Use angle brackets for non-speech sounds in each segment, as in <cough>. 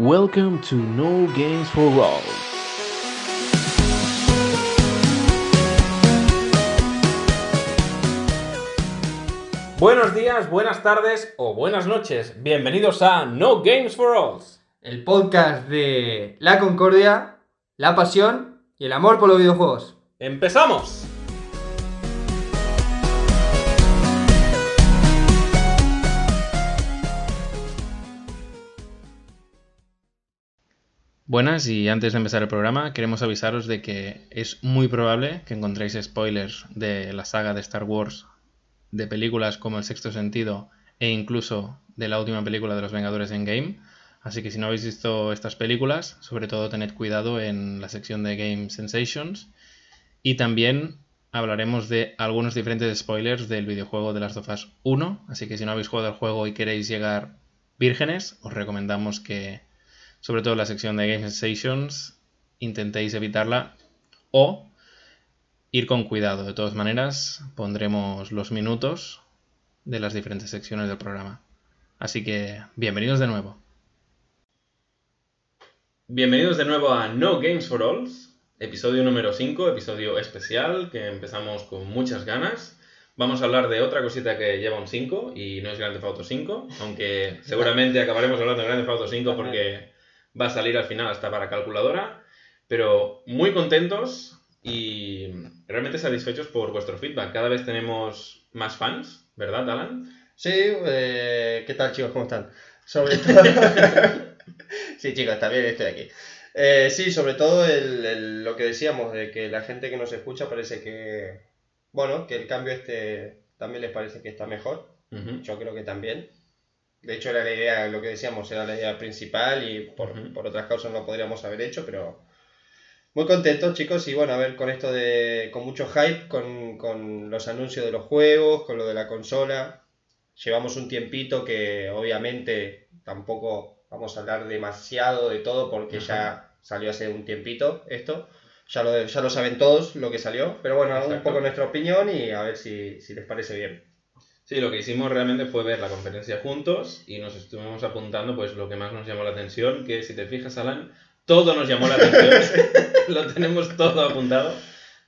Welcome to No Games for All. Buenos días, buenas tardes o buenas noches. Bienvenidos a No Games for All. El podcast de la concordia, la pasión y el amor por los videojuegos. ¡Empezamos! Buenas y antes de empezar el programa queremos avisaros de que es muy probable que encontréis spoilers de la saga de Star Wars, de películas como El Sexto Sentido e incluso de la última película de los Vengadores en Game. Así que si no habéis visto estas películas, sobre todo tened cuidado en la sección de Game Sensations. Y también hablaremos de algunos diferentes spoilers del videojuego de las of Us 1. Así que si no habéis jugado el juego y queréis llegar vírgenes, os recomendamos que, sobre todo la sección de Game Sensations, intentéis evitarla o ir con cuidado. De todas maneras, pondremos los minutos de las diferentes secciones del programa. Así que, bienvenidos de nuevo. Bienvenidos de nuevo a No Games for All, episodio número 5, episodio especial que empezamos con muchas ganas. Vamos a hablar de otra cosita que lleva un 5 y no es Grand Theft Auto 5, aunque seguramente acabaremos hablando de Grand Theft Auto 5 porque va a salir al final hasta para calculadora, pero muy contentos y realmente satisfechos por vuestro feedback. Cada vez tenemos más fans, ¿verdad, Alan? Sí, eh, ¿qué tal chicos? ¿Cómo están? Sobre todo... <laughs> sí chicos, también estoy aquí. Eh, sí, sobre todo el, el- lo que decíamos, de que la gente que nos escucha parece que, bueno, que el cambio este también les parece que está mejor. Ujú. Yo creo que también. De hecho, era la idea, lo que decíamos, era la idea principal y por, Ujú. por otras causas no podríamos haber hecho, pero muy contentos, chicos. Y bueno, a ver, con esto de. con mucho hype, con, con los anuncios de los juegos, con lo de la consola. Llevamos un tiempito que obviamente tampoco vamos a hablar demasiado de todo porque ya salió hace un tiempito esto. Ya lo, ya lo saben todos lo que salió, pero bueno, un Exacto. poco nuestra opinión y a ver si, si les parece bien. Sí, lo que hicimos realmente fue ver la conferencia juntos y nos estuvimos apuntando pues lo que más nos llamó la atención, que si te fijas, Alan, todo nos llamó la <laughs> atención. <laughs> lo tenemos todo apuntado.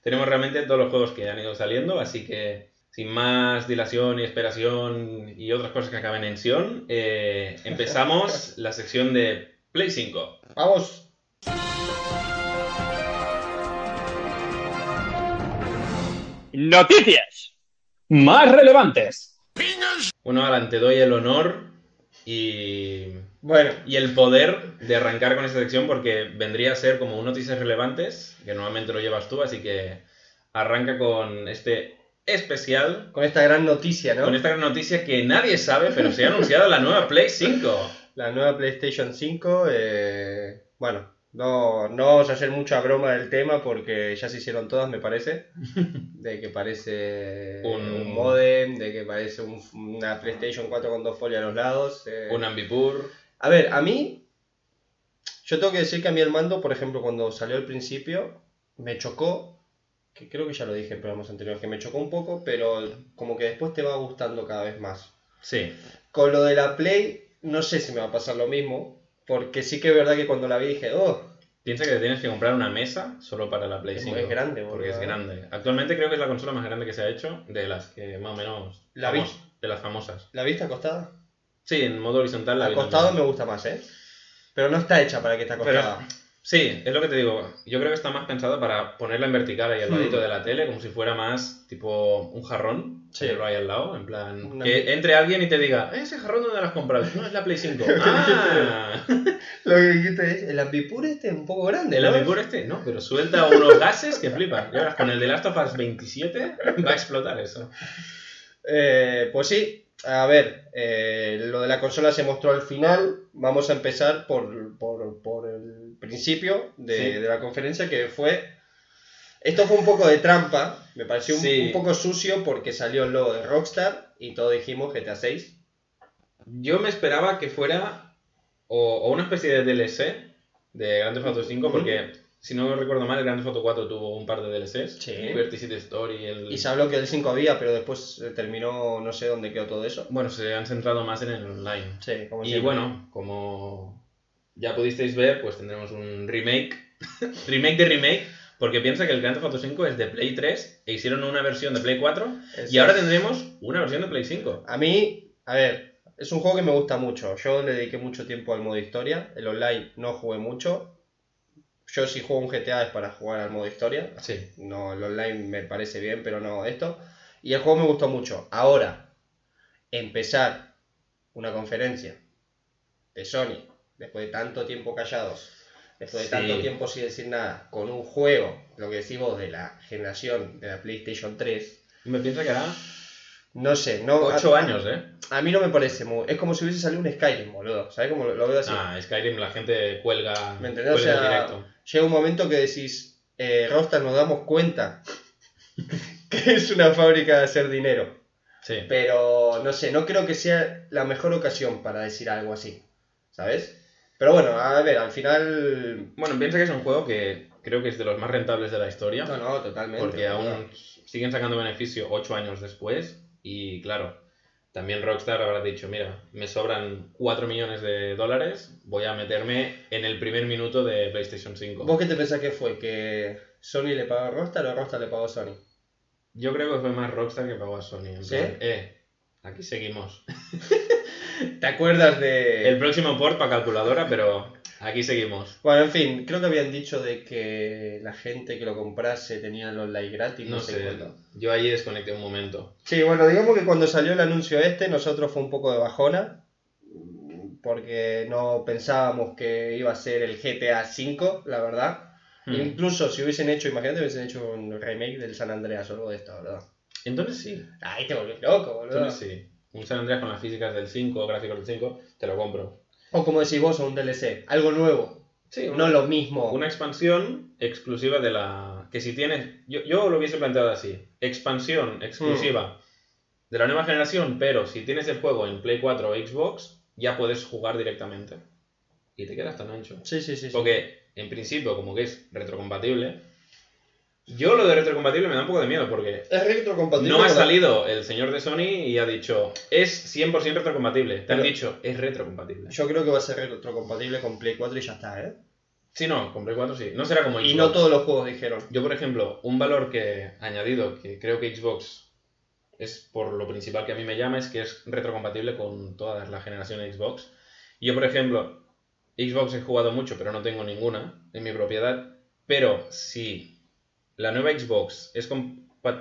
Tenemos realmente todos los juegos que han ido saliendo, así que sin más dilación y esperación y otras cosas que acaben en Sion, eh, empezamos <laughs> la sección de Play 5. ¡Vamos! Noticias más relevantes. Bueno, Alan, te doy el honor y Bueno, y el poder de arrancar con esta sección porque vendría a ser como un noticias relevantes, que normalmente lo llevas tú, así que arranca con este especial, con esta gran noticia, ¿no? con esta gran noticia que nadie sabe, pero se ha anunciado la nueva Play 5. <laughs> La nueva PlayStation 5, eh, bueno, no, no vamos a hacer mucha broma del tema porque ya se hicieron todas, me parece. <laughs> De que parece Un- un, modem, de que parece un- una PlayStation 4 con dos folios a los lados. eh. Un Ambipur. A ver, a mí, yo tengo que decir que a mí el mando, por ejemplo, cuando salió al principio, me chocó, que creo que ya lo dije en programas anteriores, que me chocó un poco, pero como que después te va gustando cada vez más. Sí, Con lo de la Play, no sé si me va a pasar lo mismo, porque sí que es verdad que cuando la vi dije, oh, piensa que te tienes que comprar una mesa solo para la Play Es 5. muy grande, Porque boludo. es grande. Actualmente creo que es la consola más grande que se ha hecho, de las que más o menos... La vi. De las famosas. ¿la viste acostada? Sí, en modo horizontal la vi Acostado también. me gusta más, ¿eh? Pero no está hecha para que esté Pero- acostada. Sí, es lo que te digo. Yo creo que está más pensado para ponerla en vertical ahí al Hmm. ladito de la tele, como si fuera más tipo un jarrón. Sí. Tenerlo ahí al lado, en plan. Una- Que entre alguien y te diga, "¿Eh, ese jarrón dónde lo has comprado? No, es la Play 5. <laughs> ¡Ah! Lo que dijiste es, el Ambipur este es un poco grande, El ¿no? Ambipur este, no, pero suelta unos gases que flipas. Y con el de Last of Us 27 va a explotar eso. Eh, pues sí, a ver, eh, lo de la consola se mostró al final. Vamos a empezar por, principio de, Sí. de la conferencia, que fue... Esto fue un poco de trampa, me pareció un, Sí. un poco sucio porque salió el logo de Rockstar y todos dijimos GTA 6. Yo me esperaba que fuera o, o una especie de DLC de Grand Theft Auto 5, porque si no recuerdo mal, el Grand Theft Auto 4 tuvo un par de DLCs. Sí. Liberty City Story, el... Y se habló que el 5 había, pero después terminó, no sé dónde quedó todo eso. Bueno, se han centrado más en el online. Sí, como Y siempre. bueno, como ya pudisteis ver, pues tendremos un remake, <laughs> remake de remake, porque piensa que el Grand Theft Auto 5 es de Play 3 e hicieron una versión de Play 4 y ahora tendremos una versión de Play 5. A mí, a ver, es un juego que me gusta mucho. Yo le dediqué mucho tiempo al modo historia. El online no jugué mucho. Yo si juego un GTA es para jugar al modo historia. Sí. No, el online me parece bien, pero no esto. Y el juego me gustó mucho. Ahora, empezar una conferencia de Sony, después de tanto tiempo callados, después de Sí. tanto tiempo sin decir nada, con un juego, lo que decimos de la generación de la PlayStation 3, Me piensa que hará no sé, no... 8 a, años, ¿eh? a mí no me parece muy... Es como si hubiese salido un Skyrim, boludo. ¿Sabes cómo lo, lo veo así? Ah, Skyrim la gente cuelga, ¿Me entendés? O cuelga sea, directo. llega un momento que decís, eh, Rockstar, nos damos cuenta <laughs> que es una fábrica de hacer dinero. Sí. Pero no sé, no creo que sea la mejor ocasión para decir algo así. ¿Sabes? Pero bueno, a ver, al final. Bueno, piensa que es un juego que creo que es de los más rentables de la historia. No, no, totalmente. porque aún siguen sacando beneficio 8 años después. Y claro, también Rockstar habrá dicho, mira, me sobran 4 millones de dólares, voy a meterme en el primer minuto de PlayStation 5. ¿Vos qué te pensás que fue? ¿Que Sony le pagó a Rockstar o Rockstar le pagó a Sony? Yo creo que fue más Rockstar que pagó a Sony. En ¿Sí? plan, eh, aquí seguimos. <laughs> ¿Te acuerdas de.? El próximo port para calculadora, pero aquí seguimos. Bueno, en fin, creo que habían dicho de que la gente que lo comprase tenía el online gratis, no, No sé cuánto. yo ahí desconecté un momento. Sí, bueno, digamos que cuando salió el anuncio este, nosotros fue un poco de bajona, porque no pensábamos que iba a ser el GTA V, la verdad. Hmm. Incluso si hubiesen hecho, imagínate, hubiesen hecho un remake del San Andreas o algo de esto, ¿verdad? Entonces sí, Ay, te volvés loco, boludo. entonces sí. Un San Andreas con las físicas del 5, gráficos del 5, te lo compro. O como decís vos, o un DLC, algo nuevo, Sí, no lo mismo. Una expansión exclusiva de la... Que si tienes... Yo, yo lo hubiese planteado así. Expansión exclusiva de la nueva generación, pero si tienes el juego en Play 4 o Xbox, ya puedes jugar directamente. Y te quedas tan ancho. Sí, sí. sí. Porque, en principio, como que es retrocompatible, yo lo de retrocompatible me da un poco de miedo porque Es retrocompatible. no ha salido el señor de Sony y ha dicho, es 100% retrocompatible. Te han dicho, es retrocompatible. Yo creo que va a ser retrocompatible con Play 4 y ya está, ¿eh? Sí, no, con Play 4 sí. No será como Y Xbox. no todos los juegos dijeron. Yo, por ejemplo, un valor que añadido que creo que Xbox es por lo principal que a mí me llama es que es retrocompatible con toda la generación de Xbox. Yo, por ejemplo, Xbox he jugado mucho, pero no tengo ninguna en mi propiedad. Pero si la nueva Xbox es,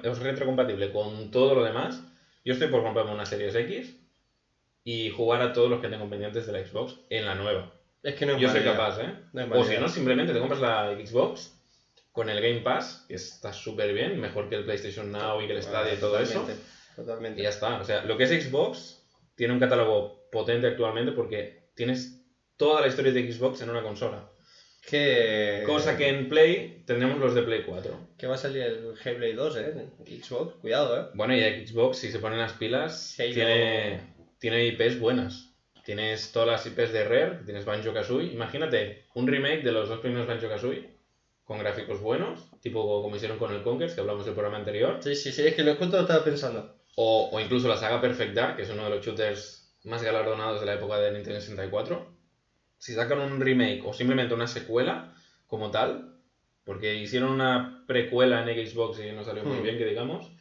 es retrocompatible con todo lo demás, yo estoy por comprarme una Series X y jugar a todos los que tengo pendientes de la Xbox en la nueva. Es que no es Yo soy capaz, ¿eh? No o si no, simplemente te compras la Xbox con el Game Pass, que está súper bien, mejor que el PlayStation Now y que el Stadia y todo eso. Totalmente. Y ya está. O sea, lo que es Xbox tiene un catálogo potente actualmente porque tienes toda la historia de Xbox en una consola. Que... Cosa que en Play tendremos los de Play 4. Que va a salir el Hellblade 2, ¿eh? Xbox, cuidado, ¿eh? Bueno, y Xbox, si se ponen las pilas, Halo. tiene, tiene IPs buenas. Tienes todas las IPs de Rare, tienes Banjo Kazooie. Imagínate un remake de los dos primeros Banjo Kazooie con gráficos buenos, tipo como hicieron con el Conkers, que hablamos del programa anterior. Sí, sí, sí, es que lo justo lo estaba pensando. O, o incluso la saga Perfect Dark, que es uno de los shooters más galardonados de la época de Nintendo 64. Si sacan un remake o simplemente una secuela como tal, porque hicieron una precuela en Xbox y no salió muy Hmm. bien, que digamos,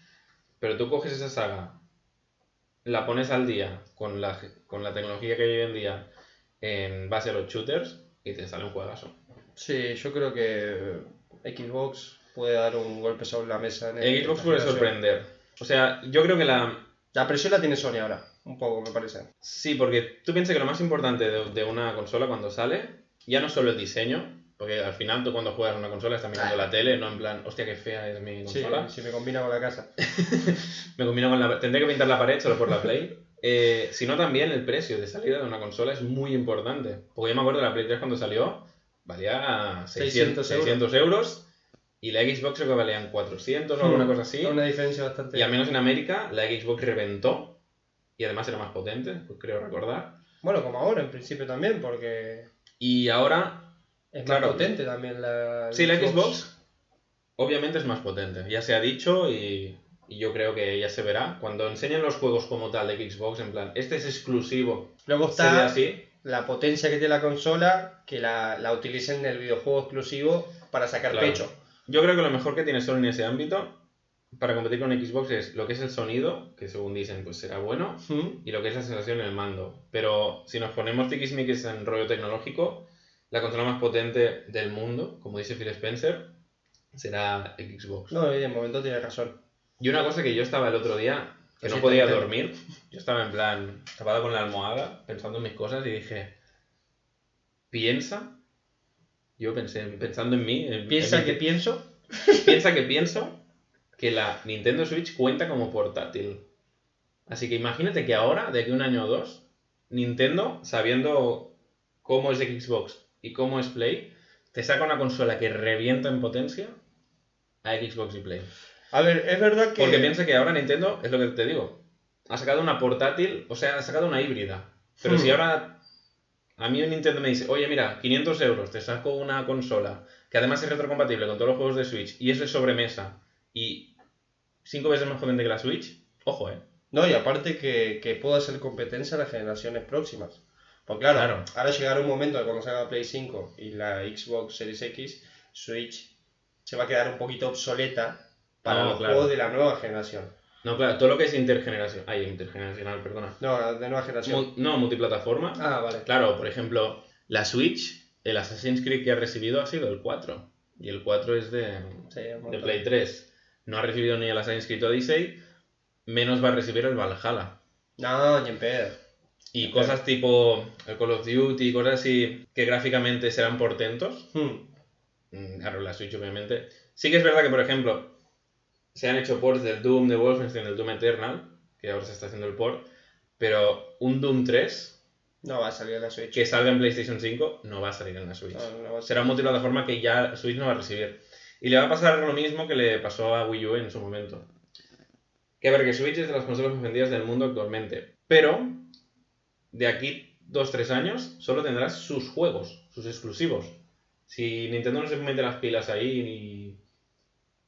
pero tú coges esa saga, la pones al día con la, con la tecnología que hay hoy en día en base a los shooters y te sale un juegazo. Sí, yo creo que Xbox puede dar un golpe sobre la mesa. En El Xbox puede sorprender. O sea, yo creo que la, La presión la tiene Sony ahora, un poco, me parece. Sí, porque tú piensas que lo más importante de, de una consola cuando sale, ya no solo el diseño, porque al final tú cuando juegas una consola estás mirando Ah. la tele, no en plan, hostia, qué fea es mi Sí, consola. si me combina con la casa. <laughs> Me combino con la... Tendré que pintar la pared solo por la Play. Eh, sino también el precio de salida de una consola es muy importante. Porque yo me acuerdo de la Play 3 cuando salió, valía 600, 600 600 euros. y la Xbox creo que valían 400 o alguna cosa así. Una diferencia bastante. Y al menos en América la Xbox reventó y además era más potente, pues creo recordar. Bueno, como ahora en principio también, porque Y ahora es Claro. más potente también la. Sí, la Xbox obviamente es más potente, ya se ha dicho y, y yo creo que ya se verá. Cuando enseñen los juegos como tal de Xbox, en plan, este es exclusivo, Luego está. así, la potencia que tiene la consola, que la, la utilicen en el videojuego exclusivo para sacar Claro. pecho. Yo creo que lo mejor que tiene Sony en ese ámbito para competir con Xbox es lo que es el sonido, que según dicen pues será bueno, ¿Mm? y lo que es la sensación en el mando. Pero si nos ponemos tiquismiquis en rollo tecnológico, la consola más potente del mundo, como dice Phil Spencer, será Xbox. No, de momento tiene razón. Y una cosa que yo estaba el otro día, que no podía dormir, yo estaba en plan tapado con la almohada, pensando en mis cosas y dije, piensa, yo pensé, pensando en mí, en- Piensa en que mi- pienso. piensa que pienso que la Nintendo Switch cuenta como portátil. Así que imagínate que ahora, de aquí a un año o dos, Nintendo, sabiendo cómo es Xbox y cómo es Play, te saca una consola que revienta en potencia a Xbox y Play. A ver, es verdad que. Porque piensa que ahora Nintendo, es lo que te digo, ha sacado una portátil, o sea, ha sacado una híbrida. Pero Hmm. si ahora a mí Nintendo me dice, oye, mira, 500 euros, te saco una consola que además es retrocompatible con todos los juegos de Switch y es sobremesa y cinco veces más potente que la Switch, ojo, eh. No, y aparte que, que pueda hacer competencia a las generaciones próximas. Pues claro, Claro. ahora llegará un momento de cuando salga Play 5 y la Xbox Series X, Switch se va a quedar un poquito obsoleta para No, los claro. juegos de la nueva generación. No, claro, todo lo que es intergeneración, ay, intergeneracional, perdona. No, de nueva generación. Mu- no, multiplataforma. Ah, vale. Claro, por ejemplo, la Switch, el Assassin's Creed que ha recibido ha sido el 4. Y el 4 es de, Sí, de. Play 3. No ha recibido ni el Assassin's Creed Odyssey, menos va a recibir el Valhalla. No, ni en pedo. Y cosas tipo el Call of Duty, cosas así que gráficamente serán portentos. Hmm. Mm, Claro, la Switch obviamente. Sí que es verdad que, por ejemplo, se han hecho ports del Doom de Wolfenstein, del Doom Eternal, que ahora se está haciendo el port, pero un Doom 3 No va a salir en la Switch. que salga en PlayStation 5 no va a salir en la Switch. No, no Será un multiplataforma que ya Switch no va a recibir. Y le va a pasar lo mismo que le pasó a Wii U en su momento. Que a ver, que Switch es de las consolas más vendidas del mundo actualmente. Pero, de aquí 2-3 años, solo tendrás sus juegos, sus exclusivos. Si Nintendo no se mete las pilas ahí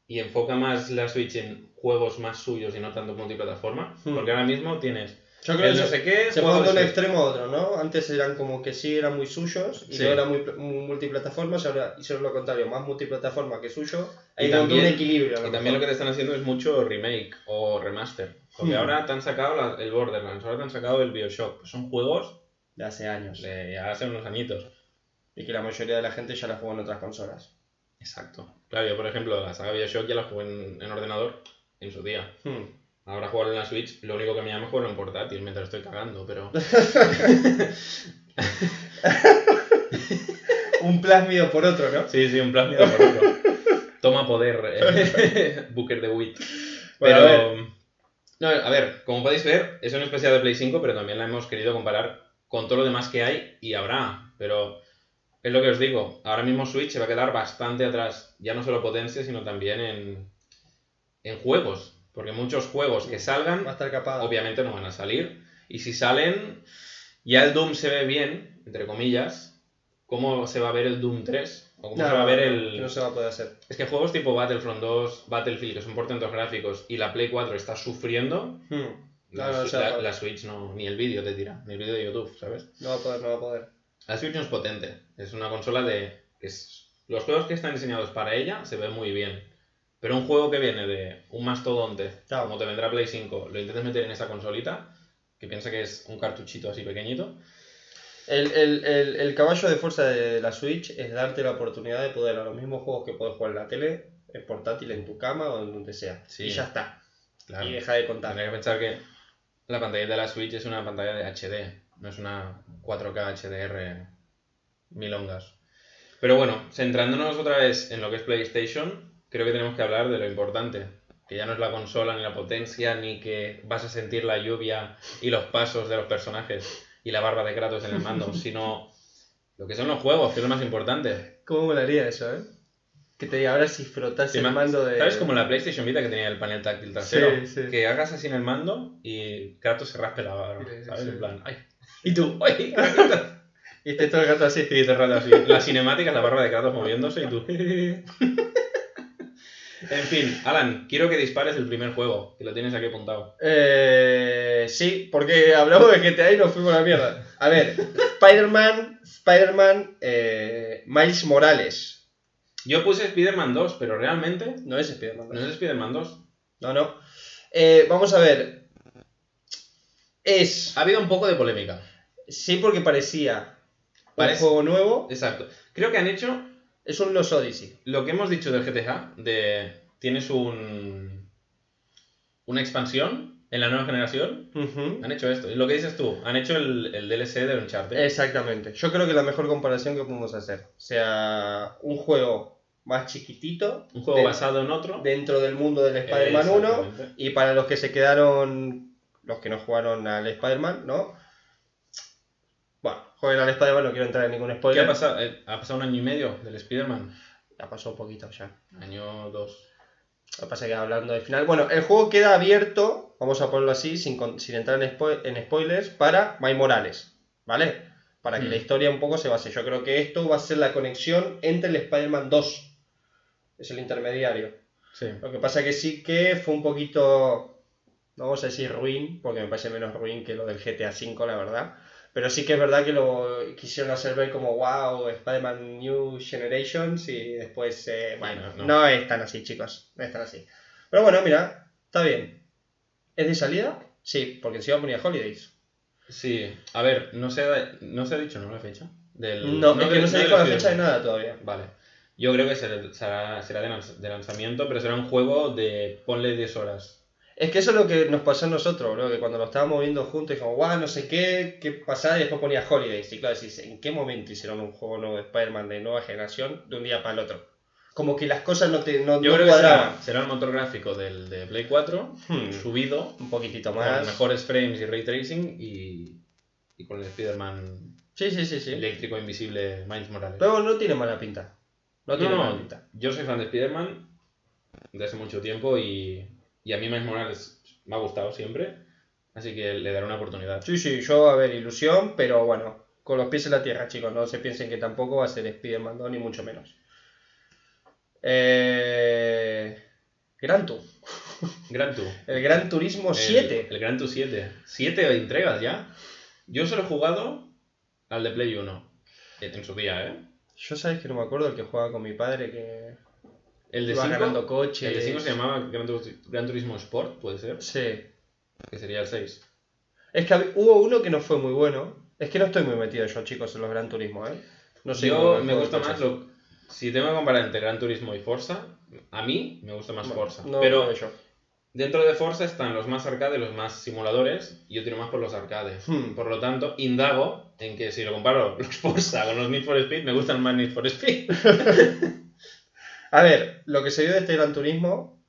y, y enfoca más la Switch en juegos más suyos y no tanto multiplataforma, Hmm. porque ahora mismo tienes Yo creo el que no sé qué, se juego fue de un extremo a otro, ¿no? Antes eran como que sí eran muy suyos y Sí. no eran muy, muy multiplataformas, ahora hicieron lo contrario, más multiplataforma que suyo. Y Hay un también- equilibrio. Y también lo que te están haciendo es mucho remake o remaster. Porque Hmm. ahora te han sacado la- el Borderlands, ahora te han sacado el Bioshock. Pues son juegos De hace años. de hace unos añitos. Y que la mayoría de la gente ya la jugó en otras consolas. Exacto. Claro, yo por ejemplo, la saga Bioshock ya la jugué en, en ordenador en su día. Hmm. Ahora jugarlo en la Switch, lo único que me llama es jugarlo en portátil mientras estoy cagando, pero... <laughs> Un plásmido por otro, ¿no? Sí, sí, un plásmido por otro. Toma poder, eh, <laughs> Booker de Wit. Bueno, a Pero... No, a ver, como podéis ver, es un especial de Play 5, pero también la hemos querido comparar con todo lo demás que hay y habrá. Pero es lo que os digo, ahora mismo Switch se va a quedar bastante atrás, ya no solo potencia, sino también en, en juegos. Porque muchos juegos que salgan, Va a estar capaz. obviamente no van a salir. Y si salen, ya el Doom se ve bien, entre comillas. ¿Cómo se va a ver el Doom 3? ¿O cómo se va a ver el...? No se va a poder hacer. Es que juegos tipo Battlefront 2, Battlefield, que son portentos gráficos, y la Play 4 está sufriendo, Hmm. la, No, no, no. Switch no, ni el vídeo te tira, ni el vídeo de YouTube, ¿sabes? No va a poder, no va a poder. La Switch no es potente, es una consola de... es- los juegos que están diseñados para ella se ven muy bien, pero un juego que viene de un mastodonte, Claro. como te vendrá Play 5, lo intentes meter en esa consolita, que piensa que es un cartuchito así pequeñito, El, el, el, el caballo de fuerza de la Switch es darte la oportunidad de poder a los mismos juegos que puedes jugar en la tele, en portátil, en tu cama o en donde sea. Sí. Y ya está. claro. Y deja de contar. Tendría que pensar que la pantalla de la Switch es una pantalla de HD, no es una 4K HDR milongas. Pero bueno, centrándonos otra vez en lo que es PlayStation, creo que tenemos que hablar de lo importante, que ya no es la consola ni la potencia, ni que vas a sentir la lluvia y los pasos de los personajes y la barba de Kratos en el mando, <laughs> sino lo que son los juegos, que es lo más importante. ¿Cómo molaría eso, eh? Que te diga ahora si frotas el mando de. ¿Sabes como la PlayStation Vita que tenía el panel táctil trasero? Sí, sí. Que hagas así en el mando y Kratos se raspe la barba, ¿sabes? sí. En plan, ¡ay! <laughs> Y tú, ¡ay! Kratos! <laughs> Y esté todo el gato así. Y te rato así. La cinemática es la barba de Kratos moviéndose y tú... En fin, Alan, quiero que dispares el primer juego, que lo tienes aquí apuntado. Eh, sí, porque hablamos de GTA y nos fuimos a la mierda. A ver, Spider-Man, Spider-Man, eh, Miles Morales. Yo puse Spider-Man 2, pero realmente No es Spider-Man. no es Spider-Man 2. No, no. Eh, vamos a ver. Es. Ha habido un poco de polémica. Sí, porque parecía Parece- un juego nuevo. Exacto. Creo que han hecho Es un Los Odyssey. lo que hemos dicho del GTA, de tienes un una expansión en la nueva generación, han hecho esto. Es lo que dices tú, han hecho el, el DLC de Uncharted. Exactamente. Yo creo que la mejor comparación que podemos hacer. O sea, un juego más chiquitito. un juego basado en otro. dentro del mundo del Spider-Man 1. Exactamente. Y para los que se quedaron, los que no jugaron al Spider-Man, ¿no? Jueguen al Spider-Man, no quiero entrar en ningún ¿Qué spoiler. ha pasado? Eh, Ha pasado un año y medio del Spider-Man. Ya pasó un poquito ya. Año 2. Lo que pasa es que hablando del final. Bueno, el juego queda abierto, vamos a ponerlo así, sin, sin entrar en, spo- en spoilers, para Miles Morales, ¿vale? Para que Mm. la historia un poco se base. Yo creo que esto va a ser la conexión entre el Spider-Man 2. Es el intermediario. Sí. Lo que pasa que sí que fue un poquito, no vamos a decir ruin, porque me parece menos ruin que lo del GTA V, la verdad. Pero sí que es verdad que lo quisieron hacer ver como, wow, Spider-Man New Generations y después, eh, bueno, no. no. es tan así, chicos, no es tan así. Pero bueno, mira, está bien. ¿Es de salida? Sí, porque encima ponía Holidays. Sí. A ver, no se ha, no se ha dicho, ¿no? La fecha. Del, No, es que no se del dijo la fecha de nada todavía. Vale. Yo creo que será, será, de lanzamiento, pero será un juego de ponle 10 horas. Es que eso es lo que nos pasó a nosotros, bro, que cuando lo estábamos viendo juntos, dijimos, guau, no sé qué, qué pasaba, y después ponía Holidays. Y claro, decís, ¿en qué momento hicieron un juego nuevo de Spider-Man de nueva generación de un día para el otro? Como que las cosas no, te, no, Yo no creo que cuadraban. será, será el motor gráfico del de Play 4, Hmm. subido, Un poquitito con más. mejores frames y ray tracing y, y con el Spider-Man Sí, sí, sí, sí. eléctrico invisible Miles Morales. Pero no tiene mala pinta. No tiene mala pinta. yo soy fan de Spider-Man desde hace mucho tiempo y, y a mí Miles Morales me ha gustado siempre, así que le daré una oportunidad. Sí, sí, yo a ver, ilusión, pero bueno, con los pies en la tierra, chicos. No se piensen que tampoco va a ser Spider-Man 2, ni mucho menos. Eh... Gran Tour. <laughs> Gran Tour. El Gran Turismo 7. El, el Gran Tour 7. ¿Siete entregas ya? Yo solo he jugado al de Play 1. eh, En su día, ¿eh? Yo sabes que no me acuerdo el que jugaba con mi padre que El de iba 5 ganando coches. el de 5 se llamaba Gran, Gran Turismo Sport, puede ser. Sí. Que sería el 6. Es que hubo uno que no fue muy bueno. Es que no estoy muy metido yo, chicos, en los Gran Turismo, ¿eh? No sé. Yo me gusta más lo. Si tengo que comparar entre Gran Turismo y Forza, a mí me gusta más Forza. No, Pero no yo. dentro de Forza están los más arcade los más simuladores. Y yo tiro más por los arcades. Hmm. Por lo tanto, indago en que si lo comparo <laughs> los Forza con los Need for Speed, me gustan más Need for Speed. <laughs> A ver, lo que se vio de este Gran Turismo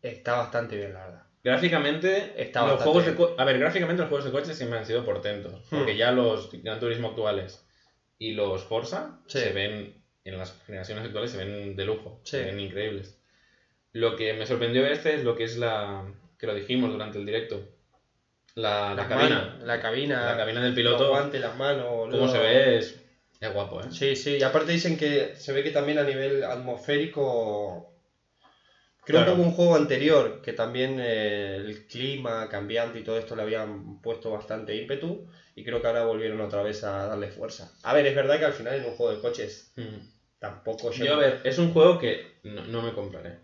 está bastante bien, la verdad. Gráficamente, Está los juegos de bien. a ver, gráficamente los juegos de coches siempre han sido portentos, porque Hmm. ya los Gran Turismo actuales y los Forza Sí. se ven en las generaciones actuales se ven de lujo, Sí. se ven increíbles. Lo que me sorprendió de este es lo que es la que lo dijimos durante el directo, la, la cabina, la cabina. la cabina del Los piloto, guantes, las manos, cómo se ve es, es guapo, ¿eh? Sí, sí, y aparte dicen que se ve que también a nivel atmosférico. Creo Claro. que hubo un juego anterior que también eh, el clima cambiante y todo esto le habían puesto bastante ímpetu. Y creo que ahora volvieron otra vez a darle fuerza. A ver, es verdad que al final en un juego de coches Mm. tampoco Yo, a ver, es un juego que no, no me compraré.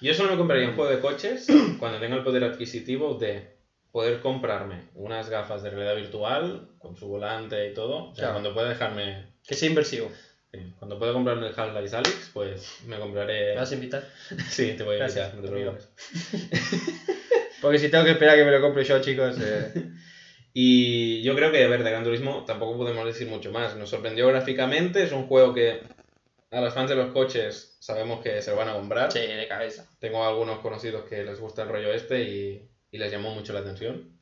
Yo solo me compraría un juego de coches <coughs> cuando tenga el poder adquisitivo de poder comprarme unas gafas de realidad virtual con su volante y todo. O sea, Claro. cuando pueda dejarme. Que sea inversivo. sí, Cuando pueda comprarme el Half-Life Alyx, pues me compraré. ¿Me vas a invitar? <laughs> Sí, te voy a Gracias, invitar, no te preocupes. <laughs> Porque si tengo que esperar a que me lo compre yo, chicos. eh, <laughs> Y yo creo que, a ver, de Gran Turismo tampoco podemos decir mucho más. Nos sorprendió gráficamente, es un juego que a los fans de los coches sabemos que se lo van a comprar. sí, de cabeza. Tengo algunos conocidos que les gusta el rollo este y, y les llamó mucho la atención.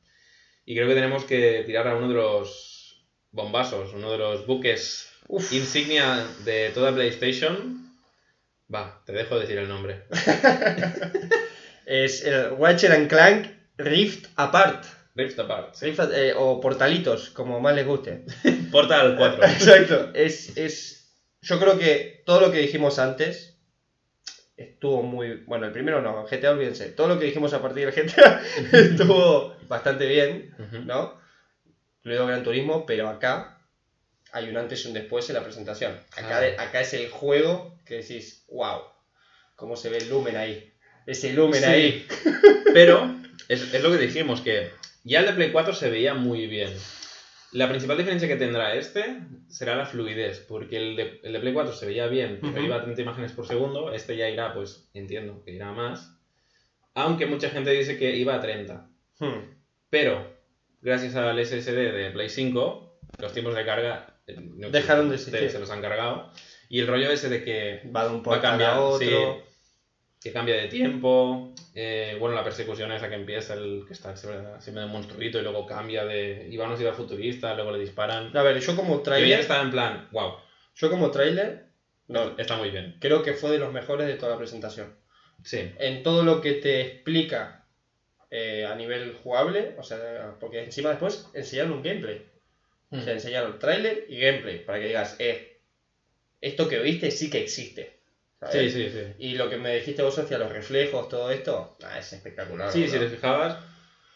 Y creo que tenemos que tirar a uno de los bombazos, uno de los buques Uf. insignia de toda PlayStation. Va, te dejo decir el nombre. <laughs> Es el Watcher and Clank Rift Apart. Rift Apart. Rift, eh, o Portalitos, como más les guste. <laughs> Portal 4. <laughs> Exacto. Es, es. Yo creo que todo lo que dijimos antes estuvo muy. Bueno, el primero no, GTA olvídense. Todo lo que dijimos a partir del GTA <laughs> estuvo bastante bien. ¿no? Luego Gran Turismo, pero acá hay un antes y un después en la presentación. Acá, Ah. acá es el juego que decís, wow, cómo se ve el lumen ahí. Ese lumen Sí. ahí. <laughs> Pero es, es lo que dijimos, que ya el de Play 4 se veía muy bien. La principal diferencia que tendrá este será la fluidez, porque el de, el de Play 4 se veía bien, pero iba a 30 imágenes por segundo, este ya irá, pues entiendo que irá a más. Aunque mucha gente dice que iba a 30. Hmm. Pero, gracias al SSD de Play 5, los tiempos de carga eh, no Dejaron de existir. Se los han cargado. Y el rollo ese de que Va de un va a cambiar a otro. sí, que cambia de tiempo. eh, bueno, la persecución esa que empieza, el que está siempre, siempre de monstruito y luego cambia de. Iba a una ciudad futurista, luego le disparan. A ver, yo como Yo ya trailer, estaba en plan, wow, yo como trailer, no, está muy bien. creo que fue de los mejores de toda la presentación. Sí, En todo lo que te explica eh, a nivel jugable, o sea, porque encima después enseñaron un gameplay. O sea, enseñaron trailer y gameplay, para que digas, eh, esto que viste sí que existe. Sí, ¿sabes? sí. Sí, Y lo que me dijiste vos hacia los reflejos, todo esto, ah, es espectacular. sí si boludo. te fijabas,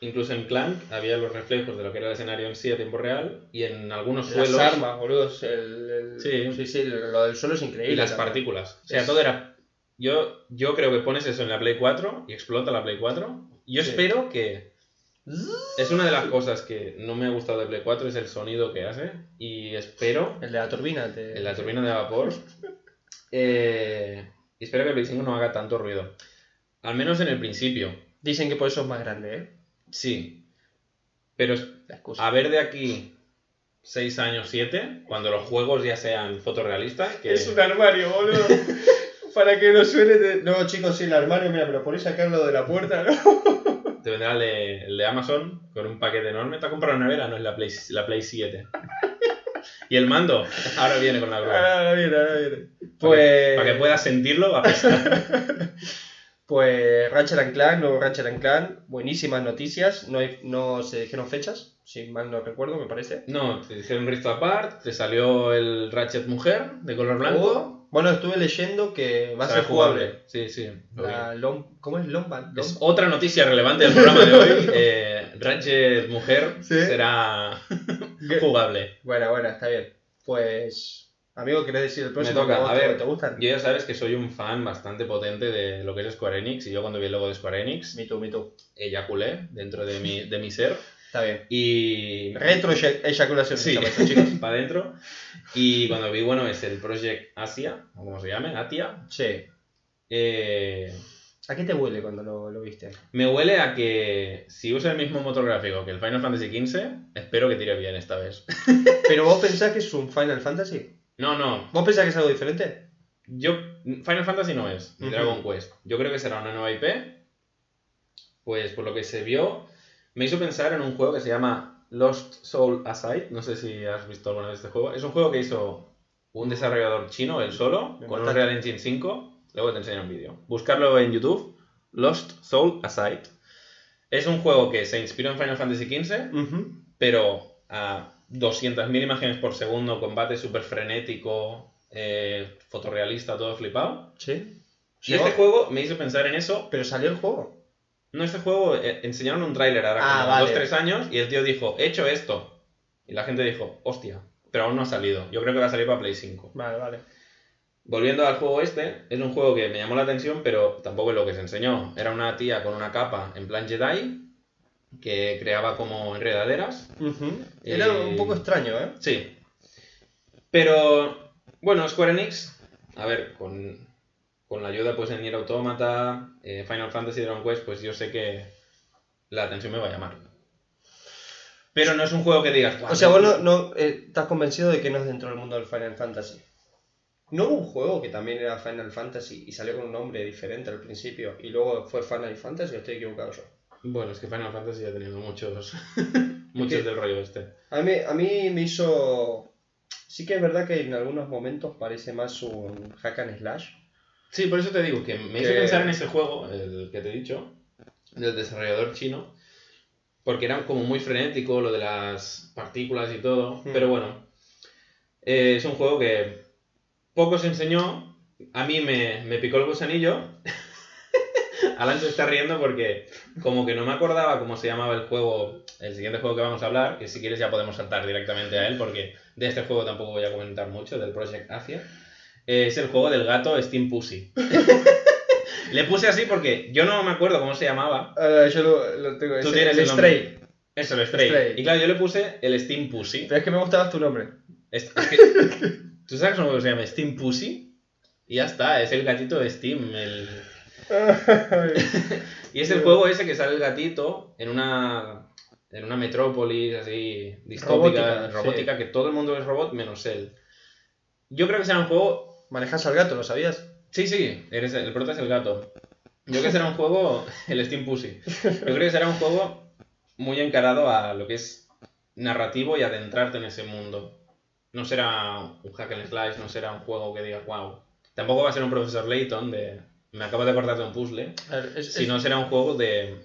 incluso en Clank había los reflejos de lo que era el escenario en sí a tiempo real y en algunos Las suelos. armas, boludo, el, el- Sí. sí, sí, lo del suelo es increíble. y las también. partículas. O sea, Es- todo era. Yo, yo creo que pones eso en la Play 4 y explota la Play 4. Yo Sí. espero que. Es una de las cosas que no me ha gustado de Play 4, es el sonido que hace. Y espero, El de la turbina. te- en la turbina de vapor, <laughs> eh, y espero que Play 5 no haga tanto ruido. Al menos en el principio, Dicen que por eso es más grande, ¿eh? sí. Pero a ver de aquí 6 años, 7, cuando los juegos ya sean fotorrealistas, que... Es un armario, boludo. <laughs> Para que no suene de... No, chicos, sí, el armario, mira, pero podéis sacarlo de la puerta, ¿no? <laughs> Te vendrá el de, el de Amazon con un paquete enorme. ¿Te has comprado una nevera? No, es la Play, la Play 7. <laughs> y el mando, ahora viene con la grúa. Ahora viene, ahora viene. Para que- Pues... Para que puedas sentirlo, va a pesar. <laughs> Pues Ratchet and Clank, nuevo Ratchet and Clank, buenísimas noticias, no, hay- no se dijeron fechas, si mal no recuerdo, me parece. No, te dijeron Rift Apart, te salió el Ratchet Mujer de color blanco. O- bueno, estuve leyendo que va a ser jugable. Sí, sí. La Lom- ¿Cómo es Lomba? Lom- Es otra noticia relevante del programa de hoy. <laughs> Eh, Ratchet Mujer Sí. será <laughs> jugable. Bueno, bueno, está bien. Pues, amigo, ¿querés decir el Me próximo? toca. que vos A ver, ¿Te gustan? yo ya sabes que soy un fan bastante potente de lo que es Square Enix. Y yo cuando vi el logo de Square Enix, Me too, me too. eyaculé dentro de mi, de mi ser. Está bien. Y. Retro eya- eyaculación, Sí, esto, chicos. <laughs> para adentro. Y cuando vi, bueno, es el Project Asia, o como se llame, Atia. Sí. eh, ¿A qué te huele cuando lo, lo viste? me huele a que si usa el mismo motor gráfico que el Final Fantasy XV, espero que tire bien esta vez. <laughs> ¿Pero vos pensás que es un Final Fantasy? No, no. ¿Vos pensás que es algo diferente? Yo. Final Fantasy no es, ni. Dragon Quest. Yo creo que será una nueva IP. Pues por lo que se vio, me hizo pensar en un juego que se llama Lost Soul Aside. No sé si has visto alguna vez este juego. Es un juego que hizo un desarrollador chino, él solo, Me con un. Real Engine 5. Luego te enseño un vídeo. Buscarlo en YouTube. Lost Soul Aside. Es un juego que se inspiró en Final Fantasy XV, Ujú. pero a 200.000 imágenes por segundo, combate súper frenético, eh, fotorrealista, todo flipado. Sí. Y este juego me hizo pensar en eso. Pero salió el juego. No, este juego eh, enseñaron un tráiler ahora Ah, como vale. 2-3 años y el tío dijo, he hecho esto. Y la gente dijo, hostia, pero aún no ha salido. Yo creo que va a salir para Play 5. Vale, vale. Volviendo al juego este, es un juego que me llamó la atención, pero tampoco es lo que se enseñó. Era una tía con una capa en plan Jedi que creaba como enredaderas. Ujú. Era Eh, un poco extraño, ¿eh? Sí. Pero, bueno, Square Enix, a ver, con, con la ayuda pues en Nier Automata, eh, Final Fantasy Dragon Quest, pues yo sé que la atención me va a llamar. Pero no es un juego que digas... "Guau, O sea, vos no, no, eh, estás convencido de que no es dentro del mundo del Final Fantasy. ¿No hubo un juego que también era Final Fantasy y salió con un nombre diferente al principio y luego fue Final Fantasy o estoy equivocado yo? Bueno, es que Final Fantasy ha tenido muchos, <laughs> muchos del rollo este. A mí, a mí me hizo... Sí que es verdad que en algunos momentos parece más un hack and slash. Sí, por eso te digo que me hizo pensar en ese juego, el que te he dicho, del desarrollador chino, porque era como muy frenético lo de las partículas y todo, Hmm. pero bueno, eh, es un juego que poco se enseñó, a mí me, me picó el gusanillo. <laughs> Alan se está riendo porque como que no me acordaba cómo se llamaba el juego, el siguiente juego que vamos a hablar, que si quieres ya podemos saltar directamente a él porque de este juego tampoco voy a comentar mucho, del Project Asia. Es el juego del gato Steam Pussy. <laughs> Le puse así porque yo no me acuerdo cómo se llamaba. Ahora, yo lo, lo tengo. Tú tienes el el. Stray. Eso, el Stray. Stray. Y claro, yo le puse el Steam Pussy. Pero es que me gustaba tu nombre. Es, es que, <laughs> ¿Tú sabes cómo se llama? Steam Pussy. Y ya está, es el gatito de Steam. el- <laughs> Y es el juego ese que sale el gatito en una, en una metrópolis así distópica, Robótica, robótica, que todo el mundo es robot menos él. Yo creo que será un juego... Manejas al gato, ¿lo sabías? Sí, sí, eres el, el prota es el gato. Yo creo que será un juego... <laughs> El Steam Pussy. Yo creo que será un juego muy encarado a lo que es narrativo y adentrarte en ese mundo. No será un hack and slash, no será un juego que digas, wow. Tampoco va a ser un profesor Layton de... Me acabo de acordar de un puzzle. Ver, es, Si es- no será un juego de,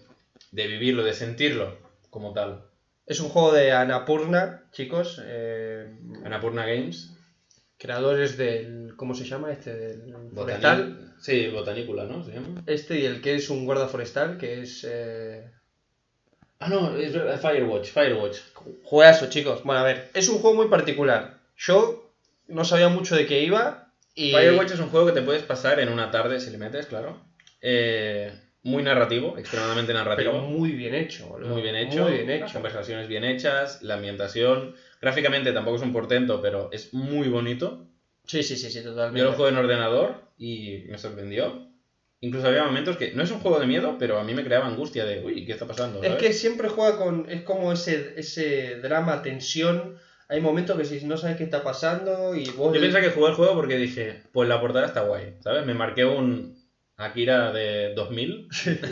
de vivirlo, de sentirlo como tal. es un juego de Anapurna, chicos. eh, Annapurna Games. creadores del. ¿Cómo se llama? Este, del forestal. Sí, Botanícula, ¿no? ¿Se llama? Este y el que es un guarda forestal, que es. eh, Ah, no, es Firewatch, Firewatch. Juegazo, chicos. Bueno, a ver, es un juego muy particular. Yo no sabía mucho de qué iba. Y. Firewatch es un juego que te puedes pasar en una tarde si le metes, claro. Eh, muy narrativo, extremadamente narrativo. Pero muy bien hecho, boludo. muy bien hecho, Muy bien las hecho. conversaciones bien hechas, la ambientación. Gráficamente tampoco es un portento, pero es muy bonito. Sí, sí, sí, sí, Yo totalmente. lo juego en ordenador y me sorprendió. Incluso había momentos que no es un juego de miedo, pero a mí me creaba angustia de, uy, ¿qué está pasando? Es que siempre juega con. Es como ese, ese drama, tensión. Hay momentos que si no sabes qué está pasando y vos. Yo pensaba que jugué el juego porque dije, pues la portada está guay, ¿sabes? Me marqué un Akira de 2000.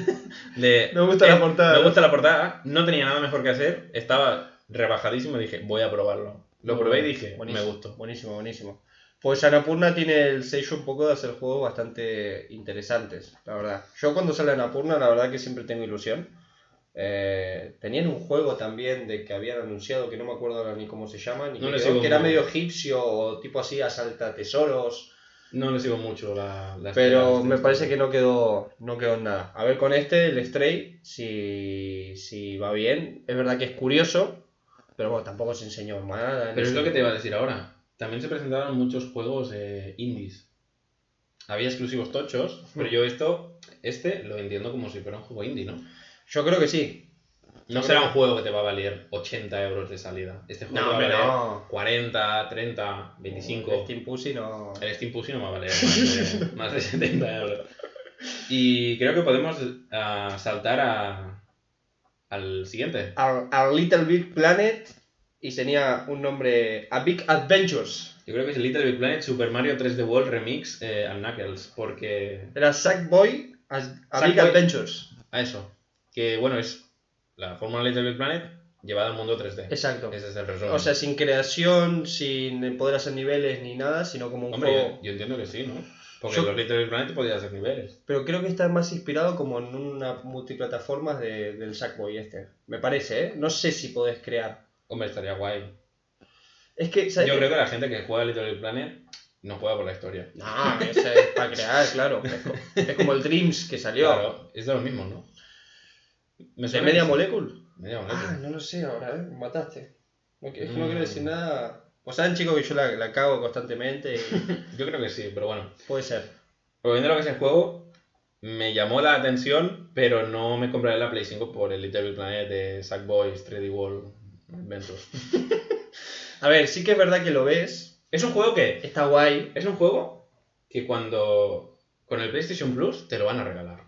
<laughs> de, Me gusta la eh, portada. Me gusta la portada, no tenía nada mejor que hacer, estaba rebajadísimo y dije, voy a probarlo. Lo probé y dije, buenísimo, me gustó. Buenísimo, buenísimo. Pues Anapurna tiene el sello un poco de hacer juegos bastante interesantes, la verdad. Yo cuando sale Anapurna, la verdad que siempre tengo ilusión. Eh, tenían un juego también de que habían anunciado que no me acuerdo ni cómo se llama, ni No que era medio egipcio o tipo así asalta tesoros. No le sigo mucho la... la Pero me parece que no quedó, no quedó en nada. A ver con este, el Stray, si, si va bien. Es verdad que es curioso, pero bueno, tampoco se enseñó nada. Pero es lo que te iba a decir ahora. También se presentaron muchos juegos eh, indies. Había exclusivos tochos, pero yo esto, este lo entiendo como si fuera un juego indie, ¿no? Yo creo que sí. No Yo será creo- un juego que te va a valer 80 euros de salida. Este juego No, te va a hombre, valer no. 40, 30, 25. El Steam Pussy no. El Steam Pussy no va a valer más de, <laughs> más de 70 euros. Y creo que podemos ah, saltar a, al siguiente. A, a Little Big Planet y tenía un nombre. A Big Adventures. Yo creo que es el Little Big Planet Super Mario 3D World Remix eh, al Knuckles, porque Era Sackboy a, a Big Sackboy. Adventures. a eso, que bueno, es la fórmula Little Big Planet llevada al mundo 3D. Exacto. Ese es el resumen. O sea, sin creación, sin poder hacer niveles ni nada, sino como un Hombre, juego. yo, yo entiendo que sí, ¿no? Porque Yo- los Little Big Planet podían hacer niveles. Pero creo que está más inspirado como en una multiplataforma de, del Sackboy este. Me parece, ¿eh? No sé si podés crear. Hombre, estaría guay. Es que, ¿sabes? Yo qué? creo que la gente que juega Little Planet no juega por la historia. No, ese es para crear, claro. <laughs> Es co- Es como el Dreams que salió. Claro, es de los mismos, ¿no? Me ¿De Media que. Molecule? Ah, no lo sé ahora, ¿eh? Me mataste. No, que- es que no Mm. quiero decir nada. Pues saben, chicos, que yo la, la cago constantemente y <laughs> Yo creo que sí, pero bueno. puede ser. Volviendo a lo que es el juego, me llamó la atención, pero no me compraré la Play 5 por el Little Big Planet de Sackboys 3D World <laughs> A ver, sí que es verdad que lo ves. Es un juego que. Está guay. Es un juego que cuando. Con el PlayStation Plus te lo van a regalar.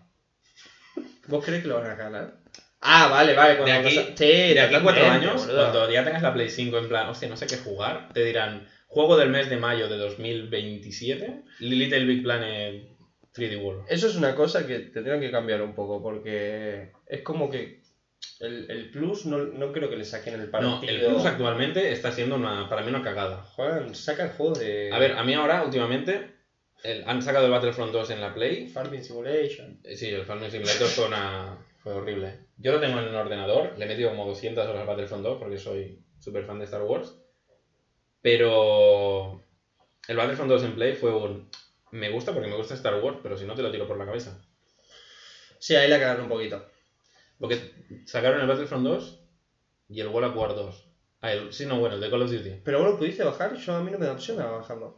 ¿Vos crees que lo van a ganar? Ah, vale, vale. De cuando aquí, pasa- Sí, de aquí a cuatro años, boludo. cuando ya tengas la Play 5 en plan, hostia, no sé qué jugar, te dirán, juego del mes de mayo de 2027, Little Big Planet 3D World. Eso es una cosa que tendrían que cambiar un poco porque es como que el, el Plus no, no creo que le saquen el partido. No, el Plus actualmente está siendo una, para mí una cagada. Juegan, saca el juego de A ver, a mí ahora, últimamente, el- han sacado el Battlefront 2 en la Play. Farming Simulation. Eh, Sí, el Farming Simulator fue, una, fue horrible. Yo lo tengo en el ordenador, le he metido como 200 horas al Battlefront 2 porque soy súper fan de Star Wars. Pero el Battlefront 2 en Play fue un... me gusta porque me gusta Star Wars, pero si no te lo tiro por la cabeza. Sí, ahí la cagaron un poquito. Porque sacaron el Battlefront 2 y el World of War 2. Ah, el, sí, no, bueno, el de Call of Duty. Pero vos lo pudiste bajar, yo a mí no me da opción a bajarlo.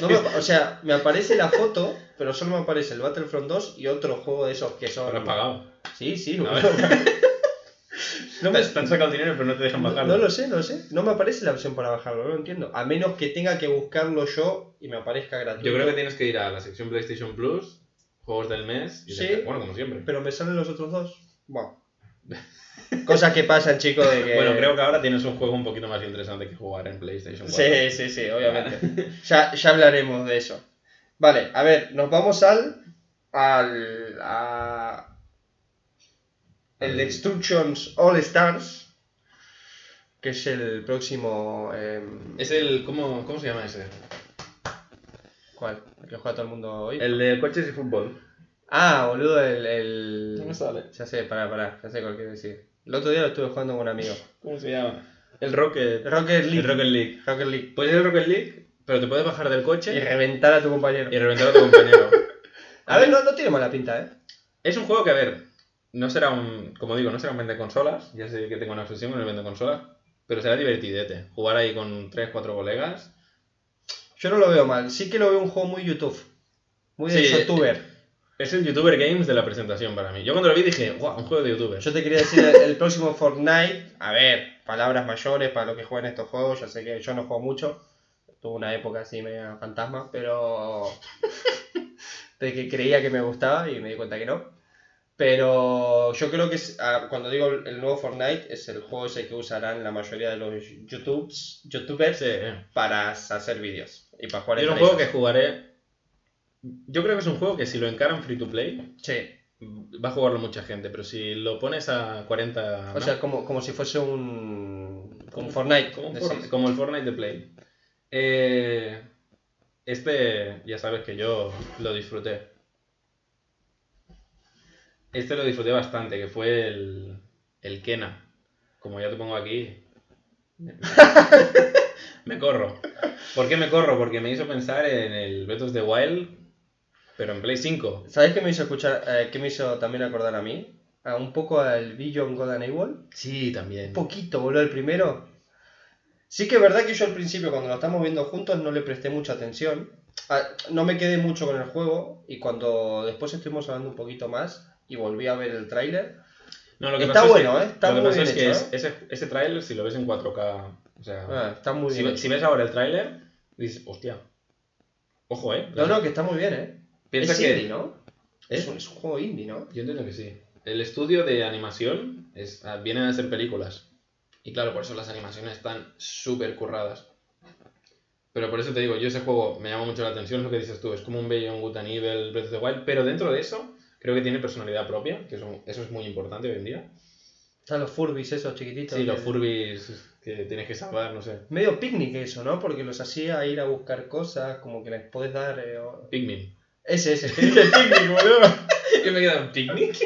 No me o sea, me aparece la foto, pero solo me aparece el Battlefront 2 y otro juego de esos que son. Pero lo has pagado. Sí, sí, lo ver. <laughs> no, me- Te han sacado dinero, pero no te dejan no, bajarlo. no lo sé, no lo sé. No me aparece la opción para bajarlo, no lo entiendo. A menos que tenga que buscarlo yo y me aparezca gratuito. Yo creo que tienes que ir a la sección PlayStation Plus, juegos del mes, y Sí. te- bueno, como siempre. Pero me salen los otros dos. Bueno. <laughs> Cosas que pasan, chicos, de que. Bueno, creo que ahora tienes un juego un poquito más interesante que jugar en PlayStation 4. Sí, sí, sí, obviamente. <laughs> ya, ya hablaremos de eso. Vale, a ver, nos vamos al. al. a. el Destructions All Stars. Que es el próximo. em, Es el. ¿cómo, ¿Cómo se llama ese? ¿Cuál? El que juega todo el mundo hoy. El de coches y fútbol. Ah, boludo, el. el... No me sale. Ya sé, pará, pará, ya sé cuál quiero decir. El otro día lo estuve jugando con un amigo. ¿Cómo se llama? El Rocket. Rocket League. El Rocket League. Rocket League. Puedes ir al Rocket League, pero te puedes bajar del coche Y reventar a tu compañero. y reventar a tu compañero. <laughs> A ver, no, no tiene mala pinta, ¿eh? Es un juego que, a ver, no será un. Como digo, no será un vende consolas. Ya sé que tengo una obsesión con el vende consolas. Pero será divertidete. Jugar ahí con 3-4 colegas. Yo no lo veo mal. Sí que lo veo un juego muy YouTube. Muy de Sí, youtuber. Es el YouTuber Games de la presentación para mí. Yo cuando lo vi dije, guau, un juego de YouTuber. Yo te quería decir el, <laughs> el próximo Fortnite. A ver, palabras mayores para los que juegan estos juegos. Ya sé que yo no juego mucho. Tuve una época así media fantasma, pero. de que creía que me gustaba y me di cuenta que no. Pero yo creo que es, ah, cuando digo el el nuevo Fortnite es el juego ese que usarán la mayoría de los YouTubes, YouTubers Sí, eh. para hacer vídeos y para jugar Es un juego que jugaré. Yo creo que es un juego que si lo encaran free to play, Sí, va a jugarlo mucha gente. Pero si lo pones a 40. o sea, como, como si fuese un, un Fortnite. como, un decís. For- como el Fortnite de Play. Eh, este, ya sabes que yo lo disfruté. Este lo disfruté bastante, que fue el, el Kena. Como ya te pongo aquí. <laughs> Me, corro. ¿Por qué me corro? Porque me hizo pensar en el Breath of the Wild, pero en Play 5. ¿Sabes qué me hizo escuchar, eh, qué me hizo también acordar a mí? A un poco al Beyond God and Evil. Sí, también. Un poquito, boludo, el primero. Sí que es verdad que yo al principio, cuando lo estamos viendo juntos, no le presté mucha atención. Ah, no me quedé mucho con el juego y cuando después estuvimos hablando un poquito más y volví a ver el tráiler, No, lo que Está pasa es bueno, que- ¿eh? Está lo que muy pasa bien es que hecho, es- ¿eh? ese, ese tráiler, si lo ves en 4K, o sea, ah, está muy si, bien. si ves ahora el tráiler, dices, hostia, ojo, ¿eh? No, no, que está muy bien, ¿eh? Piensa es que... indie, ¿no? ¿Eh? Es, un, es un juego indie, ¿no? Yo entiendo que sí. El estudio de animación es, ah, viene a ser películas. Y claro, por eso las animaciones están súper curradas. Pero por eso te digo, yo ese juego me llama mucho la atención, lo que dices tú, es como un Beyond Good and Evil, Breath of the Wild, pero dentro de eso creo que tiene personalidad propia, que eso, eso es muy importante hoy en día. Están los Furbis esos chiquititos. Sí, los Furbis que tienes que salvar, no sé. Medio picnic eso, ¿no? Porque los hacía ir a buscar cosas, como que les podés dar... eh, o- Pikmin. Ese, ese, <laughs> dije picnic, boludo. ¿Qué me queda un picnic?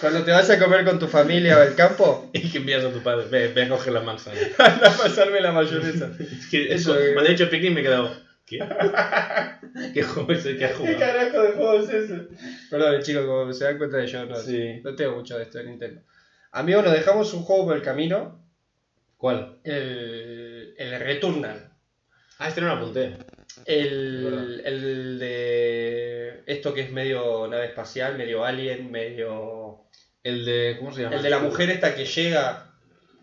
Cuando te vas a comer con tu familia o al campo, <laughs> Y que envías a tu padre, ve, ve a coger la manzana. <laughs> a pasarme la mayonesa. Es que Eso, eso, eh. dicho picnic me he quedado. ¿Qué? <laughs> ¿Qué juego es el que has ¿Qué carajo de juego es ese? Perdón, chicos, como se dan cuenta de yo, no, Sí. no tengo mucho de esto de Nintendo. Amigos, nos dejamos un juego por el camino, ¿Cuál? el, el Returnal. Ah, este no lo apunté. El, el de esto que es medio nave espacial, medio alien, medio... El de. ¿Cómo se llama? El de la mujer esta que llega,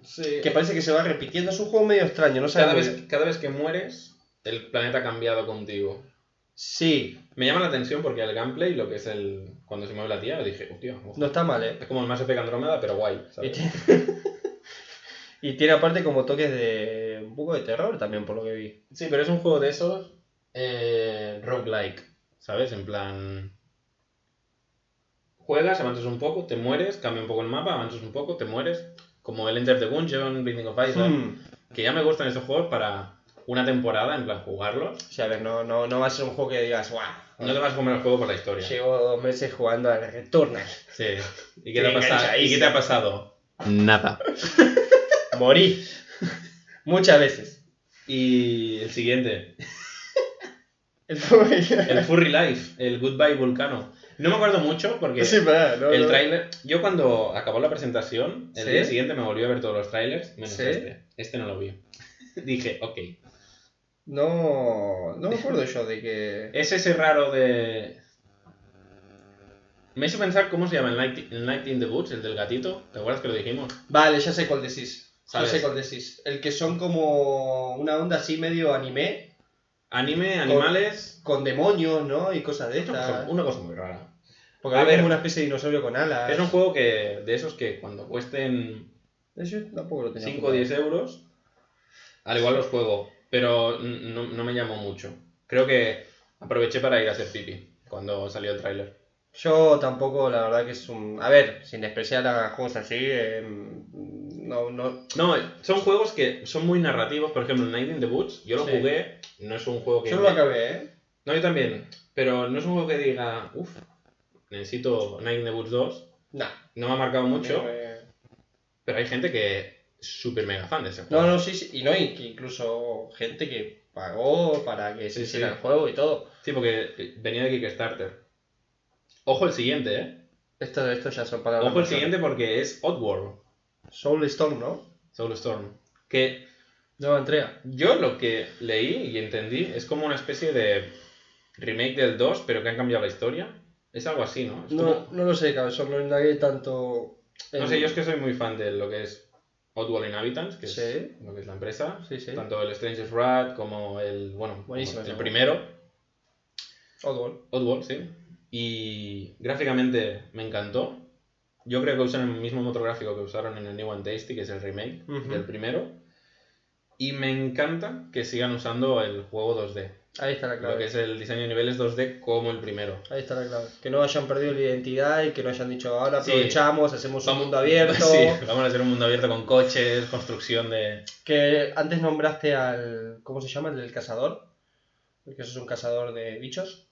Sí. que parece que se va repitiendo, es un juego medio extraño, no cada, sabes vez, cada vez que mueres, el planeta ha cambiado contigo. Sí, Me llama la atención porque el gameplay, lo que es el. Cuando se mueve la tía, dije, hostia. ojo. no está mal, ¿eh? Es como el Mass Effect Andrómeda, pero guay. Y ¿sabes? tiene, <laughs> y tiene aparte como toques de un poco de terror también, por lo que vi. Sí, pero es un juego de esos. Eh, roguelike. ¿Sabes? En plan. Juegas, avanzas un poco, te mueres, cambia un poco el mapa, avanzas un poco, te mueres. Como el Enter the Gungeon, Binding of Isaac. Hmm. Que ya me gustan esos juegos para una temporada, en plan jugarlos. O sea, a ver, no, no, no va a ser un juego que digas, guau. No te vas a comer el juego por la historia. Llevo dos meses jugando al Returnal. Sí. ¿Y qué, te ha pasado? ¿Y qué te ha pasado? Nada. <laughs> Morí. Muchas veces. Y el siguiente. <laughs> El Furry. El Furry Life, el Goodbye Vulcano. No me acuerdo mucho porque Sí, pero no, el no. tráiler... Yo cuando acabó la presentación, el Sí. día siguiente me volví a ver todos los trailers, menos Sí. este. Este no lo vi. <laughs> Dije, ok. No, no me acuerdo yo de que... <laughs> Es ese raro de... Me hizo pensar cómo se llama el Night, el Night in the Woods, el del gatito. ¿Te acuerdas que lo dijimos? Vale, ya sé cuál decís. ¿Sabes? Ya sé cuál decís. El que son como una onda así medio anime, Anime, animales... con demonios, ¿no? Y cosas de estas. una cosa muy rara. Porque A ver. como una especie de dinosaurio con alas. Es un juego que de esos que cuando cuesten Yo tampoco lo tenía 5 o apuntado. 10 euros, al igual los juego, pero no, no me llamó mucho. Creo que aproveché para ir a hacer pipi cuando salió el tráiler. Yo tampoco, la verdad que es un... A ver, sin despreciar a juegos así, eh, no, no... No, son juegos que son muy narrativos. Por ejemplo, Night in the Woods, yo lo Sí. jugué, no es un juego que... Yo lo acabé, ¿eh? No, yo también, pero no es un juego que diga, uff, necesito Night in the Woods 2. Nah. No me ha marcado mucho, Eh, pero hay gente que súper mega fan de ese juego. No, no, sí, sí. Y no, y que incluso gente que pagó para que se Sí, hiciera sí. el juego y todo. Sí, porque venía de Kickstarter. Ojo el siguiente, ¿eh? Esto, esto ya son palabras. Ojo el siguiente porque es Oddworld, Soulstone, ¿no? Soulstorm. Que Nueva entrega. yo lo que leí y entendí es como una especie de remake del 2, pero que han cambiado la historia. Es algo así, ¿no? Es No, como- no lo sé, cabezón, no indagué tanto. no en- sé, yo es que soy muy fan de lo que es Oddworld Inhabitants, que Sí. es lo que es la empresa. Sí, sí. Tanto el Stranger's Wrath como el, bueno, Buenísimo el primero, Oddworld. Oddworld, sí. Y gráficamente me encantó. Yo creo que usan el mismo motor gráfico que usaron en el New and Tasty, que es el remake del primero. Y me encanta que sigan usando el juego 2D. Ahí está la Lo clave. que es el diseño de niveles 2D como el primero. Ahí está la clave. Que no hayan perdido la identidad y que no hayan dicho ahora Sí. aprovechamos, hacemos un Vamos- mundo abierto. <laughs> Sí, vamos a hacer un mundo abierto con coches, construcción de... Que antes nombraste al. ¿Cómo se llama? El del cazador. Porque eso es un cazador de bichos.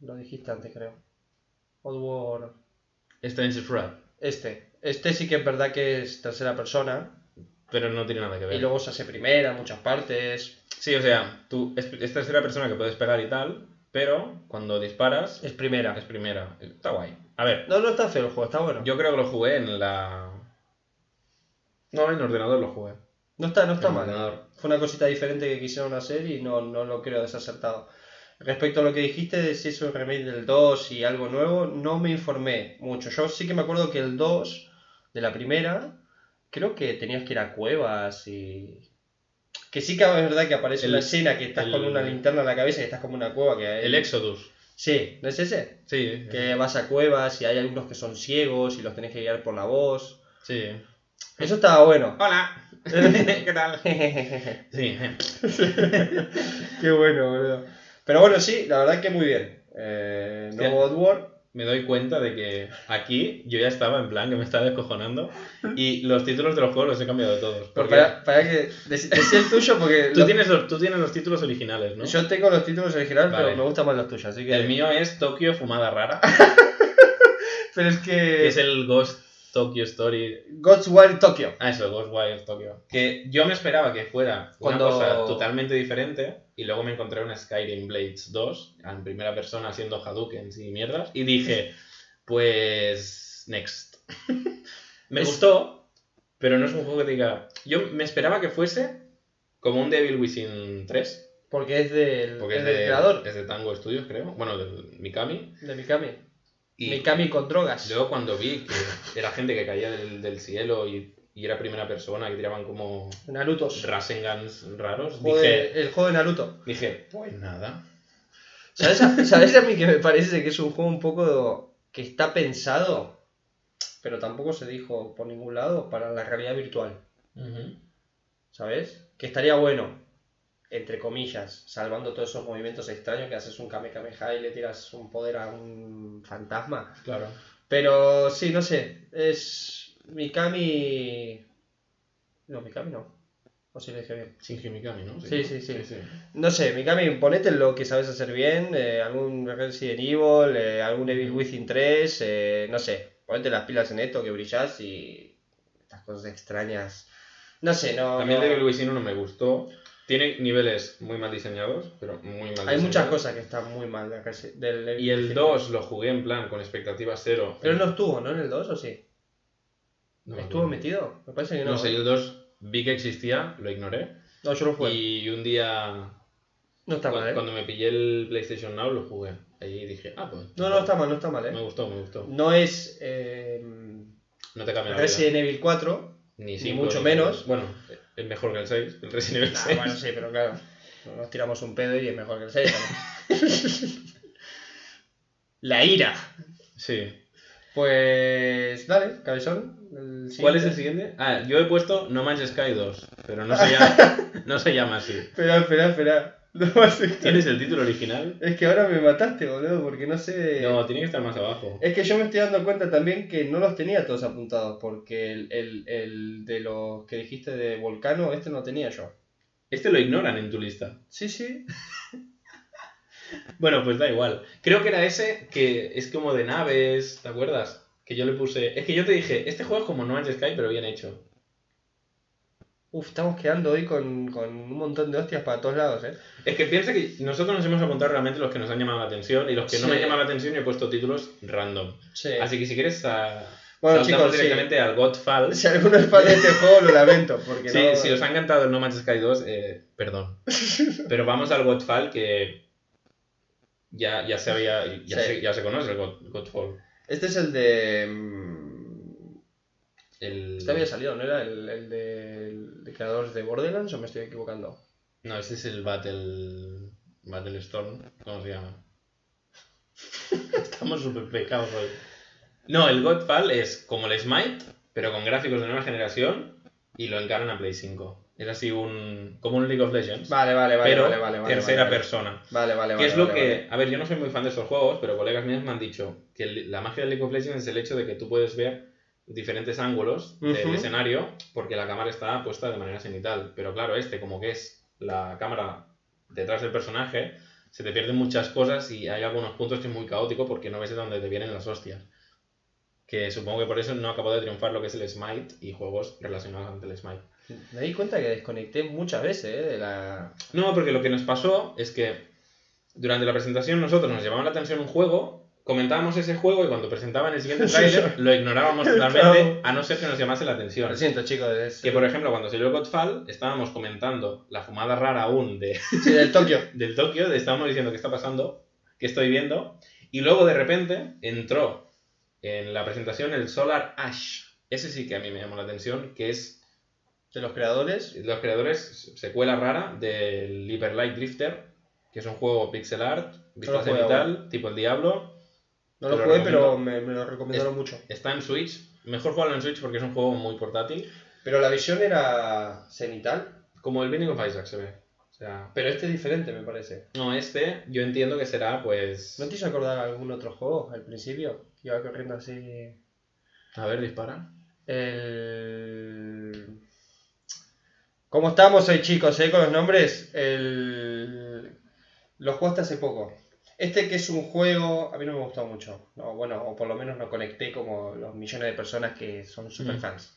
Lo dijiste antes, creo. Oddworld. Stranger's Wrath. Este. Este sí que es verdad que es tercera persona. Pero no tiene nada que ver. Y luego se hace primera en muchas partes. Sí, o sea, tú es, es tercera persona que puedes pegar y tal, pero cuando disparas Es primera. es primera. Está guay. A ver, No, no está feo el juego, está bueno. yo creo que lo jugué en la... No, en ordenador lo jugué. No está, no está En mal. ordenador. Fue una cosita diferente que quisieron hacer y no, no lo creo desacertado. Respecto a lo que dijiste de si es un remake del 2 y algo nuevo, no me informé mucho. Yo sí que me acuerdo que el 2 de la primera, creo que tenías que ir a cuevas y... Que sí que es verdad que aparece El- una escena que estás el- con una linterna en la cabeza y estás como una cueva que hay... El Exodus. Sí, ¿no es ese? Sí, Que vas a cuevas y hay algunos que son ciegos y los tenés que guiar por la voz. sí. Eso estaba bueno. Hola. <laughs> ¿Qué tal? Qué Sí. bueno, boludo. Pero bueno, sí, la verdad que muy bien. Eh, nuevo Oddworld. Me doy cuenta de que aquí yo ya estaba en plan que me estaba descojonando y los títulos de los juegos los he cambiado todos. Porque para, para que dec- decía el tuyo porque tú, lo- tienes los, tú tienes los títulos originales, ¿no? yo tengo los títulos originales, Vale. pero me gustan más los tuyos, así que El mío es Tokio Fumada Rara, <laughs> pero es que es el Ghost Tokyo Story God's Wild Tokyo. Ah, eso, Ghostwire Tokyo. Que yo me esperaba que fuera Cuando- una cosa totalmente diferente y luego me encontré una Skyrim Blades 2 en primera persona haciendo Hadoukens y mierdas y dije, pues, next. <laughs> me Es- gustó, pero no es un juego que diga... Yo me esperaba que fuese como un Devil Within 3, Porque es del, porque es es del de, creador es de Tango Studios, creo. Bueno, del Mikami. de Mikami. Y Mikami con drogas. luego cuando vi que era gente que caía del, del cielo y, y era primera persona, que tiraban como Naruto. Rasengans raros, dije, el juego de Naruto. dije, pues nada. ¿Sabes a, ¿Sabes a mí que me parece que es un juego un poco que está pensado, pero tampoco se dijo por ningún lado, para la realidad virtual? ¿Sabes? Que estaría bueno, entre comillas, salvando todos esos movimientos extraños que haces un Kame Kameha y le tiras un poder a un fantasma. Claro. Pero sí, no sé, es Mikami... No, Mikami no. O si lo dije bien. Shinji Mikami, ¿no? Sí, ¿no? sí, sí. No sé, Mikami, ponete lo que sabes hacer bien, eh, algún Resident Evil, eh, algún Evil Within 3, eh, no sé, ponete las pilas en esto que brillás y estas cosas extrañas. No sé, no... A mí el no- Devil Within 1 me gustó, Tiene niveles muy mal diseñados, pero muy mal diseñados. Hay muchas cosas que están muy mal de acá, sí, del Y el 2 lo jugué en plan con expectativas cero. Pero no estuvo, ¿no? En el 2 o sí. No me ¿Estuvo acuerdo. metido? Me parece que no. No sé, yo el 2 vi que existía, lo ignoré. No, yo lo jugué. Y un día, No está cu- mal, ¿eh? cuando me pillé el PlayStation Now, lo jugué. Ahí dije, ah, pues. No, no está mal, no está mal, Me ¿eh? gustó, me gustó. No es eh, No te cambia. Resident Evil 4. Ni, ni cinco, mucho ni- menos. Bueno, es mejor que el 6, el Resident Evil Nah, 6. bueno, sí, pero claro. Nos tiramos un pedo y es mejor que el 6 también. <laughs> La ira. Sí. Pues dale, cabezón. ¿Cuál es el siguiente? Ah, yo he puesto No Man's Sky 2, pero no se <laughs> llama, no se llama así. Espera, espera, espera. No <laughs> ¿Tienes el título original? Es que ahora me mataste, boludo, porque no sé. No, tiene que estar más abajo. Es que yo me estoy dando cuenta también que no los tenía todos apuntados, porque el, el, el de los que dijiste de Volcano, este no tenía yo. Este lo ignoran en tu lista. Sí, sí. <laughs> Bueno, pues da igual. Creo que era ese que es como de naves, ¿te acuerdas? Que yo le puse... Es que yo te dije, este juego es como No Man's Sky, pero bien hecho. Uf, estamos quedando hoy con, con un montón de hostias para todos lados, ¿eh? Es que piensa que nosotros nos hemos apuntado realmente los que nos han llamado la atención y los que no me llaman la atención yo he puesto títulos random. Sí. Así que si quieres, ah, Bueno, saltamos chicos, sí. directamente al Godfall. Si alguno es fan de este juego, lo lamento, porque Sí, no... si os ha encantado el No Man's Sky 2, eh, perdón. <laughs> Pero vamos al Godfall que ya, ya se había, ya, Sí. se, ya se conoce el God- Godfall. Este es el de... El... Este había salido, ¿no era el, el de, el de creadores de Borderlands o me estoy equivocando? No, este es el Battle... Battle Storm, ¿cómo se llama? <laughs> Estamos súper pecados hoy. No, el Godfall es como el Smite, pero con gráficos de nueva generación y lo encaran a Play 5. Es así un... como un League of Legends, Vale, vale, vale, pero vale, vale, vale, tercera persona. Vale, vale, Que vale. es lo que, a ver, yo no soy muy fan de estos juegos, pero colegas míos me han dicho que la magia de League of Legends es el hecho de que tú puedes ver diferentes ángulos del escenario porque la cámara está puesta de manera cenital. Pero claro, este, como que es la cámara detrás del personaje, se te pierden muchas cosas y hay algunos puntos que es muy caótico porque no ves de dónde te vienen las hostias. Que supongo que por eso no acabó de triunfar lo que es el Smite y juegos relacionados ante el Smite. Me di cuenta que desconecté muchas veces, ¿eh? De la... No, porque lo que nos pasó es que durante la presentación nosotros nos llamaba la atención un juego, comentábamos ese juego y cuando presentaban el siguiente <laughs> tráiler sí. lo ignorábamos totalmente, <laughs> a no ser que nos llamase la atención. Lo siento, chicos. Es... Que por ejemplo, cuando salió Godfall, estábamos comentando la fumada rara aún de, Sí, del Tokio. <laughs> del Tokio, de- estábamos diciendo qué está pasando, qué estoy viendo, y luego de repente entró en la presentación el Solar Ash. Ese sí que a mí me llamó la atención, que es De los creadores. los creadores, secuela rara del Hyper Light Drifter, que es un juego pixel art, vista cenital, tipo el Diablo. No lo jugué, pero me, me lo recomendaron mucho. Está en Switch. Mejor jugarlo en Switch porque es un juego muy portátil. Pero la visión era cenital. Como el Binding of Isaac se ve. O sea, Pero este es diferente, me parece. no, este yo entiendo que será pues... ¿No te hizo acordar algún otro juego al principio? Que iba corriendo así. A ver, dispara. El. ¿Cómo estamos hoy, chicos, eh, con los nombres? El... Lo jugaste hace poco. Este que es un juego, a mí no me gustó mucho. No, bueno, o por lo menos no conecté como los millones de personas que son super Mm. fans.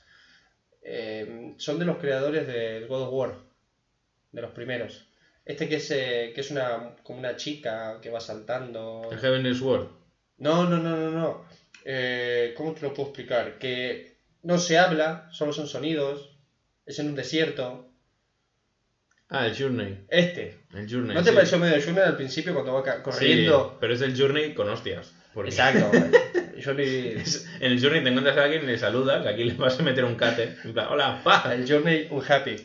Eh, son de los creadores del God of War, de los primeros. Este que es, eh, que es una, como una chica que va saltando. El Heavenly Sword. No, no, no, no, no. Eh, ¿Cómo te lo puedo explicar? Que no se habla, solo son sonidos. Es en un desierto. Ah, el Journey. Este. El Journey. ¿No te sí. pareció medio Junior al principio cuando va ca- Sí, corriendo? pero es el Journey con hostias. porque- Exacto. <laughs> Es- En el Journey te encuentras a alguien y le saludas, aquí le vas a meter un cate. En plan, hola, pa. El Journey un happy.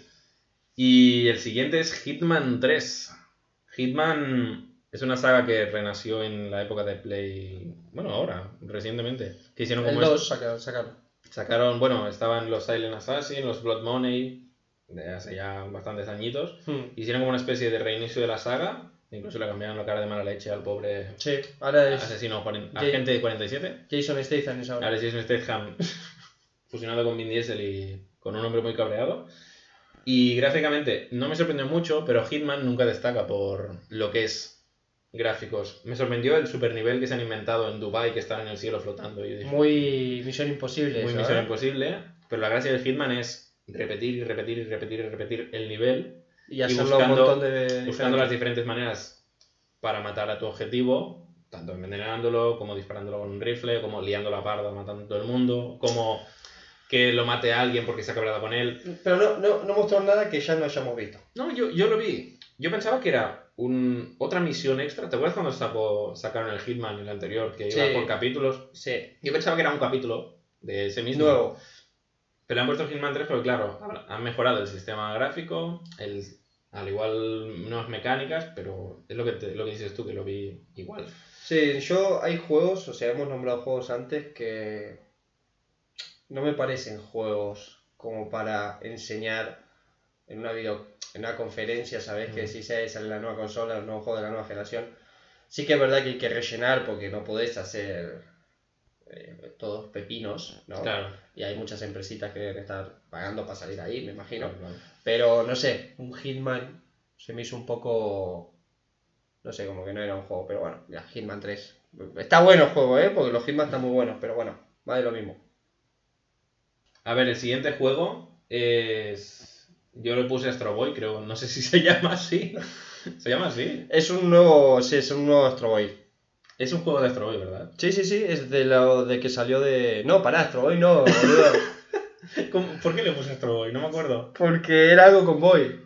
Y el siguiente es Hitman 3. Hitman es una saga que renació en la época de Play. Bueno, ahora, recientemente. Que hicieron El como 2 saca- sacaron. Sacaron, bueno, estaban los Silent Assassin, los Blood Money, de hace ya bastantes añitos. Hmm. Hicieron como una especie de reinicio de la saga. Incluso le cambiaron la cara de mala leche al pobre Sí, ahora es asesino, agente 47. Jason Statham es ahora. Ahora es Jason Statham <laughs> fusionado con Vin Diesel y con un hombre muy cabreado. Y gráficamente no me sorprendió mucho, pero Hitman nunca destaca por lo que es gráficos. Me sorprendió el super nivel que se han inventado en Dubai que están en el cielo flotando. Y yo dije, Muy Misión Imposible. muy eso, misión ¿eh? imposible, pero la gracia del Hitman es repetir y repetir y repetir y repetir el nivel Y hacerlo buscando- de. buscando las diferentes maneras para matar a tu objetivo, tanto envenenándolo, como disparándolo con un rifle, como liando la parda, matando a todo el mundo, como que lo mate a alguien porque se ha cabreado con él. Pero no, no, no mostró nada que ya no hayamos visto. No, yo, yo lo vi. Yo pensaba que era un, otra misión extra. ¿Te acuerdas cuando sacó- sacaron el Hitman, el anterior, que iba Sí. por capítulos? Sí. Yo pensaba que era un capítulo de ese mismo. Nuevo. Pero han puesto Hitman 3 porque, claro, han- mejorado el sistema gráfico, el, al igual nuevas mecánicas, pero es lo que, te- lo que dices tú, que lo vi igual. Sí, yo hay juegos, o sea, hemos nombrado juegos antes que no me parecen juegos como para enseñar en una video, en una conferencia, ¿sabes? Que Mm. si se sale la nueva consola, el nuevo juego de la nueva generación. Sí que es verdad que hay que rellenar porque no podés hacer eh, todos pepinos, ¿no? Claro. Y hay muchas empresitas que deben estar pagando para salir ahí, me imagino. claro, claro. Pero no sé, un Hitman se me hizo un poco. No sé, como que no era un juego, pero bueno, ya, Hitman 3. Está bueno el juego, ¿eh? Porque los Hitman están muy buenos, pero bueno, va de lo mismo. A ver, el siguiente juego es... Yo le puse Astro Boy, creo, no sé si se <laughs> llama así. ¿Se llama así? Es un nuevo. Sí, es un nuevo Astro Boy. Es un juego de Astro Boy, ¿verdad? Sí, sí, sí, es de lo de que salió de. No, para Astro Boy no, boludo. <laughs> ¿Cómo- ¿Por qué le puse Astro Boy? No me acuerdo. Porque era algo con Boy.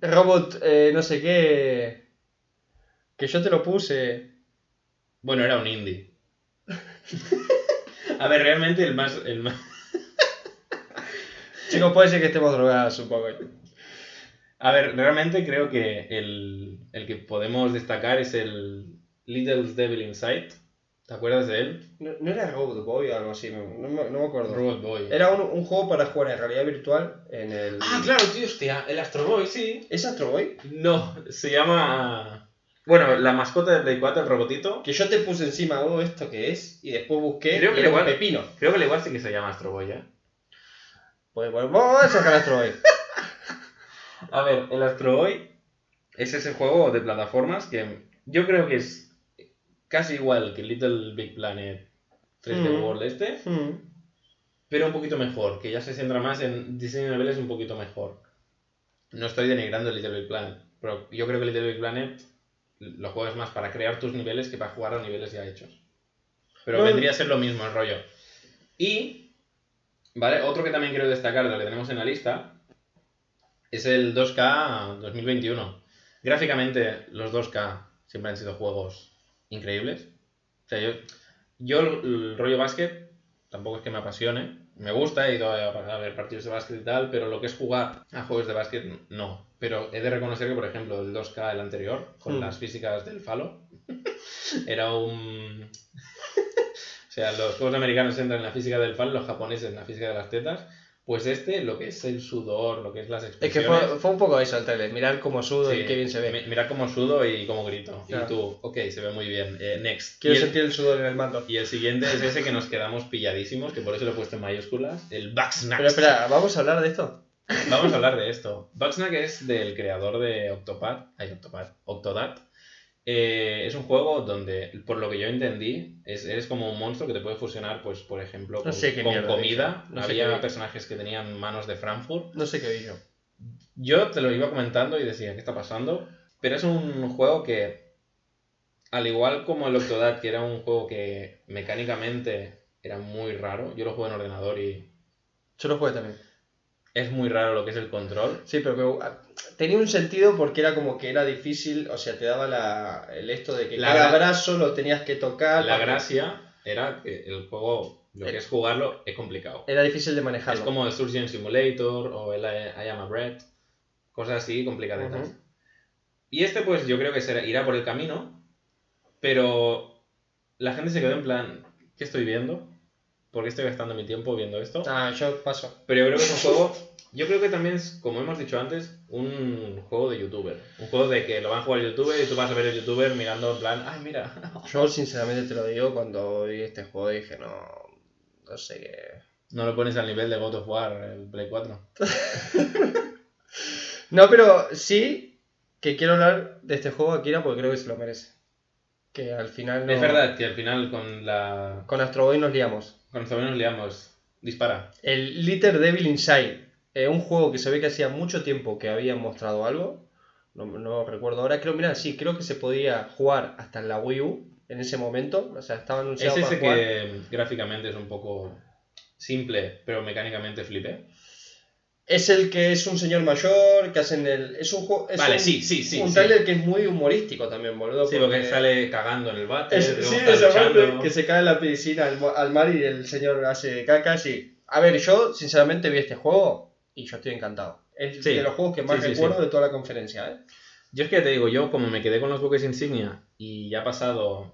Robot, eh, no sé qué. Que yo te lo puse. Bueno, era un indie. <laughs> A ver, realmente el más... El más... Chicos, puede ser que estemos drogados un poco. A ver, realmente creo que el, el que podemos destacar es el Little Devil Inside. ¿Te acuerdas de él? No, no era Robot Boy o algo así, no, no me- no me acuerdo. Robot Boy. Era un, un juego para jugar en realidad virtual en el... Ah, claro, tío, hostia, el Astro Boy, sí. ¿Es Astro Boy? No, se llama... Bueno, la mascota de Play 4, el robotito. Que yo te puse encima, oh, ¿esto qué es? Y después busqué Creo que un igual- pepino. Creo que al igual sí que se llama Astro Boy, ¿eh? Pues bueno, vamos a sacar Astro Boy. <laughs> A ver, el Astro Boy es ese juego de plataformas que yo creo que es casi igual que Little Big Planet 3D Mm. World este, Hmm. pero un poquito mejor, que ya se centra más en diseño de niveles un poquito mejor. No estoy denigrando Little Big Planet, pero yo creo que Little Big Planet lo juegas más para crear tus niveles que para jugar a niveles ya hechos. Pero vendría a ser lo mismo el rollo. Y, vale, otro que también quiero destacar de lo que tenemos en la lista es el 2K 2021. Gráficamente, los 2K siempre han sido juegos increíbles. O sea, yo, yo el, rollo básquet tampoco es que me apasione. Me gusta, he ido a, a ver partidos de básquet y tal, pero lo que es jugar a juegos de básquet, no. Pero he de reconocer que, por ejemplo, el 2K, el anterior, con Hmm. las físicas del falo, <laughs> era un... <laughs> o sea, los juegos americanos entran en la física del falo, los japoneses en la física de las tetas. Pues este, lo que es el sudor, lo que es las Es que expresiones... fue, fue un poco eso el trailer, mirar cómo sudo y qué bien se ve. mi- Mira cómo sudo y cómo grito. Claro. Y tú, ok, se ve muy bien. Eh, next. Quiero y, el, sentir el sudor en el mando. y el siguiente es ese que nos quedamos pilladísimos, que por eso lo he puesto en mayúsculas. El Bugsnax. Pero espera, ¿vamos a hablar de esto? Vamos a hablar de esto. Bugsnax es del creador de Octopath. Ay, Octopath. Octodad. Eh, es un juego donde, por lo que yo entendí, es, eres como un monstruo que te puede fusionar, pues, por ejemplo, No con, sé comida. No Había personajes que tenían manos de Frankfurt. No sé qué vi yo. Yo te lo iba comentando y decía, ¿qué está pasando? Pero es un juego que, al igual como el Octodad, que era un juego que mecánicamente era muy raro, yo lo juego en ordenador y Yo lo jugué también. Es muy raro lo que es el control. Sí, pero que, ah, tenía un sentido porque era como que era difícil, o sea, te daba la, el esto de que La cada brazo lo tenías que tocar. La gracia era que el juego, lo que es jugarlo, es complicado. Era difícil de manejarlo. Es como el Surgeon Simulator o el I I Am a Bread, cosas así complicadetas. Ujú. Y este, pues yo creo que será, irá por el camino, pero la gente se quedó en plan, ¿qué estoy viendo? ¿Por qué estoy gastando mi tiempo viendo esto? Ah, yo paso. Pero yo creo que es un juego, yo creo que también es, como hemos dicho antes, un juego de youtuber. Un juego de que lo van a jugar youtuber y tú vas a ver el youtuber mirando en plan, ay, mira. <laughs> Yo sinceramente te lo digo, cuando vi este juego dije, no, no sé qué... No lo pones al nivel de God of War, el Play 4. <laughs> No, pero sí que quiero hablar de este juego Akira porque creo que se lo merece. Que al final no... Es verdad que al final con la... Con Astro Boy nos liamos. Con Zoe nos liamos. Dispara. El Little Devil Inside. eh, un juego que se ve que hacía mucho tiempo que habían mostrado algo. No, no recuerdo ahora. Creo, mira, sí, creo que se podía jugar hasta en la Wii U en ese momento. O sea, estaba Es ese para jugar. que gráficamente es un poco simple, pero mecánicamente flipe. Es el que es un señor mayor, que hacen el... Es un juego... es Vale, un, sí, sí, sí, Un sí. trailer que es muy humorístico también, boludo. Sí, porque sale cagando en el bate, Es- sí, esa que se cae en la piscina al, mar y el señor hace cacas y... A ver, yo sinceramente vi este juego y yo estoy encantado. Es Sí. de los juegos que más Sí, sí, recuerdo sí. de toda la conferencia, ¿eh? Yo es que te digo, yo como me quedé con los buques insignia y ya ha pasado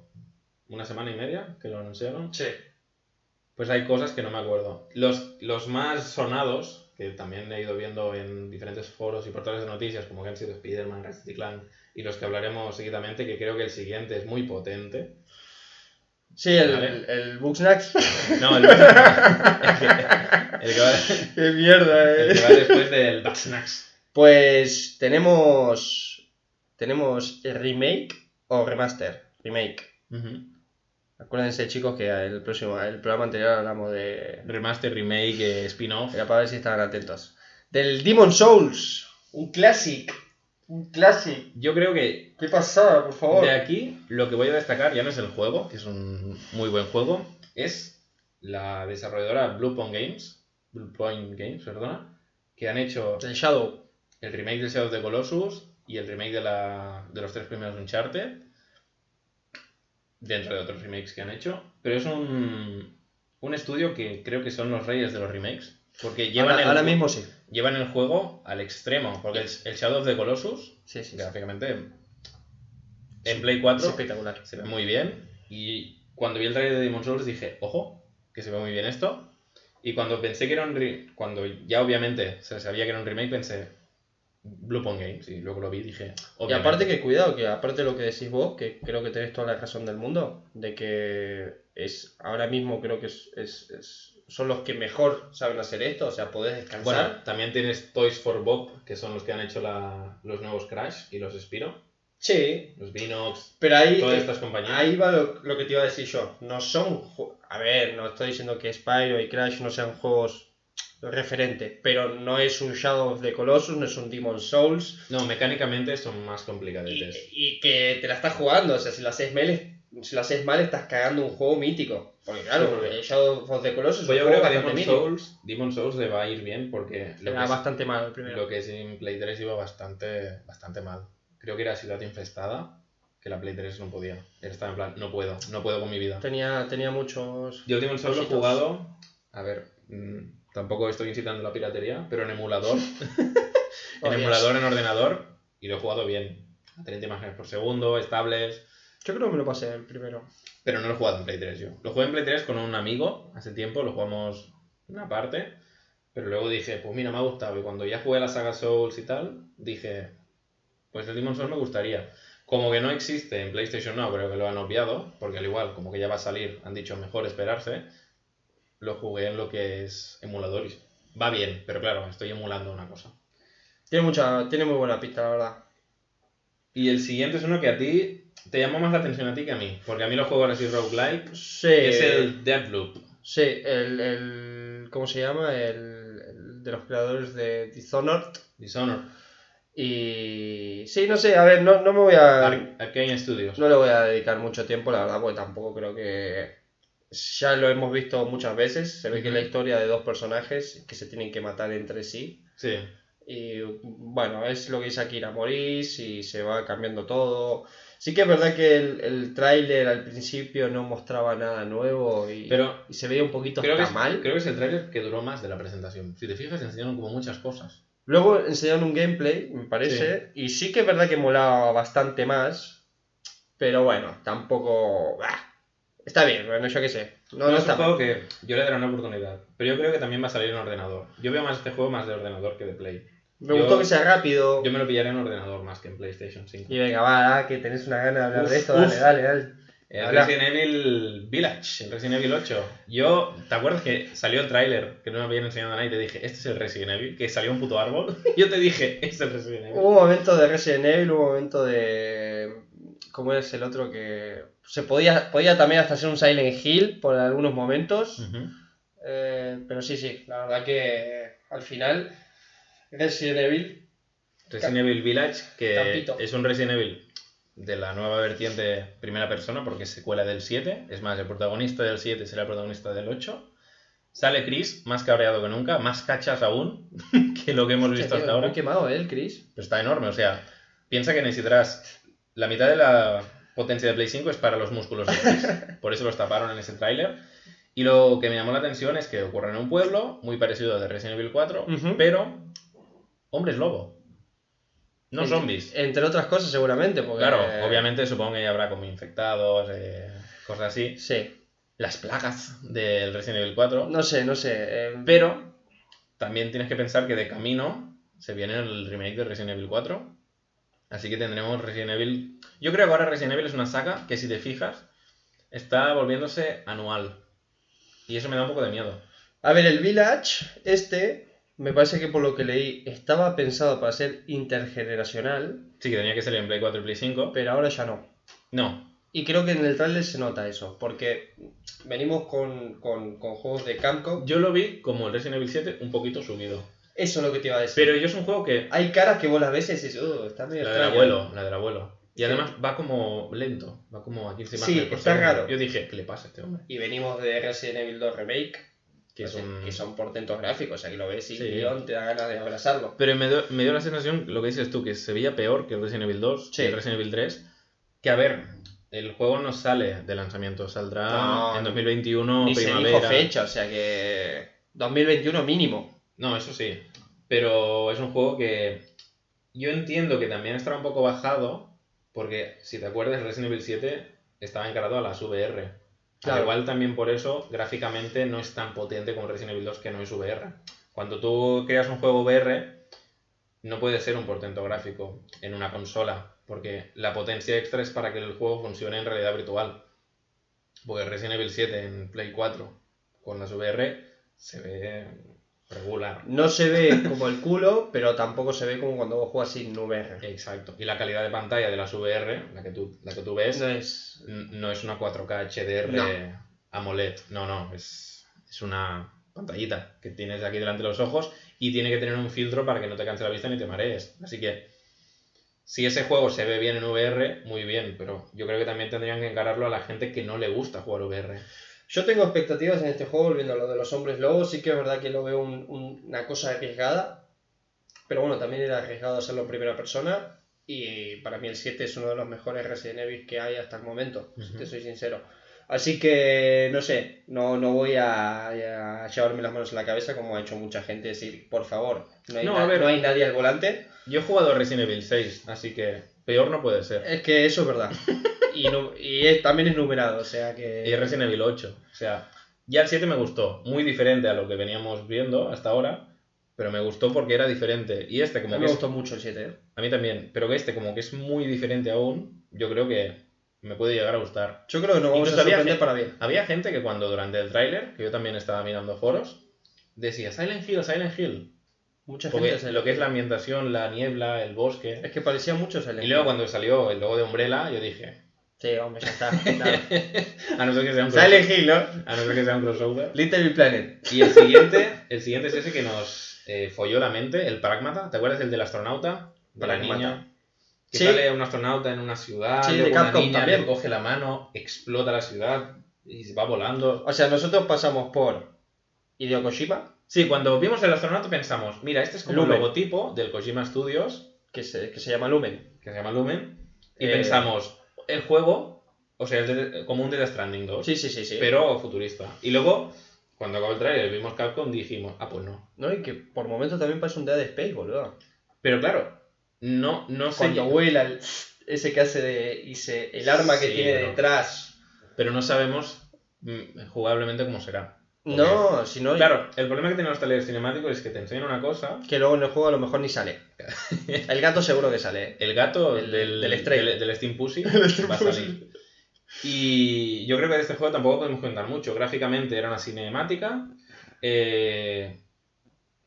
una semana y media que lo anunciaron, Sí. pues hay cosas que no me acuerdo. Los, los más sonados, que también he ido viendo en diferentes foros y portales de noticias, como que han sido Spider-Man, Ratchet y Clank, y los que hablaremos seguidamente, que creo que el siguiente es muy potente. Sí, el, Vale. el, el Bugsnax. <laughs> No, el, el que, el que va, <laughs> ¡Qué mierda, el que eh! va después del Bugsnax. Pues tenemos... Tenemos remake o remaster. Remake. Ujú. Acuérdense, chicos, que el próximo, el programa anterior hablamos de... Remaster, remake, eh, spin-off. Era para ver si estaban atentos. Del Demon Souls. Un classic. Un classic. Yo creo que ¿Qué pasaba, por favor? De aquí, lo que voy a destacar ya no es el juego, que es un muy buen juego, es la desarrolladora Bluepoint Games, Bluepoint Games, perdona, que han hecho El Shadow. el remake de Shadow of the Colossus y el remake de, la, de los tres primeros Uncharted, dentro de otros remakes que han hecho, pero es un, un estudio que creo que son los reyes de los remakes, porque llevan, Ahora, el, ahora mismo sí. llevan el juego al extremo, porque el, el Shadow of the Colossus, Sí, sí. sí. gráficamente, en Play 4 Es espectacular. se ve muy bien. Y cuando vi el trailer de Demon Souls dije, ojo, que se ve muy bien esto. Y cuando pensé que era un cuando ya obviamente se sabía que era un remake, pensé Bluepoint Games. Y luego lo vi y dije, Y aparte que cuidado, que aparte de lo que decís vos, que creo que tenés toda la razón del mundo, de que es ahora mismo creo que es, es- es- son los que mejor saben hacer esto, o sea, podés descansar. Bueno, también tienes Toys for Bob, que son los que han hecho la- los nuevos Crash y los Spiro. sí, Los Vinox, pero ahí, todas eh, estas compañías. ahí va lo, lo que te iba a decir yo. No son, a ver, no estoy diciendo que Spyro y Crash no sean juegos referentes, pero no es un Shadow of the Colossus, no es un Demon Souls, No, mecánicamente son más complicadetes. y que te la estás jugando, o sea, si lo haces mal, si lo haces mal estás cagando un juego mítico. Porque claro, Sí, Shadow of the Colossus es Pues un yo juego creo que bastante Demon. Souls, Demon Souls le va a ir bien porque lo Era que es- bastante mal el primero. Lo que es en Play 3 iba bastante, bastante mal. Creo que era Ciudad Infestada, que la Play 3 no podía. Estaba en plan, no puedo, no puedo con mi vida. Tenía, tenía muchos... Yo Demon Souls lo he jugado, a ver, mm, tampoco estoy incitando la piratería, pero en emulador, <laughs> <laughs> en emulador en ordenador, y lo he jugado bien. A 30 imágenes por segundo, estables, Yo creo que me lo pasé el primero. pero no lo he jugado en Play 3 yo. Lo jugué en Play 3 con un amigo hace tiempo, lo jugamos una parte, pero luego dije, pues mira, me ha gustado. Y cuando ya jugué la saga Souls y tal, dije, pues el Demon Souls me gustaría. Como que no existe en PlayStation Now, creo que lo han obviado, porque al igual, como que ya va a salir, han dicho mejor esperarse, lo jugué en lo que es emulador y va bien, pero claro, estoy emulando una cosa. Tiene mucha, tiene muy buena pista, la verdad. Y el siguiente es uno que a ti te llamó más la atención a ti que a mí, porque a mí los juegos así roguelike Sí, es el Deathloop. sí, el, el ¿cómo se llama? El, el de los creadores de Dishonored. Dishonored. Y sí, no sé, a ver, no, no me voy a Ar- Arcane Studios. no le voy a dedicar mucho tiempo, la verdad, porque tampoco creo que ya lo hemos visto muchas veces. Se ve que es la historia de dos personajes que se tienen que matar entre sí. Sí. Y bueno, es lo que dice Akira, morís y se va cambiando todo. Sí que es verdad que el, el tráiler al principio no mostraba nada nuevo y, Pero y se veía un poquito creo que, es, mal. creo que es el tráiler que duró más de la presentación. Si te fijas, enseñaron como muchas cosas. Luego enseñaron un gameplay, me parece, y sí que es verdad que molaba bastante más, pero bueno, tampoco... ¡ah! Está bien, bueno, yo qué sé. No, no es está un juego mal. que yo le daré una oportunidad. Pero yo creo que también va a salir en ordenador. Yo veo más este juego más de ordenador que de Play. Me yo- gustó que sea rápido. Yo me lo pillaré en ordenador más que en PlayStation 5. Y venga, va, que tenés una gana de hablar Uf, de esto, dale, dale, dale. El. Resident Evil Village, el Resident Evil 8. Yo, ¿te acuerdas que salió el tráiler que no me habían enseñado nada y te dije, este es el Resident Evil? Que salió un puto árbol. <laughs> Yo te dije, este es el Resident Evil. Hubo un momento de Resident Evil, hubo un momento de... ¿Cómo es el otro que...? Se podía, podía también hasta hacer un Silent Hill por algunos momentos. Eh, pero sí, sí, la verdad que al final Resident Evil. Resident Evil Village, que Campito. es un Resident Evil de la nueva vertiente primera persona, porque es secuela del 7. Es más, el protagonista del 7 será el protagonista del 8. Sale Chris, más cabreado que nunca, más cachas aún <laughs> que lo que hemos visto tío, hasta ahora. Quemado, ¿eh, el Chris? Pero está enorme, o sea, piensa que necesitarás la mitad de la potencia de Play 5 es para los músculos. <laughs> Por eso los taparon en ese tráiler. Y lo que me llamó la atención es que ocurre en un pueblo muy parecido al de Resident Evil 4, Ujú. pero hombres lobo. No Entre- zombies. Entre otras cosas, seguramente. Porque... Claro, obviamente supongo que habrá como infectados, eh, cosas así. Sí. Las plagas del Resident Evil 4. No sé, no sé. eh, Pero también tienes que pensar que de camino se viene el remake de Resident Evil 4. Así que tendremos Resident Evil. Yo creo que ahora Resident Evil es una saga que, si te fijas, está volviéndose anual. Y eso me da un poco de miedo. A ver, el Village, este, me parece que por lo que leí, estaba pensado para ser intergeneracional, Sí, que tenía que salir en Play 4 y Play 5. pero ahora ya no. No, Y creo que en el trailer se nota eso, porque venimos con, con- con juegos de Capcom. yo lo vi como el Resident Evil 7 un poquito subido. Eso es lo que te iba a decir. Pero yo es un juego que. Hay caras que vos las ves y dices, uh, está medio La del extraño". abuelo, la del abuelo. Y Sí. además va como lento, va como a 15 Sí, imágenes por está segundo. raro. Yo dije, ¿qué le pasa a este hombre? Y venimos de Resident Evil 2 Remake, Que es un- que son portentos gráficos, o sea que lo ves y Sí. guion, te da ganas de abrazarlo. Pero me dio, me dio la sensación, lo que dices tú, que se veía peor que el Resident Evil 2 Sí. y el Resident Evil 3. Que a ver, el juego no sale de lanzamiento, saldrá No, en 2021, Ni se primavera. dijo fecha, o sea que 2021 mínimo. No, eso sí. Pero es un juego que yo entiendo que también estará un poco bajado, porque si te acuerdas, Resident Evil 7 estaba encarado a las VR. Claro. Al igual también por eso, gráficamente no es tan potente como Resident Evil 2 que no es VR. Cuando tú creas un juego VR, no puede ser un portento gráfico en una consola, porque la potencia extra es para que el juego funcione en realidad virtual. Porque Resident Evil 7 en Play 4 con las VR se ve regular. No se ve como el culo, pero tampoco se ve como cuando vos juegas sin VR. Exacto. Y la calidad de pantalla de las VR, la que tú, la que tú ves, No es... no es una 4K HDR No. AMOLED. No, no, es, es una pantallita que tienes aquí delante de los ojos y tiene que tener un filtro para que no te canse la vista ni te marees. Así que si ese juego se ve bien en VR, muy bien, pero yo creo que también tendrían que encararlo a la gente que no le gusta jugar VR. Yo tengo expectativas en este juego, volviendo a lo de los hombres lobos, sí que es verdad que lo veo un- un- una cosa arriesgada, pero bueno, también era arriesgado hacerlo en primera persona, y para mí el 7 es uno de los mejores Resident Evil que hay hasta el momento, si Ujú. te soy sincero. Así que, no sé, no, no voy a, a llevarme las manos en la cabeza como ha hecho mucha gente, decir, por favor, no hay, No, na- ver. no hay nadie al volante. Yo he jugado Resident Evil 6, así que peor no puede ser. Es que eso es verdad. <laughs> Y, es- también es numerado, o sea que... Y Resident Evil 8. O sea, ya el 7 me gustó. Muy diferente a lo que veníamos viendo hasta ahora. Pero me gustó porque era diferente. Y este a como mí que me es- gustó mucho el 7, ¿eh? A mí también. Pero que este como que es muy diferente aún. Yo creo que me puede llegar a gustar. Yo creo que nos vamos Incluso a sorprender gente- para bien. Había gente que cuando durante el tráiler, que yo también estaba mirando foros, decía Silent Hill, Silent Hill. Mucha Porque gente se lo que es la ambientación, la niebla, el bosque. Es que parecía mucho Silent Y luego Hill. cuando salió el logo de Umbrella, yo dije, Sí, hombre, ya está. <laughs> claro. a no ser que sea un Silent crossover. Hill, ¿no? A no ser que sea un crossover. Little Planet. Y el siguiente, <laughs> el siguiente es ese que nos eh, folló la mente, el Pragmata. ¿Te acuerdas del del astronauta? De la niña. Que Sí. sale un astronauta en una ciudad, Sí, de una niña también. le coge la mano, explota la ciudad y se va volando. O sea, nosotros pasamos por Hideo Kojima, Sí, cuando vimos el astronauta pensamos, mira, este es como Lumen. el logotipo del Kojima Studios, que se, que se llama Lumen. que se llama Lumen, y Eh, pensamos, el juego, o sea, de- como un Death Stranding 2, Sí, sí, sí, sí. pero futurista. Y luego, cuando acabó el trailer vimos Capcom, dijimos, ah, pues no. ¿No? Y que por momentos también parece un Dead Space, boludo. Pero claro, no, no sé. Cuando vuela el- ese que hace de... Y se, el arma que Sí, tiene pero- detrás. Pero no sabemos mm, jugablemente cómo será. No, si no... Claro, el problema que tienen los trailers cinemáticos es que te enseñan una cosa. Que luego en el juego a lo mejor ni sale. <laughs> El gato seguro que sale. El gato El- del, del Stray. del, del Steam Pussy <laughs> va a salir. Y yo creo que de este juego tampoco podemos contar mucho. Gráficamente era una cinemática. eh,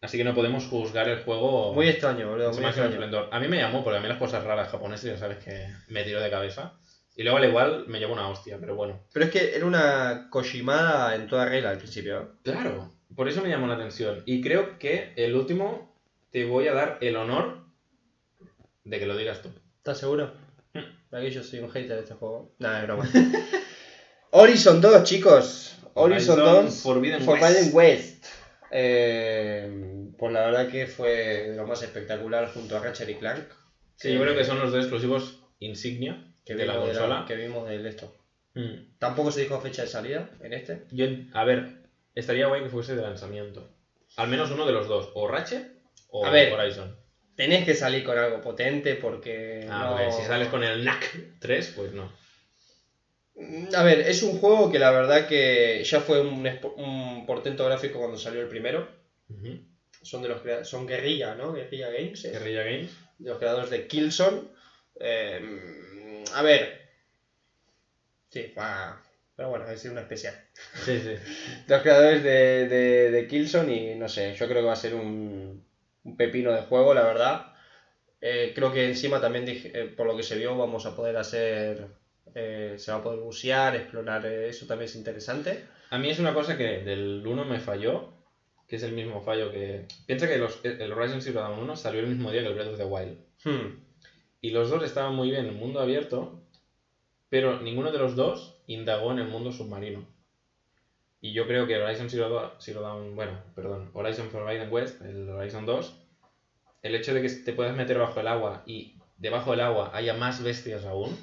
así que no podemos juzgar el juego Muy extraño, boludo. Muy extraño. A mí me llamó, porque a mí las cosas raras japonesas ya sabes que me tiro de cabeza. Y luego al igual me llevo una hostia, pero bueno. Pero es que era una Kojimada en toda regla al principio. Claro, por eso me llamó la atención. Y creo que el último te voy a dar el honor de que lo digas tú. ¿Estás seguro? Hmm. Aquí yo soy un hater de este juego. Nada, es broma. <laughs> Horizon 2, chicos. Horizon, Horizon 2. Forbidden Forbidden West. Eh, pues la verdad que fue de lo más espectacular junto a Ratchet y Clank. Sí, yo creo que son los dos exclusivos insignia que de la vimos de consola. que vimos del esto. Mm. Tampoco se dijo fecha de salida en este. Yo, a ver, estaría guay que fuese de lanzamiento. Al menos uno de los dos, o Ratchet o A ver. Horizon. Tenés que salir con algo potente porque. Ah, no- porque si sales con el NAC 3, pues no. Mm, A ver, es un juego que la verdad que ya fue un, portento gráfico cuando salió el primero. Son de los son Guerrilla, ¿no? Guerrilla Games. es. Guerrilla Games. de los creadores de Killzone. Eh, a ver. Sí, va. Pero bueno, es una especial. Sí, sí. <laughs> Los creadores de, de, de Killzone y no sé, yo creo que va a ser un, un pepino de juego, la verdad. Eh, creo que encima también, dije- eh, por lo que se vio, vamos a poder hacer. eh, se va a poder bucear, explorar, eso también es interesante. A mí es una cosa que del 1 me falló, que es el mismo fallo que... Piensa que los, el Horizon Zero Dawn 1 salió el mismo día que el Breath of the Wild. Hmm. Y los dos estaban muy bien en mundo abierto, pero ninguno de los dos indagó en el mundo submarino. Y yo creo que Horizon Zero Dawn, Zero Dawn- bueno, perdón, Horizon Forbidden West, el Horizon 2, el hecho de que te puedas meter bajo el agua y debajo del agua haya más bestias aún.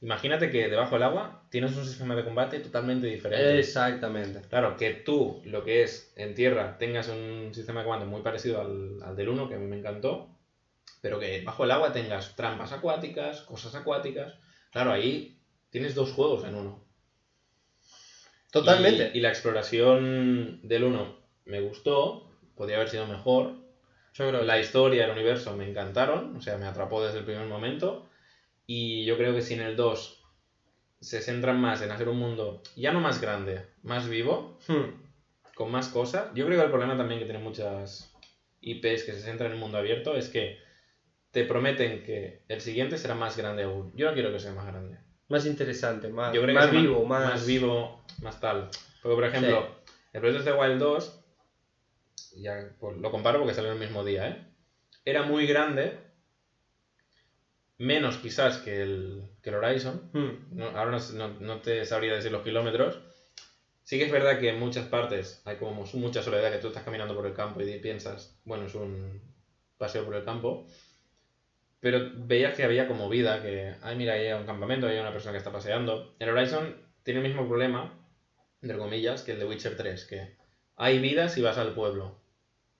Imagínate que debajo del agua tienes un sistema de combate totalmente diferente. Exactamente. Claro, que tú, lo que es en tierra, tengas un sistema de comando muy parecido al, al del 1, que a mí me encantó, pero que bajo el agua tengas trampas acuáticas, cosas acuáticas. Claro, ahí tienes dos juegos en uno. Totalmente. Y, y la exploración del 1 me gustó, podría haber sido mejor. yo creo que La historia, el universo me encantaron, o sea, me atrapó desde el primer momento. Y yo creo que si en el 2 se centran más en hacer un mundo ya no más grande, más vivo, Hmm. con más cosas. Yo creo que el problema también que tienen muchas IPs que se centran en el mundo abierto es que te prometen que el siguiente será más grande aún. Yo no quiero que sea más grande. Más interesante, más, Yo creo que más vivo, más... más vivo, más tal. Porque, por ejemplo, el of the Wild 2, ya pues, lo comparo porque salió el mismo día, ¿eh? Era muy grande, menos quizás que el, que el Horizon, Hmm. no, ahora no, no- te sabría decir los kilómetros. Sí que es verdad que en muchas partes hay como mu- mucha soledad que tú estás caminando por el campo y piensas, bueno, es un paseo por el campo. Pero veías que había como vida, que, ay, mira, ahí hay un campamento, hay una persona que está paseando. El Horizon tiene el mismo problema, entre comillas, que el de Witcher 3, que hay vida si vas al pueblo.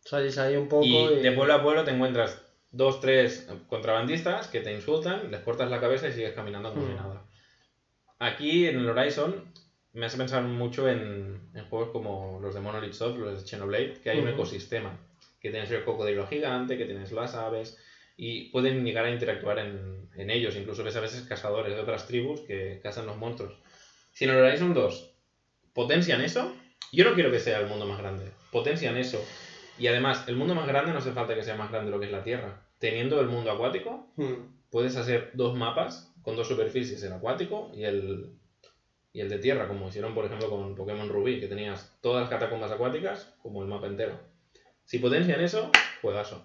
Salís ahí un poco Y y... de pueblo a pueblo te encuentras dos, tres contrabandistas que te insultan, les cortas la cabeza y sigues caminando como si Hmm. nada. Aquí en el Horizon me hace pensar mucho en, en juegos como los de Monolith Soft, los de Xenoblade, que hay un Ujú. ecosistema. Que tienes el cocodrilo gigante, que tienes las aves, y pueden llegar a interactuar en, en ellos. Incluso ves a veces cazadores de otras tribus que cazan los monstruos. Si en el Horizon 2 potencian eso, yo no quiero que sea el mundo más grande. Potencian eso. Y además, el mundo más grande no hace falta que sea más grande de lo que es la Tierra. Teniendo el mundo acuático, Hmm. puedes hacer dos mapas con dos superficies, el acuático y el, y el de tierra, como hicieron por ejemplo con Pokémon Rubí, que tenías todas las catacumbas acuáticas como el mapa entero. Si potencian eso, juegazo.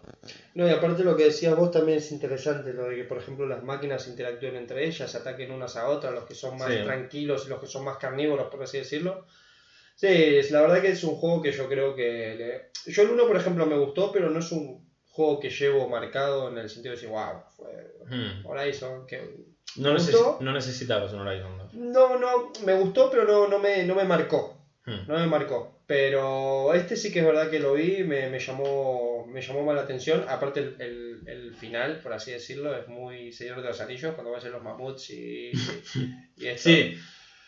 No, y aparte lo que decías vos también es interesante, lo de que, por ejemplo, las máquinas interactúen entre ellas, ataquen unas a otras, los que son más Sí. tranquilos y los que son más carnívoros, por así decirlo. Sí, la verdad que es un juego que yo creo que... le- Yo el 1, por ejemplo, me gustó, pero no es un juego que llevo marcado en el sentido de decir, wow, fue Hmm. Horizon, que... No, ¿Me necesi- gustó? no necesitabas un Horizon 2. No, no, me gustó, pero no, no, me, no me marcó. Hmm. No me marcó. Pero este sí que es verdad que lo vi, me, me llamó me llamó más la atención. Aparte el, el- el final, por así decirlo, es muy Señor de los Anillos, cuando vas en los mamuts y, <laughs> y esto. Sí,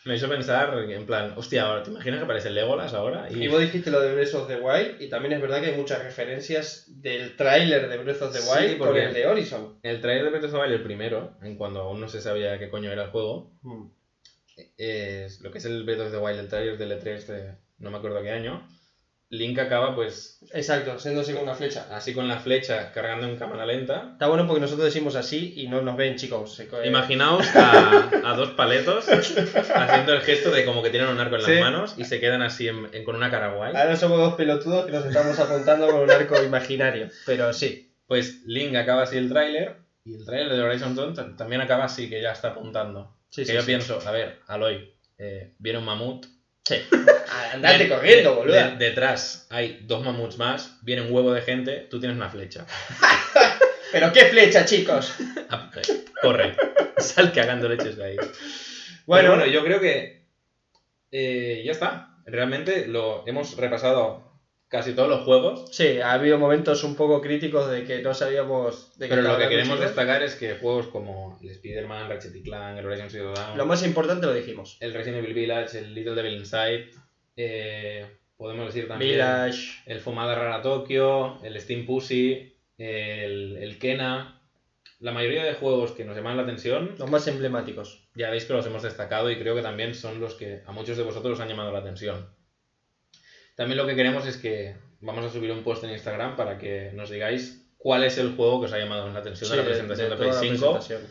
me hizo pensar en plan, hostia, ahora, ¿te imaginas que aparece Legolas ahora? Y, Y vos dijiste lo de Breath of the Wild, y también es verdad que hay muchas referencias del tráiler de Breath of the Sí, Wild con el de Horizon. el trailer de Breath of the Wild, el primero, en cuando aún no se sabía qué coño era el juego, es lo que es el Breath of the Wild, el trailer del E3 de no me acuerdo qué año, Link acaba pues Exacto, haciéndose con una flecha. así con la flecha cargando en cámara lenta. Está bueno porque nosotros decimos así y no nos ven, chicos. Imaginaos a, a dos paletos <laughs> haciendo el gesto de como que tienen un arco en las Sí. manos y se quedan así en- en- con una cara guay. Ahora somos dos pelotudos que nos estamos apuntando con un arco imaginario. Pero sí. Pues Link acaba así el tráiler y el tráiler de Horizon Dawn ta- también acaba así, que ya está apuntando. Sí, que sí, yo sí. pienso, a ver, Aloy, eh, viene un mamut. Sí. <laughs> Andate de- corriendo, de- detrás hay dos mamuts más, viene un huevo de gente, tú tienes una flecha. <laughs> Pero qué flecha, chicos. Ah, eh, Corre, sal cagando leches de ahí. Bueno, Bueno, bueno, yo creo que eh, ya está. Realmente lo hemos repasado casi todos los juegos. Sí, ha habido momentos un poco críticos de que no sabíamos de qué Pero lo que queremos chicos. destacar es que juegos como el Spider-Man, Ratchet y Clank, el Horizon Zero Dawn, Lo más importante lo dijimos. el Resident Evil Village, el Little Devil Inside, eh, podemos decir también Village. el Fumada Rara Tokyo, el Steam Pussy, el, el Kena. La mayoría de juegos que nos llaman la atención, Los más emblemáticos. ya veis que los hemos destacado y creo que también son los que a muchos de vosotros os han llamado la atención. También lo que queremos es que vamos a subir un post en Instagram para que nos digáis cuál es el juego que os ha llamado la atención Sí, de la presentación de, toda Play la 5 presentación.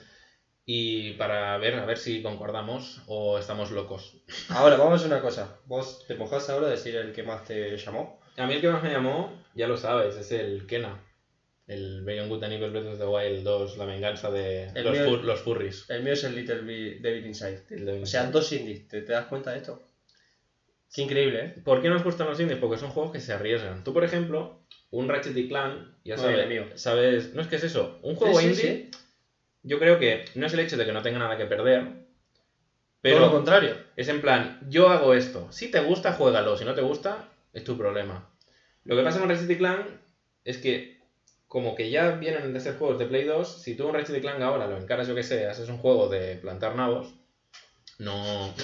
y para ver a ver si concordamos o estamos locos. Ahora, vamos a una cosa. Vos te mojás ahora a decir el que más te llamó. A mí el que más me llamó, ya lo sabes, es el Kena. El Beyond Good and Evil Breath of the Wild 2, la venganza de los, mío- fur- los furries. El mío es el Little David Inside. De- O sea, dos indies. ¿Te, te das cuenta de esto? Qué increíble, ¿eh? ¿Por qué nos gustan los indies? Porque son juegos que se arriesgan. Tú, por ejemplo, un Ratchet y Clank, ya sabes, amigo. sabes, no es que es eso, un juego Sí, sí, indie, yo creo que no es el hecho de que no tenga nada que perder, Todo lo pero contrario. es en plan, yo hago esto, si te gusta, juégalo, si no te gusta, es tu problema. Lo que pasa con Ratchet y Clank es que como que ya vienen de ser juegos de Play 2, si tú un Ratchet y Clank ahora lo encaras, yo que sé, haces un juego de plantar nabos, no... <laughs>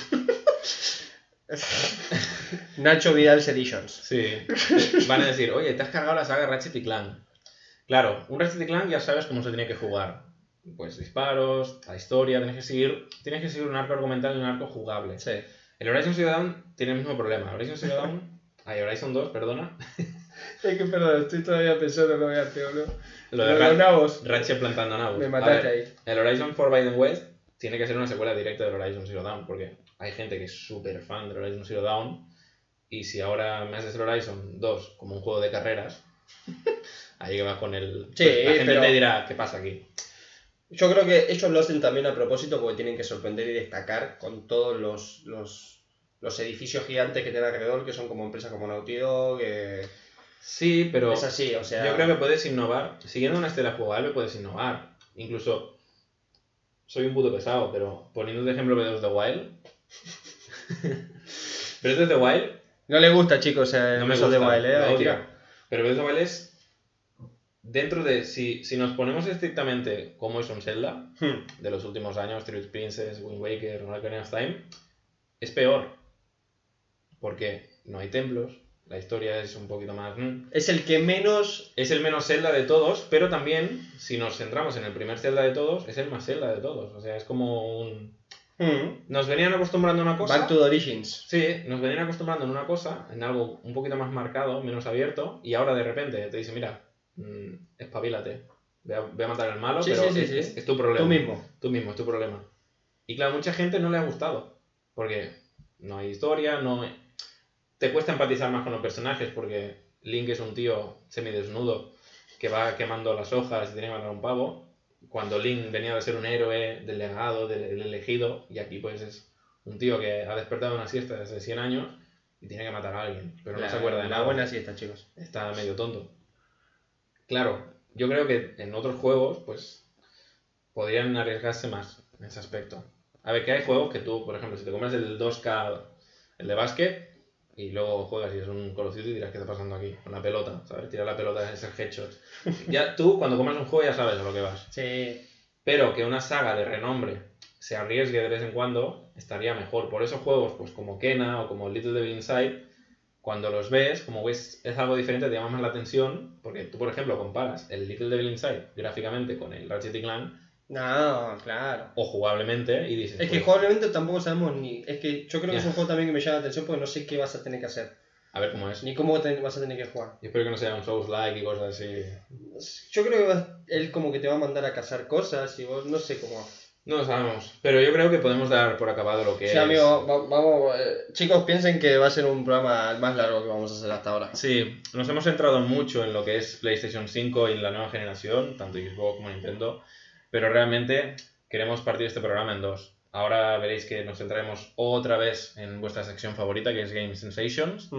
<laughs> Nacho Vidal's Editions. Sí, van a decir, oye, te has cargado la saga Ratchet y Clank. Claro, un Ratchet y Clank ya sabes cómo se tiene que jugar. Pues disparos, la historia, tienes que seguir, tienes que seguir un arco argumental y un arco jugable. Sí. El Horizon Zero Dawn tiene el mismo problema. Horizon Zero Dawn, <laughs> ay, Horizon 2, perdona. <laughs> Es que perdón, estoy todavía pensando en lo de arte, boludo. Lo de Ra- nabos. Ratchet plantando nabos. Me mataste ver, ahí. El Horizon Forbidden West tiene que ser una secuela directa del Horizon Zero Dawn, porque hay gente que es súper fan del Horizon Zero Dawn, y si ahora me haces el Horizon 2 como un juego de carreras, <laughs> ahí que vas con el... Sí, pues la gente pero- te dirá, ¿qué pasa aquí? Yo creo que ellos lo hacen también a propósito porque tienen que sorprender y destacar con todos los, los, los edificios gigantes que tienen alrededor, que son como empresas como Naughty Dog, que Sí, pero es así, o sea... yo creo que puedes innovar. Siguiendo una estela jugable puedes innovar. Incluso, soy un puto pesado, pero poniendo de ejemplo Breath of the Wild... <laughs> Breath of the Wild No le gusta, chicos, el no me gusta, de baile, ¿eh? Pero Breath of the Wild es... Dentro de... Si, si nos ponemos estrictamente como es un Zelda, Hmm. de los últimos años, Trials Princess, Wind Waker, Ocarina of Time, es peor. Porque no hay templos, la historia es un poquito más... mm. Es el que menos... Es el menos Zelda de todos, pero también, si nos centramos en el primer Zelda de todos, es el más Zelda de todos. O sea, es como un... Hmm. Nos venían acostumbrando a una cosa... Back to the Origins. Sí, nos venían acostumbrando en una cosa, en algo un poquito más marcado, menos abierto, y ahora de repente te dice, mira, mm, espabilate, ve a, matar al malo, Sí, pero sí, sí, es, sí. es- tu problema. Tú mismo. Tú mismo, es tu problema. Y claro, a mucha gente no le ha gustado, porque no hay historia, no... Te cuesta empatizar más con los personajes, porque Link es un tío semidesnudo que va quemando las hojas y tiene que matar a un pavo, cuando Link venía de ser un héroe, del legado, del, elegido, y aquí pues es un tío que ha despertado de una siesta desde 100 años y tiene que matar a alguien, pero no se acuerda de La nada buena siesta, chicos. está medio tonto. Claro, yo creo que en otros juegos, pues, podrían arriesgarse más en ese aspecto. A ver, que hay juegos que tú, por ejemplo, si te compras el 2K, el de básquet, y luego juegas y es un Call of Duty, dirás qué está pasando aquí, con la pelota, ¿sabes? Tirar la pelota es el headshot. Ya tú, cuando compras un juego, ya sabes a lo que vas. Sí. Pero que una saga de renombre se arriesgue de vez en cuando, estaría mejor. Por esos juegos, pues como Kena o como Little Devil Inside, cuando los ves, como ves, es algo diferente, te llama más la atención, porque tú, por ejemplo, comparas el Little Devil Inside gráficamente con el Ratchet y Clank, No, claro. o jugablemente, y dices, Es que pues, jugablemente tampoco sabemos ni... Es que yo creo que es un juego también que me llama la atención porque no sé qué vas a tener que hacer. A ver cómo es. ni cómo te- vas a tener que jugar. Y espero que no sea un Souls-like y cosas así. Yo creo que vas- él como que te va a mandar a cazar cosas y vos no sé cómo. No lo sabemos. Pero yo creo que podemos dar por acabado lo que Sí, es. amigo, va- vamos. eh, chicos, piensen que va a ser un programa más largo que vamos a hacer hasta ahora. Sí, nos hemos centrado mucho en lo que es PlayStation 5 y la nueva generación, tanto Xbox como Nintendo, pero realmente queremos partir este programa en dos. Ahora veréis que nos centraremos otra vez en vuestra sección favorita, que es Game Sensations.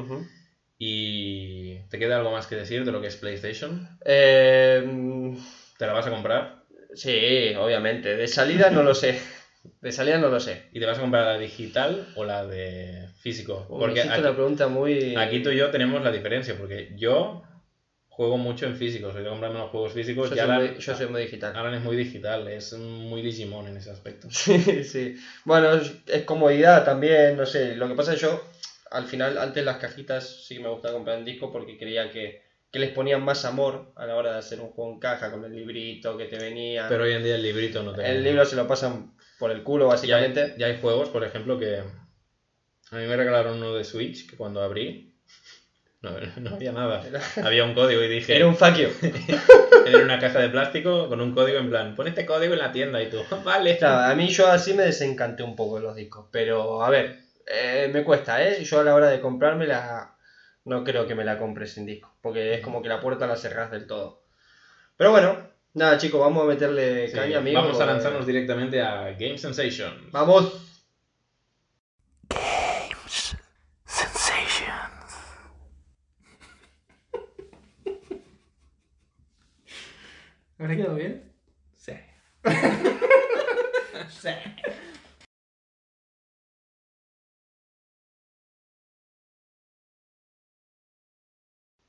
¿Y te queda algo más que decir de lo que es PlayStation? Eh, ¿Te la vas a comprar? sí, obviamente. De salida no lo sé. De salida no lo sé. ¿Y te vas a comprar la digital o la de físico? Me Porque aquí, una pregunta muy. aquí tú y yo tenemos la diferencia, porque yo juego mucho en físico, soy de comprarme los juegos físicos yo, soy Alan, muy, yo soy muy digital. Alan es muy digital, es muy Digimon en ese aspecto. <laughs> Sí, sí. Bueno, es, es comodidad también, no sé. Lo que pasa es que yo, al final, antes las cajitas sí me gustaba comprar en disco porque creía que, que les ponían más amor a la hora de hacer un juego en caja con el librito que te venía. Pero hoy en día el librito no te... el libro se lo pasan por el culo, ya hay, básicamente. ya hay juegos, por ejemplo, que a mí me regalaron uno de Switch que cuando abrí no, no había nada. Había un código y dije... Era un you. <laughs> Era una caja de plástico con un código en plan, pon este código en la tienda y tú, <laughs> vale. Claro, a mí yo así me desencanté un poco de los discos. Pero, a ver, eh, me cuesta, ¿eh? Yo a la hora de comprármela, no creo que me la compre sin disco. Porque es como que la puerta la cerrás del todo. Pero bueno, nada, chicos, vamos a meterle Sí, caña, amigo. vamos a porque- lanzarnos directamente a Game Sensation. Vamos. ¿Habrá quedado bien? <laughs> Sí.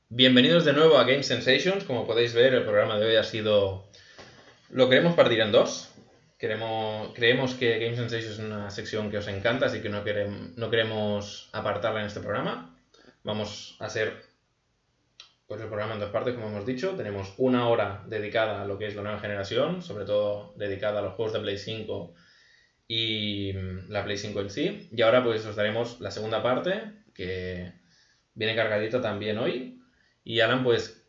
Bienvenidos de nuevo a Game Sensations. Como podéis ver, el programa de hoy ha sido. Lo queremos partir en dos. Queremos, creemos que Game Sensations es una sección que os encanta, así que no, querem- no queremos apartarla en este programa. Vamos a hacer pues, el programa en dos partes, como hemos dicho. Tenemos una hora dedicada a lo que es la nueva generación, sobre todo dedicada a los juegos de Play 5 y mm, la Play 5 en sí. Y ahora pues os daremos la segunda parte, que viene cargadita también hoy. Y Alan pues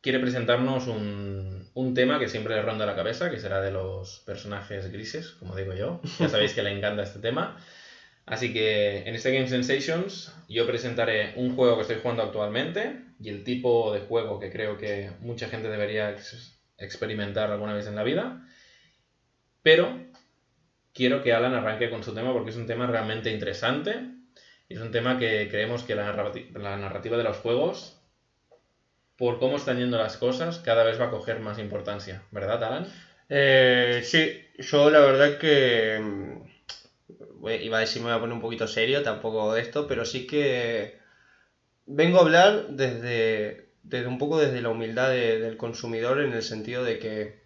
quiere presentarnos un, un tema que siempre le ronda la cabeza, que será de los personajes grises, como digo yo. Ya sabéis que le encanta este tema. Así que en este Game Sensations yo presentaré un juego que estoy jugando actualmente y el tipo de juego que creo que mucha gente debería ex- experimentar alguna vez en la vida. Pero quiero que Alan arranque con su tema porque es un tema realmente interesante y es un tema que creemos que la, la narrativa de los juegos, por cómo están yendo las cosas, cada vez va a coger más importancia. ¿Verdad, Alan? Eh, sí, yo la verdad que iba a decir me voy a poner un poquito serio, tampoco de esto, pero sí que vengo a hablar desde, desde un poco desde la humildad de- del consumidor en el sentido de que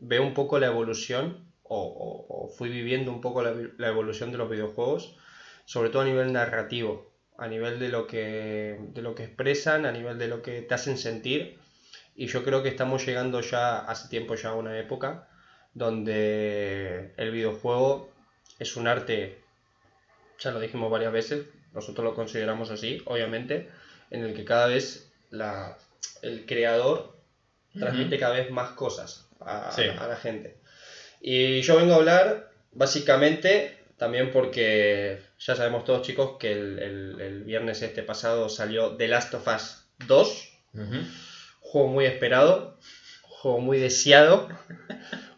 veo un poco la evolución o, o- o fui viviendo un poco la, la evolución de los videojuegos, sobre todo a nivel narrativo, a nivel de lo que, de lo que expresan, a nivel de lo que te hacen sentir. Y yo creo que estamos llegando ya, hace tiempo ya a una época donde el videojuego es un arte, ya lo dijimos varias veces, nosotros lo consideramos así, obviamente, en el que cada vez la, el creador transmite cada vez más cosas a, Sí. a la gente. Y yo vengo a hablar básicamente también porque ya sabemos todos chicos que el, el- el viernes este pasado salió The Last of Us 2, Ujú. juego muy esperado, juego muy deseado,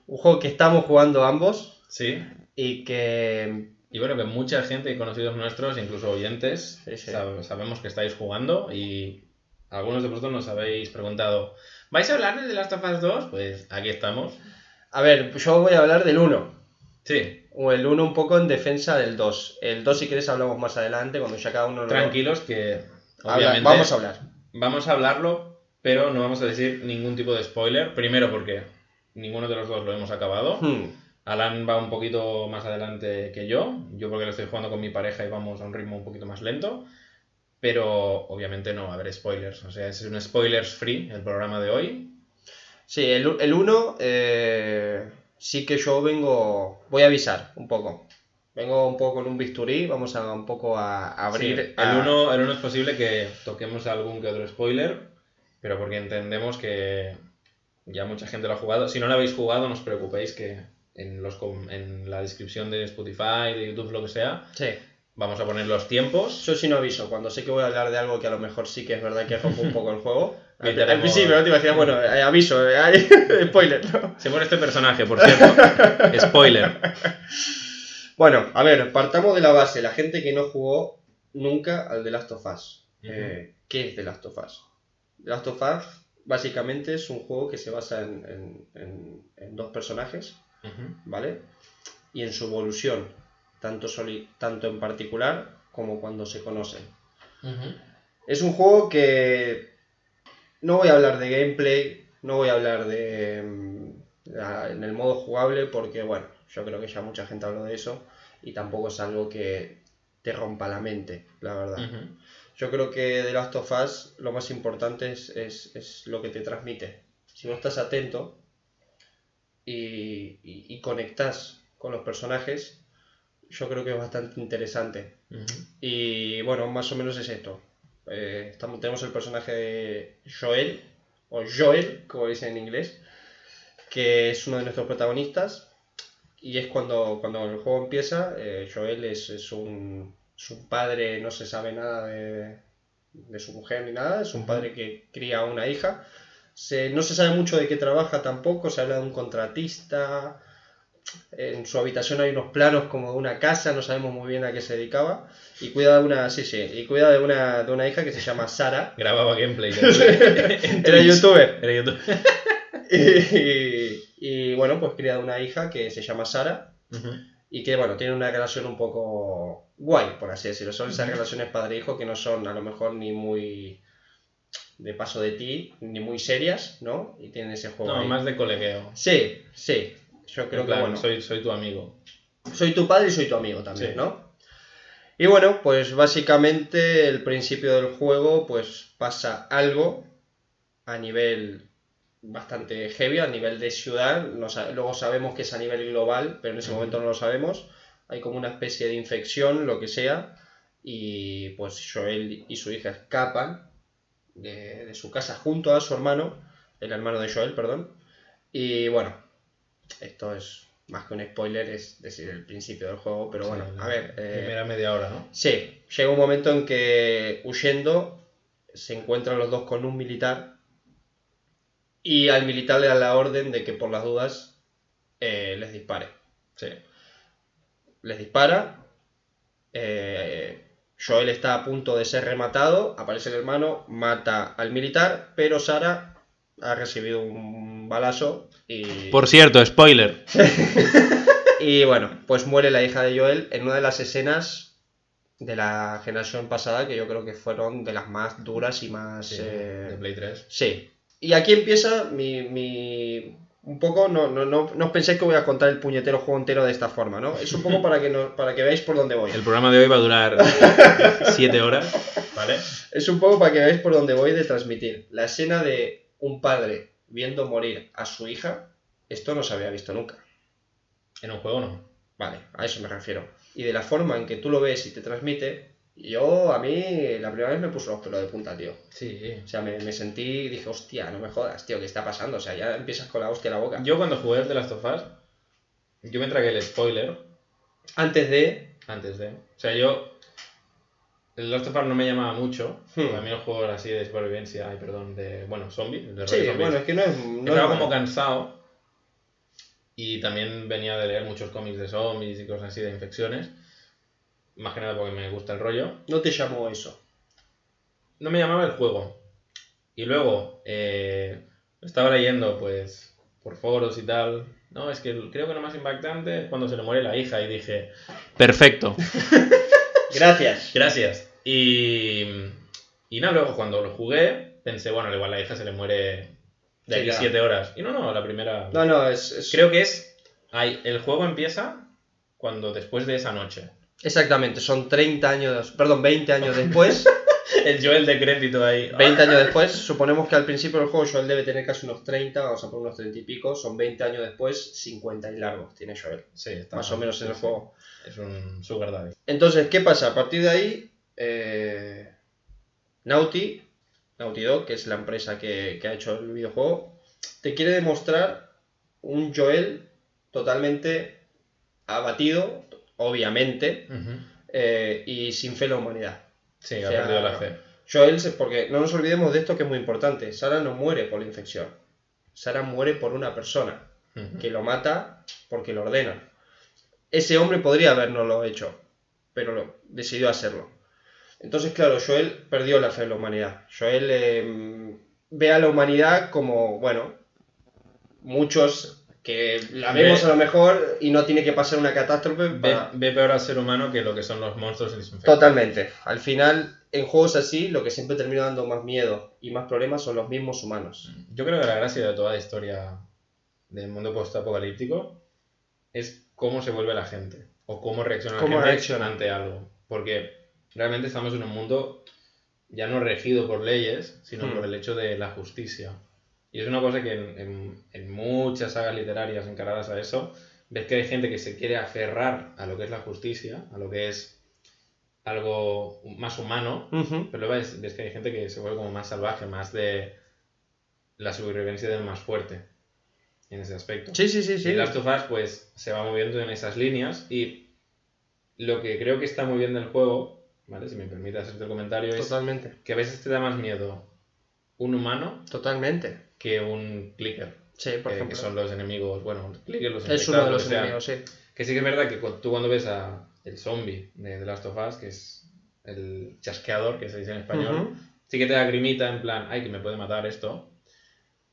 un juego que estamos jugando ambos Sí. Y que Y bueno, que mucha gente, conocidos nuestros, incluso oyentes, Sí, sí. sab- sabemos que estáis jugando y algunos de vosotros nos habéis preguntado, ¿vais a hablar de The Last of Us 2? Pues aquí estamos. A ver, yo voy a hablar del 1. Sí, O el 1 un poco en defensa del 2. El 2 si quieres hablamos más adelante, cuando ya cada uno lo... tranquilos que Habla- obviamente Vamos a hablar. vamos a hablarlo, pero no vamos a decir ningún tipo de spoiler. Primero porque ninguno de los dos lo hemos acabado. Hmm. Alan va un poquito más adelante que yo. Yo porque lo estoy jugando con mi pareja y vamos a un ritmo un poquito más lento. Pero obviamente no va a haber spoilers. O sea, es un spoilers free el programa de hoy. Sí, el, el 1 eh, sí que yo vengo... Voy a avisar un poco. Vengo un poco con un bisturí, vamos a un poco a abrir. Sí, el 1 el uno es posible que toquemos algún que otro spoiler, pero porque entendemos que ya mucha gente lo ha jugado. Si no lo habéis jugado, no os preocupéis que en, los, en la descripción de Spotify, de YouTube, lo que sea, Sí. vamos a poner los tiempos. Yo sí no aviso, cuando sé que voy a hablar de algo que a lo mejor sí que es verdad que rompe un poco el juego. <laughs> Al, al tenemos- principio, ¿no? Te imaginas, bueno, eh, aviso, eh, <laughs> spoiler, ¿no? Se muere este personaje, por cierto. <laughs> Spoiler. Bueno, a ver, partamos de la base. La gente que no jugó nunca al The Last of Us. Eh, ¿Qué es The Last of Us? The Last of Us básicamente es un juego que se basa en, en- en- en dos personajes, ¿vale? Y en su evolución, tanto, soli- tanto en particular como cuando se conocen. Es un juego que no voy a hablar de gameplay, no voy a hablar de mm, en el modo jugable porque bueno, yo creo que ya mucha gente habló de eso y tampoco es algo que te rompa la mente, la verdad. Yo creo que de Last of Us lo más importante es, es- es lo que te transmite. Si no estás atento y, y, y conectas con los personajes, yo creo que es bastante interesante. Y bueno, más o menos es esto. Eh, estamos, tenemos el personaje de Joel, o Joel, como dicen en inglés, que es uno de nuestros protagonistas. Y es cuando, cuando el juego empieza, eh, Joel es, es un, es un padre, no se sabe nada de, de su mujer ni nada, es un padre que cría a una hija. Se- no se sabe mucho de qué trabaja tampoco, se habla de un contratista. En su habitación hay unos planos como de una casa, no sabemos muy bien a qué se dedicaba. Y cuida de una, sí, sí, y cuida de una, de una hija que se llama Sara. <laughs> Grababa gameplay. <laughs> Era youtuber. Era youtuber. <laughs> Y, y, bueno, pues cría de una hija que se llama Sara. Y que bueno, tiene una relación un poco guay, por así decirlo. Son esas relaciones padre-hijo que no son a lo mejor ni muy de paso de ti, ni muy serias, ¿no? Y tienen ese juego. No, ahí. más de colegueo. Sí, sí. Yo creo que bueno. soy, soy tu amigo. soy tu padre y soy tu amigo también, Sí. ¿no? Y bueno, pues básicamente el principio del juego, pues pasa algo a nivel bastante heavy, a nivel de ciudad. No luego sabemos que es a nivel global, pero en ese momento no lo sabemos. Hay como una especie de infección, lo que sea, y pues Joel y su hija escapan de, de su casa junto a su hermano, el hermano de Joel, perdón. Y bueno, esto es más que un spoiler, es decir, el principio del juego, pero bueno, a ver. eh, Primera media hora, ¿no? Sí, llega un momento en que huyendo se encuentran los dos con un militar y al militar le dan la orden de que por las dudas eh, les dispare. Sí. Les dispara, eh, Joel está a punto de ser rematado, aparece el hermano, mata al militar, pero Sara ha recibido un balazo y... Por cierto, spoiler. <laughs> Y bueno, pues muere la hija de Joel en una de las escenas de la generación pasada que yo creo que fueron de las más duras y más... Sí, eh, de Play 3. Sí. Y aquí empieza mi... mi- un poco, no, no, no, no os penséis que voy a contar el puñetero juego entero de esta forma, ¿no? Es un poco para que, no, para que veáis por dónde voy. El programa de hoy va a durar 7 horas, ¿vale? Es un poco para que veáis por dónde voy de transmitir. La escena de un padre viendo morir a su hija, esto no se había visto nunca. En un juego no. Vale, a eso me refiero. Y de la forma en que tú lo ves y te transmite, yo a mí la primera vez me puso los pelos de punta, tío. Sí. O sea, me, me sentí y dije, hostia, no me jodas, tío, ¿qué está pasando? O sea, ya empiezas con la hostia en la boca. Yo cuando jugué el The Last of Us, yo me tragué el spoiler Antes de... antes de... O sea, yo... El Last of Us no me llamaba mucho. Hmm. A mí los juegos así de supervivencia, ay, perdón, de... Bueno, zombies. De Sí, zombies. bueno, es que no es... No Estaba es como cansado y también venía de leer muchos cómics de zombies y cosas así de infecciones. Más que nada porque me gusta el rollo. No te llamó eso. No me llamaba el juego. Y luego eh, estaba leyendo pues por foros y tal. No, es que creo que lo más impactante es cuando se le muere la hija y dije, perfecto, <laughs> Gracias. gracias. Y, y nada, luego cuando lo jugué pensé, bueno, igual la hija se le muere de Sí, aquí ya. siete horas. Y no, no, la primera... No, no, es... es- Creo que es. el juego empieza cuando después de esa noche. Exactamente, son 30 años, perdón, 20 años después. <laughs> El Joel decrépito ahí. 20 años después, suponemos que al principio del juego Joel debe tener casi unos 30, vamos a poner unos 30 y pico, son 20 años después, 50 y largos tiene Joel, Sí, está más o menos en el juego. Es un sugar daddy. Entonces, ¿qué pasa? A partir de ahí, eh, Naughty, Naughty Dog, que es la empresa que, que ha hecho el videojuego, te quiere demostrar un Joel totalmente abatido, obviamente, eh, y sin fe en la humanidad. Sí, O ha perdido la fe. Joel, porque no nos olvidemos de esto que es muy importante, Sara no muere por la infección, Sara muere por una persona que lo mata porque lo ordena. Ese hombre podría habernoslo hecho, pero lo, decidió hacerlo. Entonces, claro, Joel perdió la fe en la humanidad. Joel eh, ve a la humanidad como, bueno, muchos que la Ve- vemos a lo mejor y no tiene que pasar una catástrofe Ve, para... ve peor al ser humano que lo que son los monstruos y los infectados. Totalmente. Al final, en juegos así, lo que siempre termina dando más miedo y más problemas son los mismos humanos. Yo creo que la gracia de toda la historia del mundo post-apocalíptico es cómo se vuelve la gente o cómo reacciona la gente ante algo. Porque realmente estamos en un mundo ya no regido por leyes, sino Hmm. por el hecho de la justicia. Y es una cosa que en, en- en muchas sagas literarias encaradas a eso, ves que hay gente que se quiere aferrar a lo que es la justicia, a lo que es algo más humano, pero luego ves, ves que hay gente que se vuelve como más salvaje, más de la supervivencia del más fuerte en ese aspecto. Sí, sí, sí, sí. Y Last of Us pues se va moviendo en esas líneas y lo que creo que está muy bien del juego, ¿vale? Si me permite hacerte el comentario, es que a veces te da más miedo un humano Totalmente. Que un clicker, Sí, por que, ejemplo. que son los enemigos, bueno, los clickers, los Es uno de los sea. enemigos, sí. Que sí que es verdad que tú cuando ves a el zombie de The Last of Us, que es el chasqueador, que se dice en español, sí que te da grimita en plan, ay, que me puede matar esto.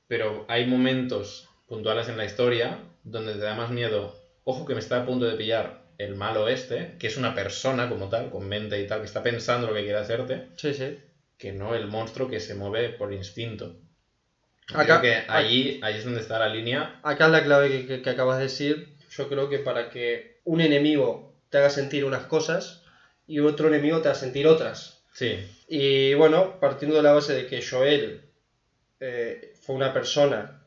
Pero hay momentos puntuales en la historia donde te da más miedo, ojo que me está a punto de pillar el malo este, que es una persona como tal, con mente y tal, que está pensando lo que quiere hacerte, Sí, sí. que no el monstruo que se mueve por instinto. Acá- Creo que allí, ahí es donde está la línea. Acá es la clave que, que- que acabas de decir. Yo creo que para que un enemigo te haga sentir unas cosas y otro enemigo te haga sentir otras. Sí, Y bueno, partiendo de la base de que Joel eh, fue una persona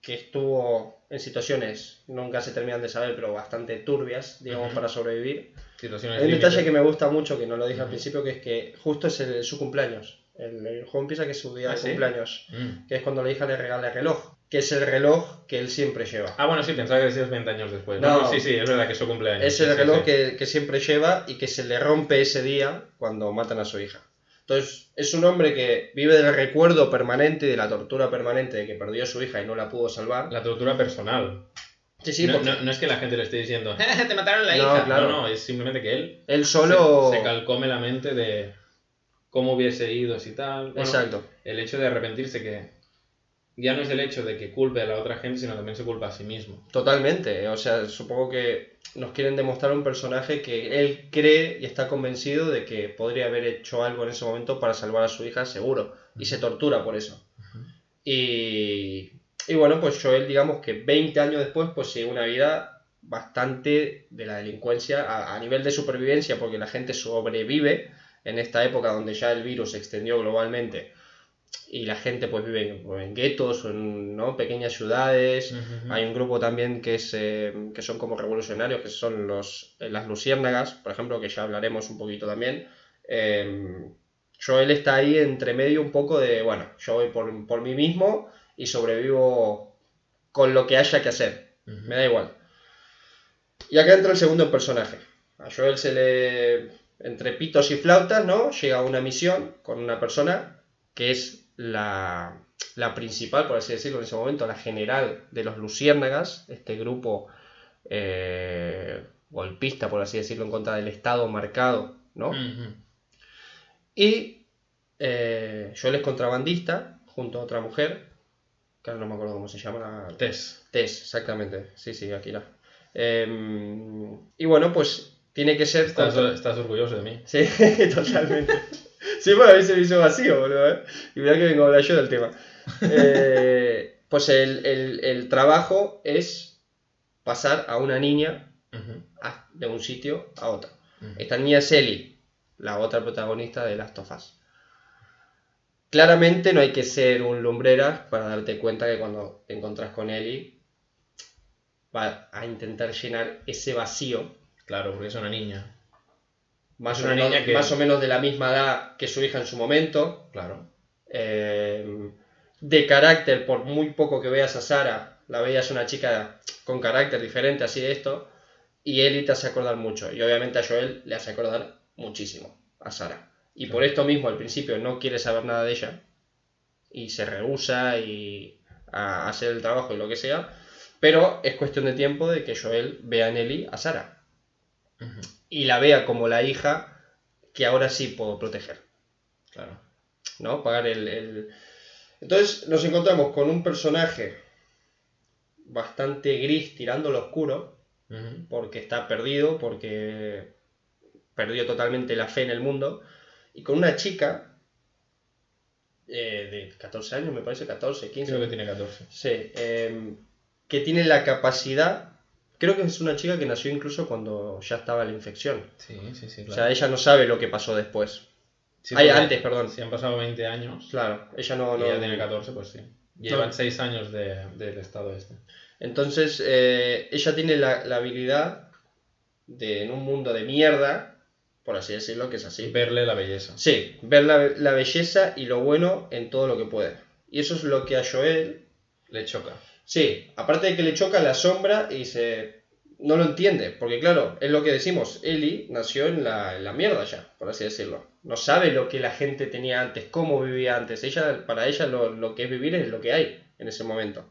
que estuvo en situaciones, nunca se terminan de saber, pero bastante turbias, digamos, Ujú. para sobrevivir. situaciones Hay un detalle que me gusta mucho, que no lo dije al Ujú. principio, que es que justo es el- su cumpleaños. El, el juego empieza que es su día ¿Ah, de sí? cumpleaños, Mm. que es cuando la hija le regala el reloj, que es el reloj que él siempre lleva. Ah, bueno, sí, pensaba que decías 20 años después. No. No, sí, sí, es verdad que es su cumpleaños. Es el sí, reloj sí. Que, que siempre lleva y que se le rompe ese día cuando matan a su hija. Entonces, es un hombre que vive del recuerdo permanente y de la tortura permanente de que perdió a su hija y no la pudo salvar. La tortura personal. Sí, sí, no, porque no- no es que la gente le esté diciendo, <laughs> "Eh, te mataron la No, hija. claro. No, no, es simplemente que él él solo... se, se calcome la mente de cómo hubiese ido si tal. Bueno, Exacto. El hecho de arrepentirse que ya no es el hecho de que culpe a la otra gente, sino también se culpa a sí mismo. Totalmente. O sea, supongo que nos quieren demostrar un personaje que él cree y está convencido de que podría haber hecho algo en ese momento para salvar a su hija, seguro. Y se tortura por eso. Y, y bueno, pues Joel, digamos que 20 años después, pues sigue una vida bastante de la delincuencia a, a nivel de supervivencia, porque la gente sobrevive en esta época donde ya el virus se extendió globalmente y la gente pues vive en, en guetos o en ¿no? pequeñas ciudades. Hay un grupo también que, es, eh, que son como revolucionarios, que son los, eh, las luciérnagas, por ejemplo, que ya hablaremos un poquito también. Eh, Joel está ahí entre medio un poco de, bueno, yo voy por, por mí mismo y sobrevivo con lo que haya que hacer. Me da igual. Y acá entra el segundo personaje. A Joel se le, entre pitos y flautas, ¿no? Llega una misión con una persona que es la, la principal, por así decirlo, en ese momento, la general de los Luciérnagas, este grupo eh, golpista, por así decirlo, en contra del Estado marcado, ¿no? Y eh, Joel es contrabandista, junto a otra mujer, que ahora no me acuerdo cómo se llama. la- Tess. Tess, exactamente. Sí, sí, Akira. Em, y bueno, pues tiene que ser. Estás, orgulloso de mí. Sí, <laughs> totalmente. Sí, bueno, a mí se me hizo vacío, boludo. ¿eh? Y mira que vengo a hablar yo del tema. Eh, pues el, el- el trabajo es pasar a una niña a- de un sitio a otro. Esta niña es Ellie, la otra protagonista de Last of Us. claramente no hay que ser un lumbreras para darte cuenta que cuando te encontrás con Ellie va a intentar llenar ese vacío. Claro, porque es una niña. Más, una menos, niña que- más o menos de la misma edad que su hija en su momento. Claro. Eh, de carácter, por muy poco que veas a Sara, la veías una chica con carácter diferente, así de esto. Y Ellie te hace acordar mucho. Y obviamente a Joel le hace acordar muchísimo a Sara. Y por esto mismo al principio no quiere saber nada de ella. Y se rehúsa y a hacer el trabajo y lo que sea. Pero es cuestión de tiempo de que Joel vea en Ellie a Sara. Y la vea como la hija que ahora sí puedo proteger. Claro. ¿no? Pagar el, el- Entonces nos encontramos con un personaje bastante gris tirando lo oscuro, porque está perdido, porque perdió totalmente la fe en el mundo, y con una chica eh, de 14 años, me parece, 14, 15, Creo que tiene 14. Sí, em, que tiene la capacidad, creo que es una chica que nació incluso cuando ya estaba la infección. Sí, sí, sí. O Claro. sea, ella no sabe lo que pasó después. Sí, Ay, antes, perdón. Si han pasado 20 años Claro, ella no... y no ella tiene 14, pues sí. Llevan 6 años de- del estado este. Entonces, eh, ella tiene la, la habilidad de, en un mundo de mierda, por así decirlo, que es así. Verle la belleza. Sí, ver la, la belleza y lo bueno en todo lo que puede. Y eso es lo que a Joel, Le choca. Sí, aparte de que le choca la sombra y se... No lo entiende, porque claro, es lo que decimos, Ellie nació en la, en la mierda ya, por así decirlo. No sabe lo que la gente tenía antes, cómo vivía antes. Ella, para ella lo, lo que es vivir es lo que hay en ese momento.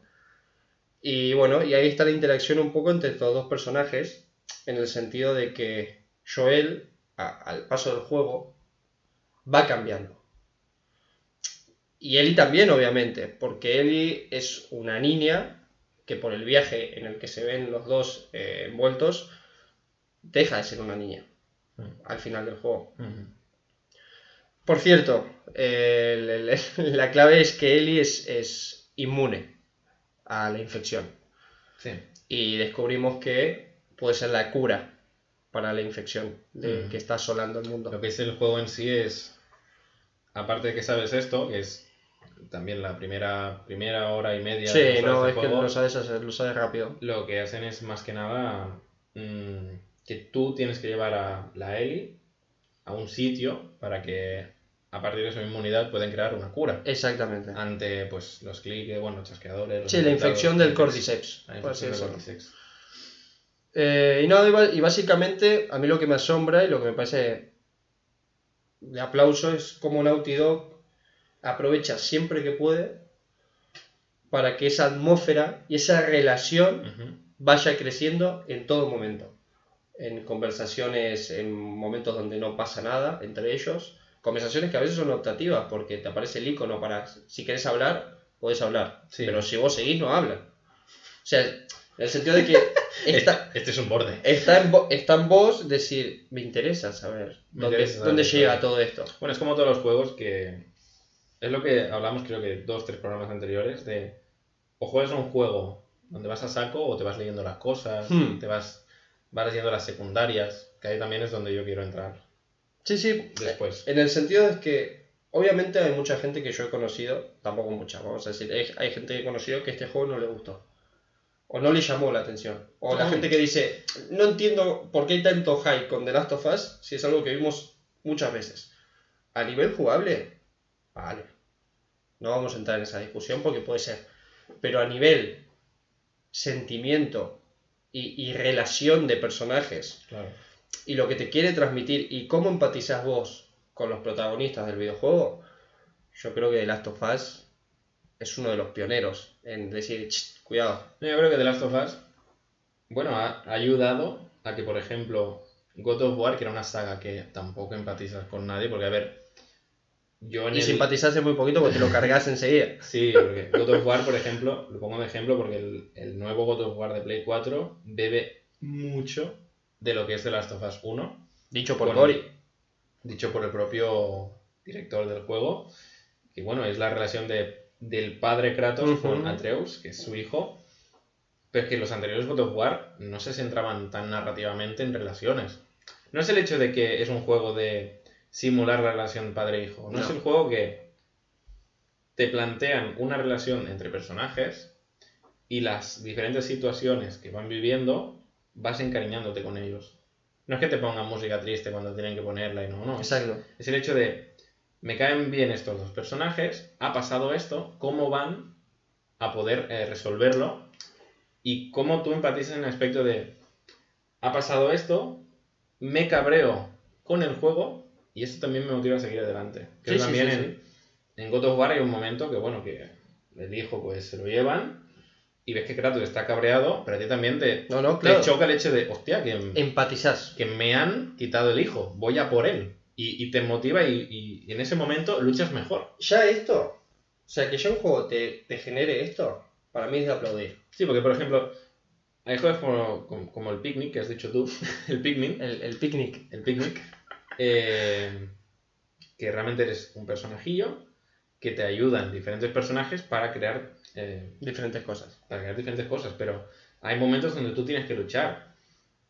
Y bueno, y ahí está la interacción un poco entre estos dos personajes, en el sentido de que Joel, al paso del juego, va cambiando. Y Ellie también, obviamente, porque Ellie es una niña que por el viaje en el que se ven los dos eh, envueltos, deja de ser una niña Mm. al final del juego. Ujú. Por cierto, eh, <laughs> la clave es que Ellie es, es inmune a la infección. Sí. Y descubrimos que puede ser la cura para la infección de, Mm. que está asolando el mundo. Lo que es el juego en sí es, aparte de que sabes esto, que es también la primera, primera hora y media Sí, de no, de es que juego, lo sabes hacer, lo sabes rápido. lo que hacen es más que nada mm, que tú tienes que llevar a la Ellie a un sitio para que a partir de su inmunidad pueden crear una cura Exactamente. ante pues los cliques, bueno, chasqueadores. los Sí, la infección del Cordyceps. La infección del. Cordyceps. Eh, y, no, y básicamente a mí lo que me asombra y lo que me parece de aplauso es cómo Naughty Dog aprovecha siempre que puede para que esa atmósfera y esa relación vaya creciendo en todo momento. En conversaciones, en momentos donde no pasa nada entre ellos. Conversaciones que a veces son optativas porque te aparece el icono para, si querés hablar, podés hablar. Sí. Pero si vos seguís, no hablan. O sea, en el sentido de que <laughs> esta, Este, este es un borde. está, en, está en vos decir, me interesa saber Me dónde, interesa llega todo esto. Bueno, es como todos los juegos que. Es lo que hablamos, creo que dos, tres programas anteriores, de. O juegas un juego donde vas a saco o te vas leyendo las cosas, Hmm. te vas, vas leyendo las secundarias, que ahí también es donde yo quiero entrar Sí, sí. después. En el sentido de que, obviamente hay mucha gente que yo he conocido, tampoco mucha, vamos a decir, hay, hay gente que he conocido que este juego no le gustó. O no le llamó la atención. O la Mm. gente que dice, no entiendo por qué hay tanto hype con The Last of Us si es algo que vimos muchas veces. A nivel jugable, vale. No vamos a entrar en esa discusión porque puede ser. Pero a nivel sentimiento y, y relación de personajes, Claro. y lo que te quiere transmitir y cómo empatizas vos con los protagonistas del videojuego, yo creo que The Last of Us es uno de los pioneros en decir, "Ch, cuidado. No, Yo creo que The Last of Us, bueno, ha, ha ayudado a que, por ejemplo, God of War, que era una saga que tampoco empatizas con nadie, porque, a ver, yo Y el- simpatizaste muy poquito porque te lo cargas enseguida. <laughs> Sí, porque God of War, por ejemplo, lo pongo de ejemplo porque el, el nuevo God of War de Play 4 bebe mucho de lo que es The Last of Us 1, Dicho por. Cory. dicho por el propio director del juego, que bueno, es la relación de, del padre Kratos con Atreus, que es su hijo, pero es que los anteriores God of War no se centraban tan narrativamente en relaciones. No es el hecho de que es un juego de simular la relación padre-hijo, no, es el juego que te plantean una relación entre personajes y las diferentes situaciones que van viviendo, vas encariñándote con ellos. No es que te pongan música triste cuando tienen que ponerla y no, no. Exacto. Es el hecho de, me caen bien estos dos personajes, ha pasado esto, ¿cómo van a poder eh, resolverlo? Y cómo tú empatizas en el aspecto de, ha pasado esto, me cabreo con el juego y eso también me motiva a seguir adelante. Que Sí, sí, también sí, en, en God of War hay un momento que, bueno, que el hijo pues se lo llevan y ves que Kratos está cabreado, pero a ti también te, No, no, te claro. choca el hecho de, hostia, que, Empatizás. que me han quitado el hijo, voy a por él. Y, y te motiva y, y- y en ese momento luchas mejor. Ya esto, o sea, que ya un juego te, te genere esto, para mí es de aplaudir. Sí, porque por ejemplo, hay juegos como, como, como el Picnic, que has dicho tú, <laughs> el Pikmin, El, el picnic. el Picnic, eh, que realmente eres un personajillo que te ayudan diferentes personajes para crear, eh, Diferentes cosas. para crear diferentes cosas, pero hay momentos donde tú tienes que luchar.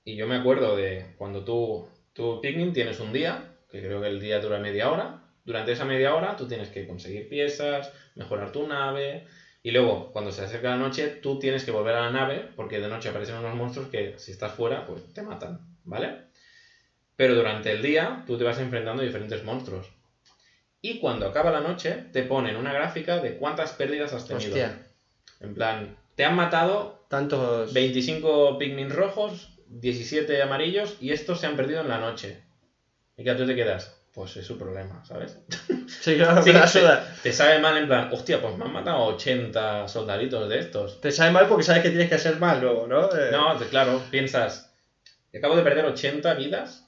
Y yo me acuerdo de cuando tú, tú Pikmin tienes un día, que creo que el día dura media hora, durante esa media hora tú tienes que conseguir piezas, mejorar tu nave, y luego cuando se acerca la noche tú tienes que volver a la nave, porque de noche aparecen unos monstruos que si estás fuera, pues te matan, ¿vale? Pero durante el día tú te vas enfrentando a diferentes monstruos. Y cuando acaba la noche, te ponen una gráfica de cuántas pérdidas has tenido. Hostia. En plan, te han matado Tantos. 25 Pikmin rojos, 17 amarillos y estos se han perdido en la noche. Y que tú te quedas, pues es su problema, ¿sabes? <laughs> Sí, claro, Sí, la te- suda. Te sabe mal en plan, hostia, pues me han matado 80 soldaditos de estos. Te sabe mal porque sabes que tienes que hacer más luego, ¿no? Eh, No, claro, piensas, acabo de perder 80 vidas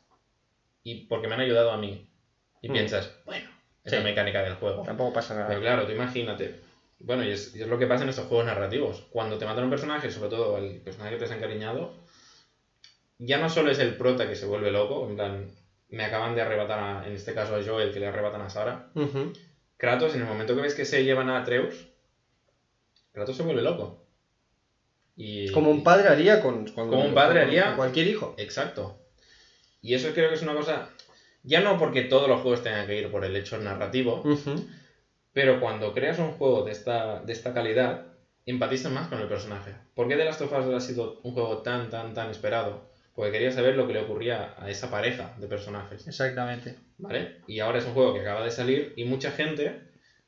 y porque me han ayudado a mí. Y Mm. piensas, bueno, es Sí. la mecánica del juego. Tampoco pasa Pero nada. claro, tú imagínate. Bueno, y es, y es lo que pasa en estos juegos narrativos. Cuando te matan un personaje, sobre todo el personaje que te has encariñado, ya no solo es el prota que se vuelve loco, en plan, me acaban de arrebatar, a- en este caso a Joel, que le arrebatan a Sara. Kratos, en el momento que ves que se llevan a Atreus, Kratos se vuelve loco. Y, Como un padre haría con. con- Como un padre con- haría- con cualquier hijo. Exacto. Y eso creo que es una cosa, ya no porque todos los juegos tengan que ir por el hecho narrativo. Pero cuando creas un juego de esta, de esta calidad, empatizas más con el personaje. ¿Por qué The Last of Us ha sido un juego tan, tan, tan esperado? Porque quería saber lo que le ocurría a esa pareja de personajes, Exactamente. ¿vale? Y ahora es un juego que acaba de salir y mucha gente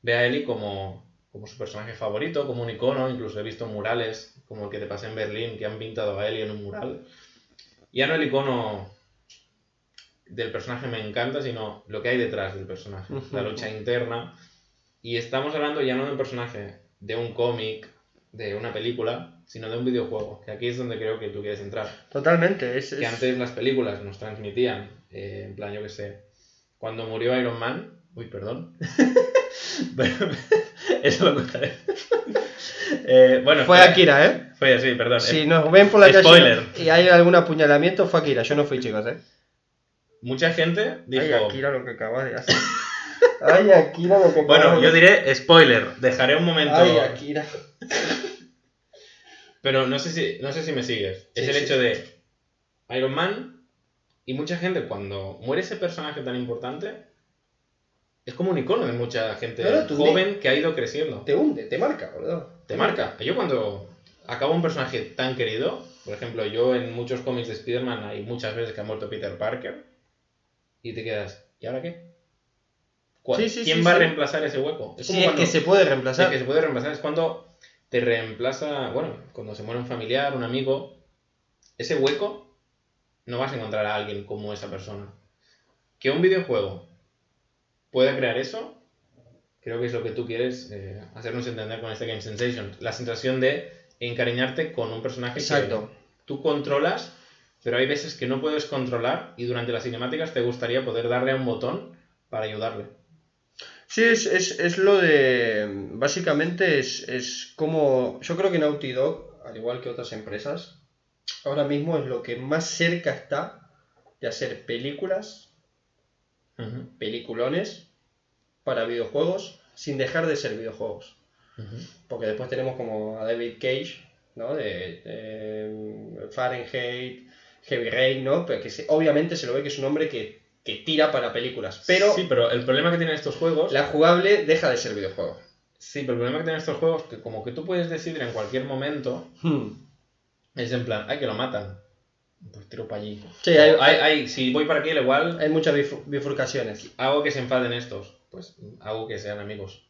ve a Ellie como, como su personaje favorito, como un icono, incluso he visto murales, como el que te pasé en Berlín, que han pintado a Ellie en un mural. Ya no el icono del personaje me encanta, sino lo que hay detrás del personaje, la lucha interna. Y estamos hablando ya no de un personaje, de un cómic, de una película, sino de un videojuego, que aquí es donde creo que tú quieres entrar. Totalmente. Es, Que es- antes las películas nos transmitían, eh, en plan, yo que sé, cuando murió Iron Man, uy, perdón. <laughs> Bueno, <laughs> Eso lo contaré. <laughs> Eh, bueno, Fue Akira, ¿eh? Fue así, perdón. Si nos ven por la Spoiler. calle y hay algún apuñalamiento, fue Akira. Yo no fui, chicos, ¿eh? Mucha gente dijo... Ay, Akira lo que acabas de hacer. <laughs> Ay, Akira lo que Bueno, de yo diré spoiler, dejaré un momento... Ay, Akira. <laughs> Pero no sé si, no sé si me sigues. es el sí. hecho de Iron Man y mucha gente cuando muere ese personaje tan importante es como un icono de mucha gente joven que ha ido creciendo. Te hunde, te marca, boludo. Te marca. Yo cuando acabo un personaje tan querido, por ejemplo, yo en muchos cómics de Spider-Man hay muchas veces que ha muerto Peter Parker y te quedas, ¿y ahora qué? ¿Cuál- Sí, sí, ¿Quién sí, va a reemplazar ese hueco? Es Sí, como es que se puede reemplazar. que se puede reemplazar. Es cuando te reemplaza, bueno, cuando se muere un familiar, un amigo, ese hueco no vas a encontrar a alguien como esa persona. Que un videojuego pueda crear eso, creo que es lo que tú quieres eh, hacernos entender con este Game Sensation. La sensación de encariñarte con un personaje Exacto. que tú controlas, pero hay veces que no puedes controlar y durante las cinemáticas te gustaría poder darle a un botón para ayudarle. Sí, es, es, es lo de. Básicamente es, es como. Yo creo que Naughty Dog, al igual que otras empresas, ahora mismo es lo que más cerca está de hacer películas, peliculones para videojuegos sin dejar de ser videojuegos. Porque después tenemos como a David Cage, ¿no? De, de Fahrenheit, Heavy Rain, ¿no? Pero que se- obviamente se lo ve que es un hombre que, que tira para películas. Pero Sí, pero el problema que tienen estos juegos la jugable deja de ser videojuego. Sí, pero el problema que tienen estos juegos que como que tú puedes decidir en cualquier momento, Hmm. es en plan, ay, que lo matan. Pues tiro para allí. Sí, hay- ay, ay, si voy para aquí, al igual Hay muchas bifur- bifurcaciones. hago que se enfaden estos. Pues hago que sean amigos.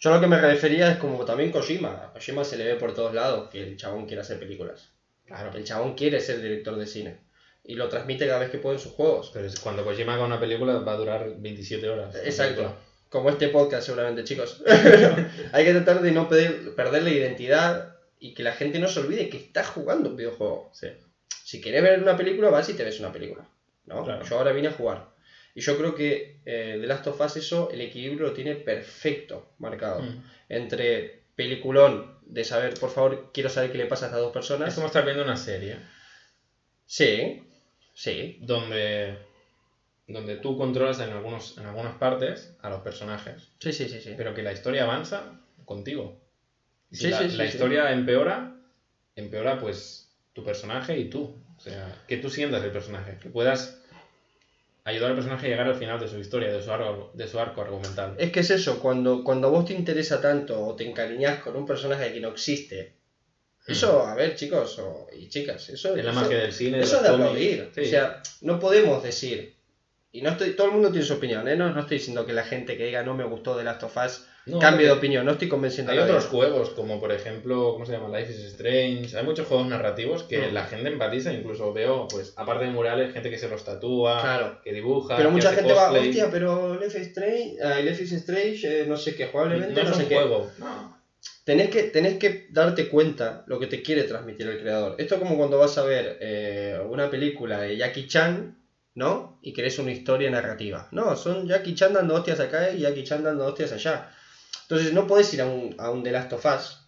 Yo lo que me refería es como también Kojima. A Kojima se le ve por todos lados que el chabón quiere hacer películas. Claro. El chabón quiere ser director de cine. Y lo transmite cada vez que puede en sus juegos. Pero es- cuando Kojima haga una película va a durar 27 horas. Exacto. Como este podcast seguramente, chicos. <laughs> Hay que tratar de no perder, perder la identidad y que la gente no se olvide que está jugando un videojuego. Sí. Si quieres ver una película, vas y te ves una película. ¿no? Claro. Yo ahora vine a jugar. Y yo creo que eh, The Last of Us eso, el equilibrio lo tiene perfecto marcado. Mm. Entre peliculón de saber, por favor, quiero saber qué le pasa a estas dos Es personas. como estar viendo una serie Sí, sí. donde, donde tú controlas en, algunos, en algunas partes a los personajes, Sí, sí, sí, sí. pero que la historia avanza contigo. Y si Sí, la, sí, sí, la historia empeora, empeora pues tu personaje y tú. O sea, que tú sientas el personaje, que puedas ayudar al personaje a llegar al final de su historia, de su arco, de su arco argumental. Es que es eso, cuando, cuando a vos te interesa tanto o te encariñas con un personaje que no existe, eso, a ver, chicos o- y chicas, eso Es la eso- magia del cine. Eso los de aplaudir. Sí. O sea, no podemos decir. Y no estoy, todo el mundo tiene su opinión, ¿eh? No, no estoy diciendo que la gente que diga no me gustó de Last of Us No, cambie de opinión. No estoy convenciendo Hay otros juegos, como por ejemplo, ¿cómo se llama? Life is Strange. Hay muchos juegos narrativos que Mm. la gente empatiza, incluso veo, pues, aparte de murales, gente que se los tatúa, Claro. que dibuja. Pero que mucha hace gente va, cosplay. hostia, pero Life is Strange, ah, Life is Strange eh, no sé qué, no jugablemente no, es sé un qué. juego. No. Tenés que, tenés que darte cuenta lo que te quiere transmitir el creador. Esto es como cuando vas a ver eh, una película de Jackie Chan, ¿no? Y querés una historia narrativa. No, son Jackie Chan dando hostias acá y Jackie Chan dando hostias allá. Entonces no podés ir a un, a un The Last of Us,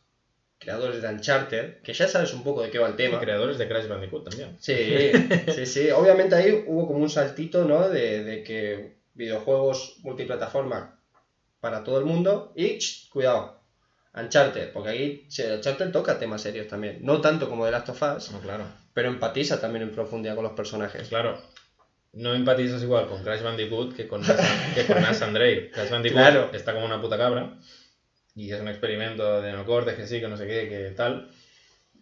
creadores de Uncharted, que ya sabes un poco de qué va el tema. Creadores de Crash Bandicoot también. Sí, <laughs> sí, sí. Obviamente ahí hubo como un saltito, ¿no? De, de que videojuegos multiplataforma para todo el mundo y, ch, cuidado, Uncharted, porque che, Uncharted toca temas serios también. No tanto como The Last of Us, No, claro. pero empatiza también en profundidad con los personajes. claro. No empatizas igual con Crash Bandicoot que con, Nathan- <laughs> que con Nathan Drake. Crash Bandicoot Claro. está como una puta cabra. Y es un experimento de no cortes, que sí, que no sé qué, que tal.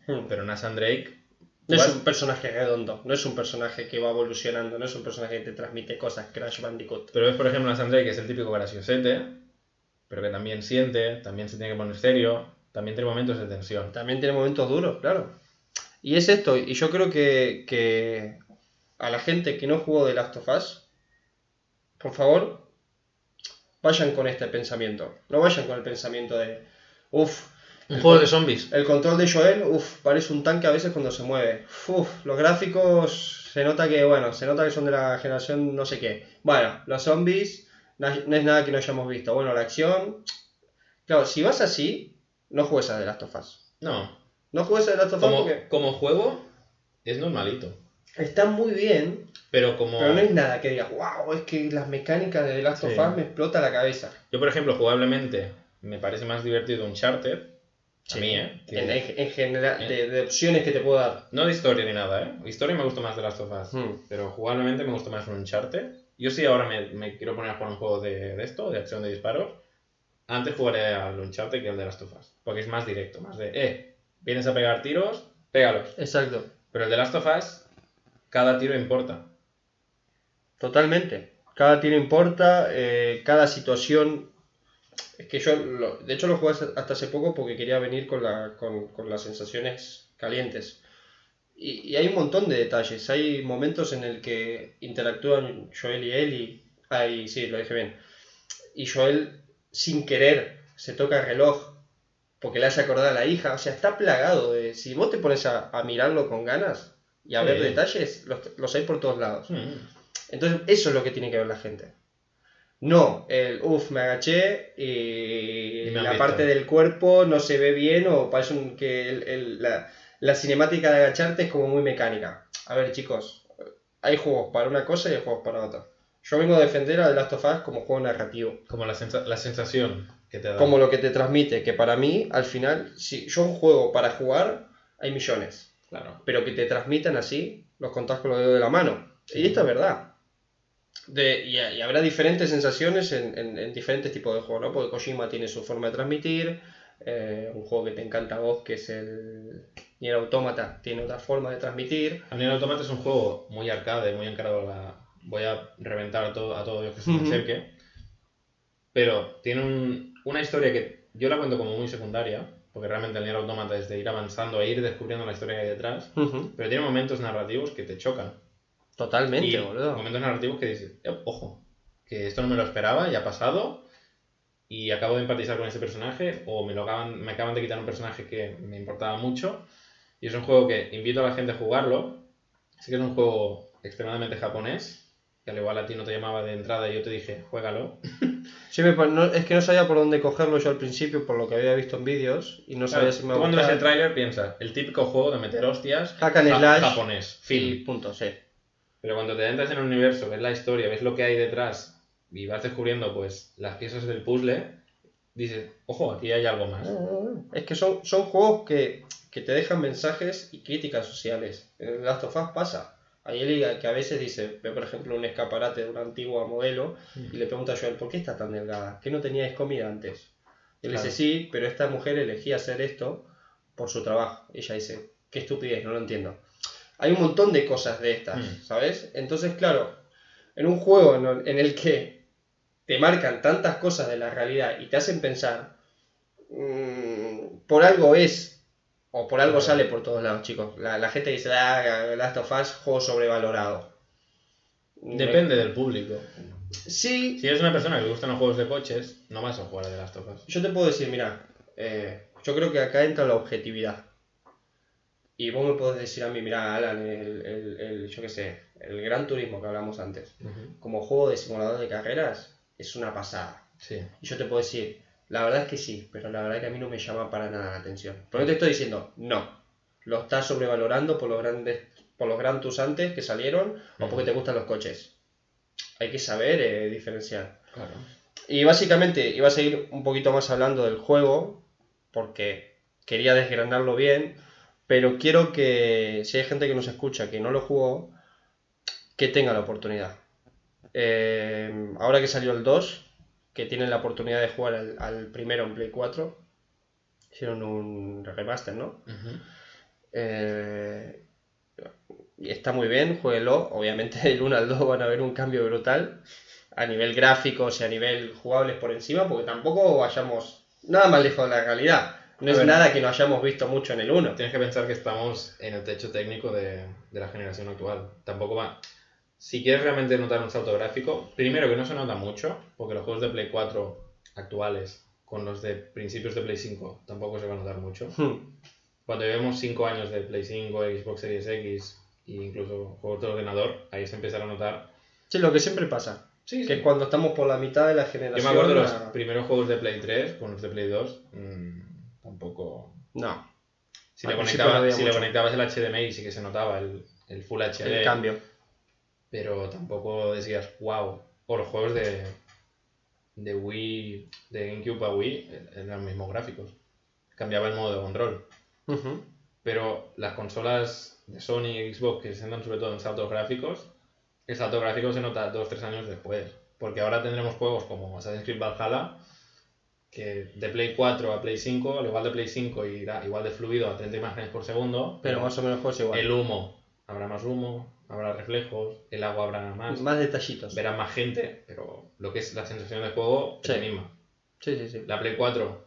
Hmm. Pero Nathan Drake. No es un personaje redondo, no es un personaje que va evolucionando, no es un personaje que te transmite cosas, Crash Bandicoot. Pero ves, por ejemplo, Nathan Drake, que es el típico graciosete, pero que también siente, también se tiene que poner serio, también tiene momentos de tensión. También tiene momentos duros, claro. Y es esto, y yo creo que, que a la gente que no jugó The Last of Us, por favor, vayan con este pensamiento. No vayan con el pensamiento de, uff, Un juego de zombies. el control de Joel, uff, parece un tanque a veces cuando se mueve. Uff, los gráficos, se nota que, bueno, se nota que son de la generación no sé qué. Bueno, los zombies, no no es nada que no hayamos visto. Bueno, la acción... Claro, si vas así, no juegues a The Last of Us. No, No juegues a The Last of Us como, porque como juego es normalito. Está muy bien, Pero como. pero no es nada que digas, wow, es que las mecánicas de The Last of. Us me explota la cabeza. Yo, por ejemplo, jugablemente me parece más divertido Uncharted. A Sí. mí, ¿eh? Que- En, en- en general, Eh. de, de opciones que te puedo dar. No de historia ni nada, ¿eh? Historia me gusta más de Last of Us. Hmm. Pero jugablemente me gusta más un Uncharted. Yo sí ahora me, me quiero poner a jugar un juego de, de esto, de acción de disparos. Antes jugaré al Uncharted que al de Last of Us. Porque es más directo, más de, eh, vienes a pegar tiros, pégalos. Exacto, Pero el de Last of Us, cada tiro importa. totalmente. Cada tiro importa, eh, cada situación. Es que yo, lo- de hecho, lo jugué hasta hace poco porque quería venir con, la, con, las sensaciones calientes. Y, y hay un montón de detalles. Hay momentos en el que interactúan Joel y Ellie. Ay, sí, lo dije bien. Y Joel, sin querer, se toca el reloj porque le hace acordar a la hija. O sea, está plagado de. Si vos te pones a, a mirarlo con ganas y a Sí. ver detalles, los, los hay por todos lados. Mm. Entonces, eso es lo que tiene que ver la gente. No, el uff, me agaché y me la visto. parte del cuerpo no se ve bien o parece un- que el- el- la, la cinemática de agacharte es como muy mecánica. A ver, chicos, hay juegos para una cosa y hay juegos para otra. Yo vengo a defender a The Last of Us como juego narrativo. Como la, sensa- la sensación que te da. Como lo que te transmite, que para mí, al final, si yo juego para jugar, hay millones. Claro. Pero que te transmitan así, los contás con los dedos de la mano. Sí. Y esto es verdad. de, y, y habrá diferentes sensaciones en, en- en diferentes tipos de juegos, ¿no? Porque Kojima tiene su forma de transmitir, eh, un juego que te encanta a vos, que es el Nier Automata, tiene otra forma de transmitir. A Nier Automata es un juego muy arcade, muy encarado a la... Voy a reventar a todo, a todo Dios que se me acerque. Pero tiene un- una historia que yo la cuento como muy secundaria, porque realmente el Nier Automata es de ir avanzando e ir descubriendo la historia que hay detrás. Pero tiene momentos narrativos que te chocan. Totalmente, y boludo. momentos narrativos que dices, "Eh, ojo, que esto no me lo esperaba, ya ha pasado, y acabo de empatizar con ese personaje, o me, lo acaban, me acaban de quitar un personaje que me importaba mucho, y es un juego que invito a la gente a jugarlo. Sí que es un juego extremadamente japonés, que al igual a ti no te llamaba de entrada y yo te dije, juégalo. <laughs> Sí, me pa- no- es que no sabía por dónde cogerlo yo al principio, por lo que había visto en vídeos, y no sabía Claro, si me cuando ves el tráiler piensas, el típico juego de meter hostias, Hack and ja- slash. japonés, fin. punto, sí. Pero cuando te entras en el universo, ves la historia, ves lo que hay detrás y vas descubriendo pues las piezas del puzzle, dices, ojo, aquí hay algo más. Es que son, son juegos que, que te dejan mensajes y críticas sociales. En Last of Us pasa. Hay alguien que a veces dice, ve por ejemplo un escaparate de una antigua modelo y le pregunta a Joel, ¿por qué está tan delgada? ¿Qué no teníais comida antes? Y él Claro. dice, sí, pero esta mujer elegía hacer esto por su trabajo. Ella dice, qué estupidez, no lo entiendo. Hay un montón de cosas de estas, Mm. ¿sabes? Entonces, claro, en un juego en el- en el que te marcan tantas cosas de la realidad y te hacen pensar, mm, por algo es, o por algo sale por todos lados, chicos. La, la gente dice, ah, Last of Us, juego sobrevalorado. Depende del público. Sí, Si eres una persona que le gustan los juegos de coches, no vas a jugar a The Last of Us. yo te puedo decir, mira, eh, yo creo que acá entra la objetividad. Y vos me podés decir a mí, mira, Alan, el, el- el- yo qué sé, el Gran Turismo que hablamos antes, como juego de simulador de carreras, es una pasada. Sí. Y yo te puedo decir, la verdad es que sí, pero la verdad es que a mí no me llama para nada la atención. Pero no te estoy diciendo, no. Lo estás sobrevalorando por los grandes, por los Gran antes que salieron o porque te gustan los coches. Hay que saber eh, diferenciar. Claro. Y básicamente iba a seguir un poquito más hablando del juego, porque quería desgranarlo bien, pero quiero que si hay gente que nos escucha que no lo jugó, que tenga la oportunidad. Eh, ahora que salió el 2, que tienen la oportunidad de jugar al, al primero en Play 4, hicieron un remaster, ¿no? Eh, y está muy bien, jueguelo. Obviamente del 1 al 2 van a ver un cambio brutal a nivel gráficos y a nivel jugables por encima, porque tampoco vayamos nada más lejos de la realidad. No A es ver. nada que no hayamos visto mucho en el 1. Tienes que pensar que estamos en el techo técnico de, de la generación actual. Tampoco va. Si quieres realmente notar un salto gráfico, primero que no se nota mucho, porque los juegos de Play 4 actuales con los de principios de Play 5 tampoco se va a notar mucho. Hmm. Cuando llevemos 5 años de Play 5, Xbox Series X e incluso juegos de ordenador, ahí se empezará a notar. Sí, lo que siempre pasa. Sí, Que es cuando estamos por la mitad de la Yo generación. me acuerdo de los la- primeros juegos de Play 3 con los de Play 2, mm, tampoco. No, Si, le, había si le conectabas el HDMI sí que se notaba el, el Full HD. el cambio. Pero tampoco decías, wow. O los juegos de, de Wii, de GameCube a Wii, eh, eran los mismos gráficos. Cambiaba el modo de control. Pero las consolas de Sony y Xbox que se centran sobre todo en saltos gráficos, el salto gráfico se nota 2-3 años después. Porque ahora tendremos juegos como Assassin's Creed Valhalla, que de Play 4 a Play 5, al igual de Play 5 irá igual de fluido a 30 imágenes por segundo, Pero más o menos juegos igual. el humo, habrá más humo, habrá reflejos, el agua habrá más, Más detallitos. verás más gente, pero lo que es la sensación de juego es la misma. Sí, sí, sí. La Play 4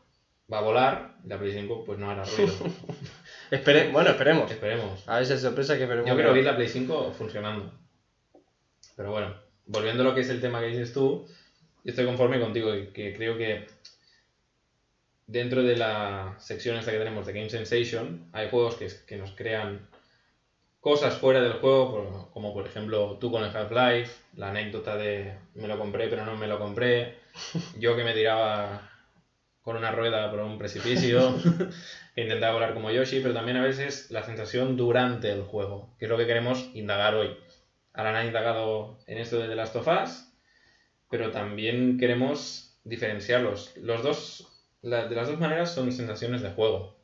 va a volar, la Play 5 pues no hará ruido. <laughs> Espere... Bueno, esperemos. Esperemos. A veces sorpresa que esperemos. Yo quiero oír la Play 5 funcionando. Pero bueno, volviendo a lo que es el tema que dices tú, yo estoy conforme contigo, que, que creo que dentro de la sección esta que tenemos de Game Sensation, hay juegos que, que nos crean cosas fuera del juego, como por ejemplo tú con el Half-Life, la anécdota de me lo compré pero no me lo compré, <laughs> yo que me tiraba con una rueda por un precipicio, <laughs> que intentaba volar como Yoshi, pero también a veces la sensación durante el juego, que es lo que queremos indagar hoy. Alan ha indagado en esto de The Last of Us, pero también queremos diferenciarlos. Los dos, la- de las dos maneras son sensaciones de juego.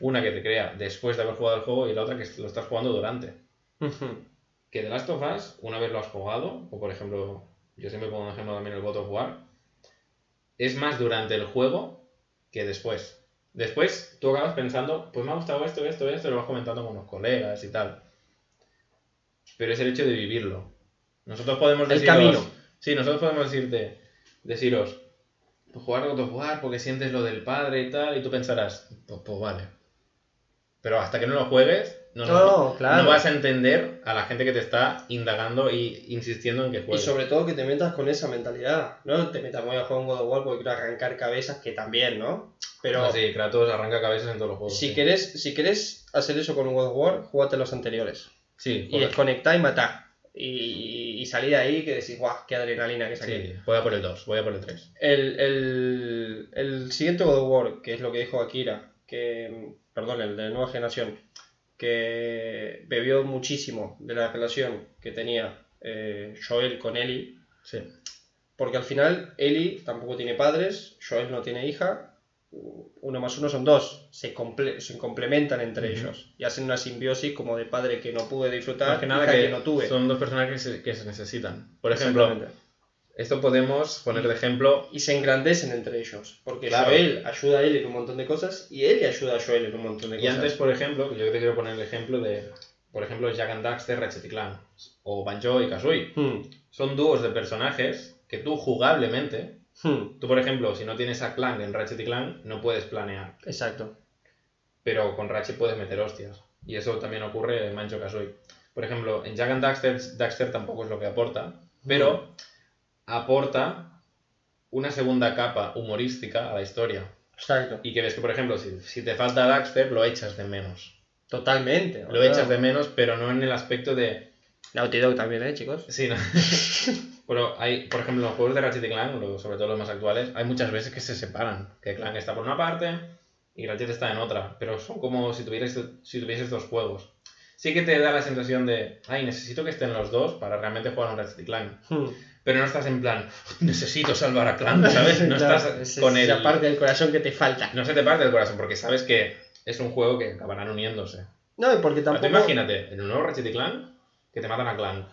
Una que te crea después de haber jugado el juego y la otra que lo estás jugando durante. Que The Last of Us, una vez lo has jugado, o por ejemplo, yo siempre pongo un ejemplo también el God of War, es más durante el juego que después. Después tú acabas pensando, pues me ha gustado esto, esto, esto, lo vas comentando con los colegas y tal. Pero es el hecho de vivirlo. Nosotros podemos El deciros- camino. Sí, nosotros podemos decirte, deciros, pues jugar God of War porque sientes lo del padre y tal, y tú pensarás, pues, pues vale. Pero hasta que no lo juegues, no, No, no- claro. no vas a entender a la gente que te está indagando y insistiendo en que Y juegues. sobre todo que te metas con esa mentalidad, ¿no? Te metas, voy a jugar un God of War porque quiero arrancar cabezas, que también, ¿no? Pero Ah, sí, Kratos arranca cabezas en todos los juegos. si, sí. querés, si querés hacer eso con un God of War, jugate los anteriores. Sí, Y juega- desconectá y matá. Y, y salí de ahí que decís, guau, qué adrenalina que saqué. sí, voy a por el 2, voy a por el 3. El, el, el siguiente God of War, que es lo que dijo Akira, que, perdón, el de nueva generación, que bebió muchísimo de la relación que tenía eh, Joel con Ellie, Sí. porque al final Ellie tampoco tiene padres, Joel no tiene hija, uno más uno son dos, se, comple- se complementan entre ellos y hacen una simbiosis como de padre que no pude disfrutar, Más que nada hija que, que no tuve. son dos personajes que se, que se necesitan. Por ejemplo. Esto podemos poner de ejemplo y se engrandecen entre ellos. Porque Claro. Joel ayuda a él en un montón de cosas y él ayuda a Joel en un montón de Y cosas. antes, por ejemplo, yo te quiero poner el ejemplo de, por ejemplo, Jack and Daxter, Ratchet y Clank, o Banjo y Kazooie. Hmm, Son dúos de personajes que tú jugablemente, hmm, tú por ejemplo, si no tienes a Clank en Ratchet y Clank, no puedes planear, Exacto. pero con Ratchet puedes meter hostias. Y eso también ocurre en Banjo Kazooie. Por ejemplo, en Jack and Daxter, Daxter tampoco es lo que aporta, pero aporta una segunda capa humorística a la historia. Exacto. Y que ves que, por ejemplo, si, si te falta Daxter, lo echas de menos. Totalmente. Lo echas de menos, pero no en el aspecto de. Naughty Dog también, ¿eh, chicos? Sí, no. <laughs> pero hay, por ejemplo, en los juegos de Ratchet y Clank, sobre todo los más actuales, hay muchas veces que se separan. Que Clank está por una parte y Ratchet está en otra. Pero son como si tuvieras, si tuvieses dos juegos. Sí que te da la sensación de, ay, necesito que estén los dos para realmente jugar un Ratchet y Clank. Hmm. Pero no estás en plan, necesito salvar a Clank, ¿sabes? <laughs> No Claro, estás es- con es el. esa parte del corazón que te falta. No se te parte el corazón porque sabes que es un juego que acabarán uniéndose. No, porque tampoco... Tú imagínate, en un nuevo Ratchet y Clank, que te matan a Clank.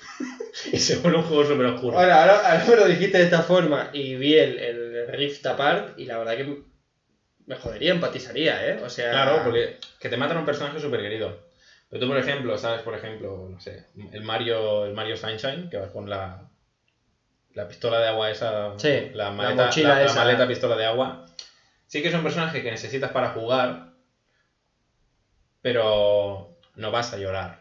<laughs> y se vuelve un juego súper oscuro. Ahora, ahora, ahora me lo dijiste de esta forma y vi el, el Rift Apart y la verdad que me jodería, empatizaría, ¿eh? O sea... Claro, porque que te matan a un personaje súper querido. Pero tú, por ejemplo, sabes, por ejemplo, no sé, el Mario, el Mario Sunshine, que vas con la, la pistola de agua esa, Sí, la la maleta, mochila la- maleta pistola de agua. Sí que es un personaje que necesitas para jugar, pero no vas a llorar.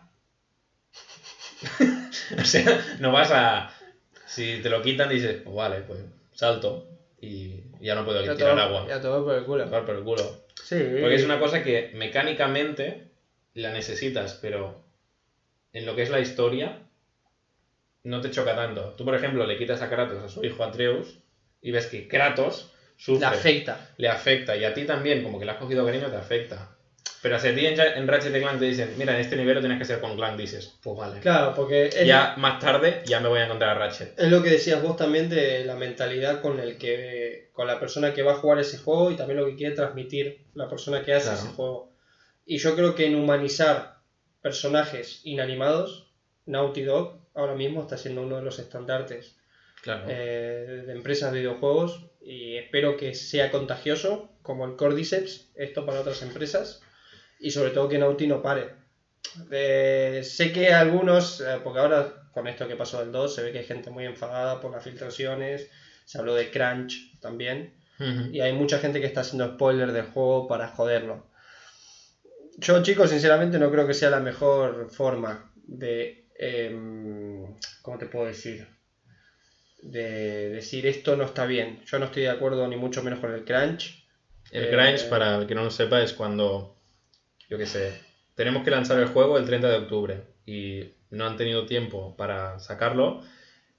<laughs> o sea, no vas a... Si te lo quitan dices, pues vale, pues salto y ya no puedo Ya tirar todo- agua. Ya todo por el culo. Tomar por el culo. Sí. Porque es una cosa que mecánicamente la necesitas, pero en lo que es la historia no te choca tanto. Tú, por ejemplo, le quitas a Kratos a su hijo Atreus y ves que Kratos sufre, Le afecta. le afecta y a ti también, como que le has cogido cariño, te afecta. Pero si a ti en, Ratchet y Clank te dicen, mira, en este nivel lo tienes que hacer con Clank, dices, pues vale. Claro, porque Ya más tarde ya me voy a encontrar a Ratchet. es lo que decías vos también de la mentalidad con el que con la persona que va a jugar ese juego y también lo que quiere transmitir la persona que hace Claro. ese juego. Y yo creo que en humanizar personajes inanimados, Naughty Dog ahora mismo está siendo uno de los estandartes Claro. eh, de empresas de videojuegos y espero que sea contagioso como el Cordyceps, esto para otras empresas y sobre todo que Naughty no pare. Eh, sé que algunos, eh, porque ahora con esto que pasó del 2 se ve que hay gente muy enfadada por las filtraciones, se habló de crunch también y hay mucha gente que está haciendo spoiler del juego para joderlo. Yo, chicos, sinceramente no creo que sea la mejor forma de... em, ¿Cómo te puedo decir? De decir esto no está bien. Yo no estoy de acuerdo ni mucho menos con el crunch. El Eh, crunch, para el que no lo sepa, es cuando, yo qué sé, tenemos que lanzar el juego el 30 de octubre y no han tenido tiempo para sacarlo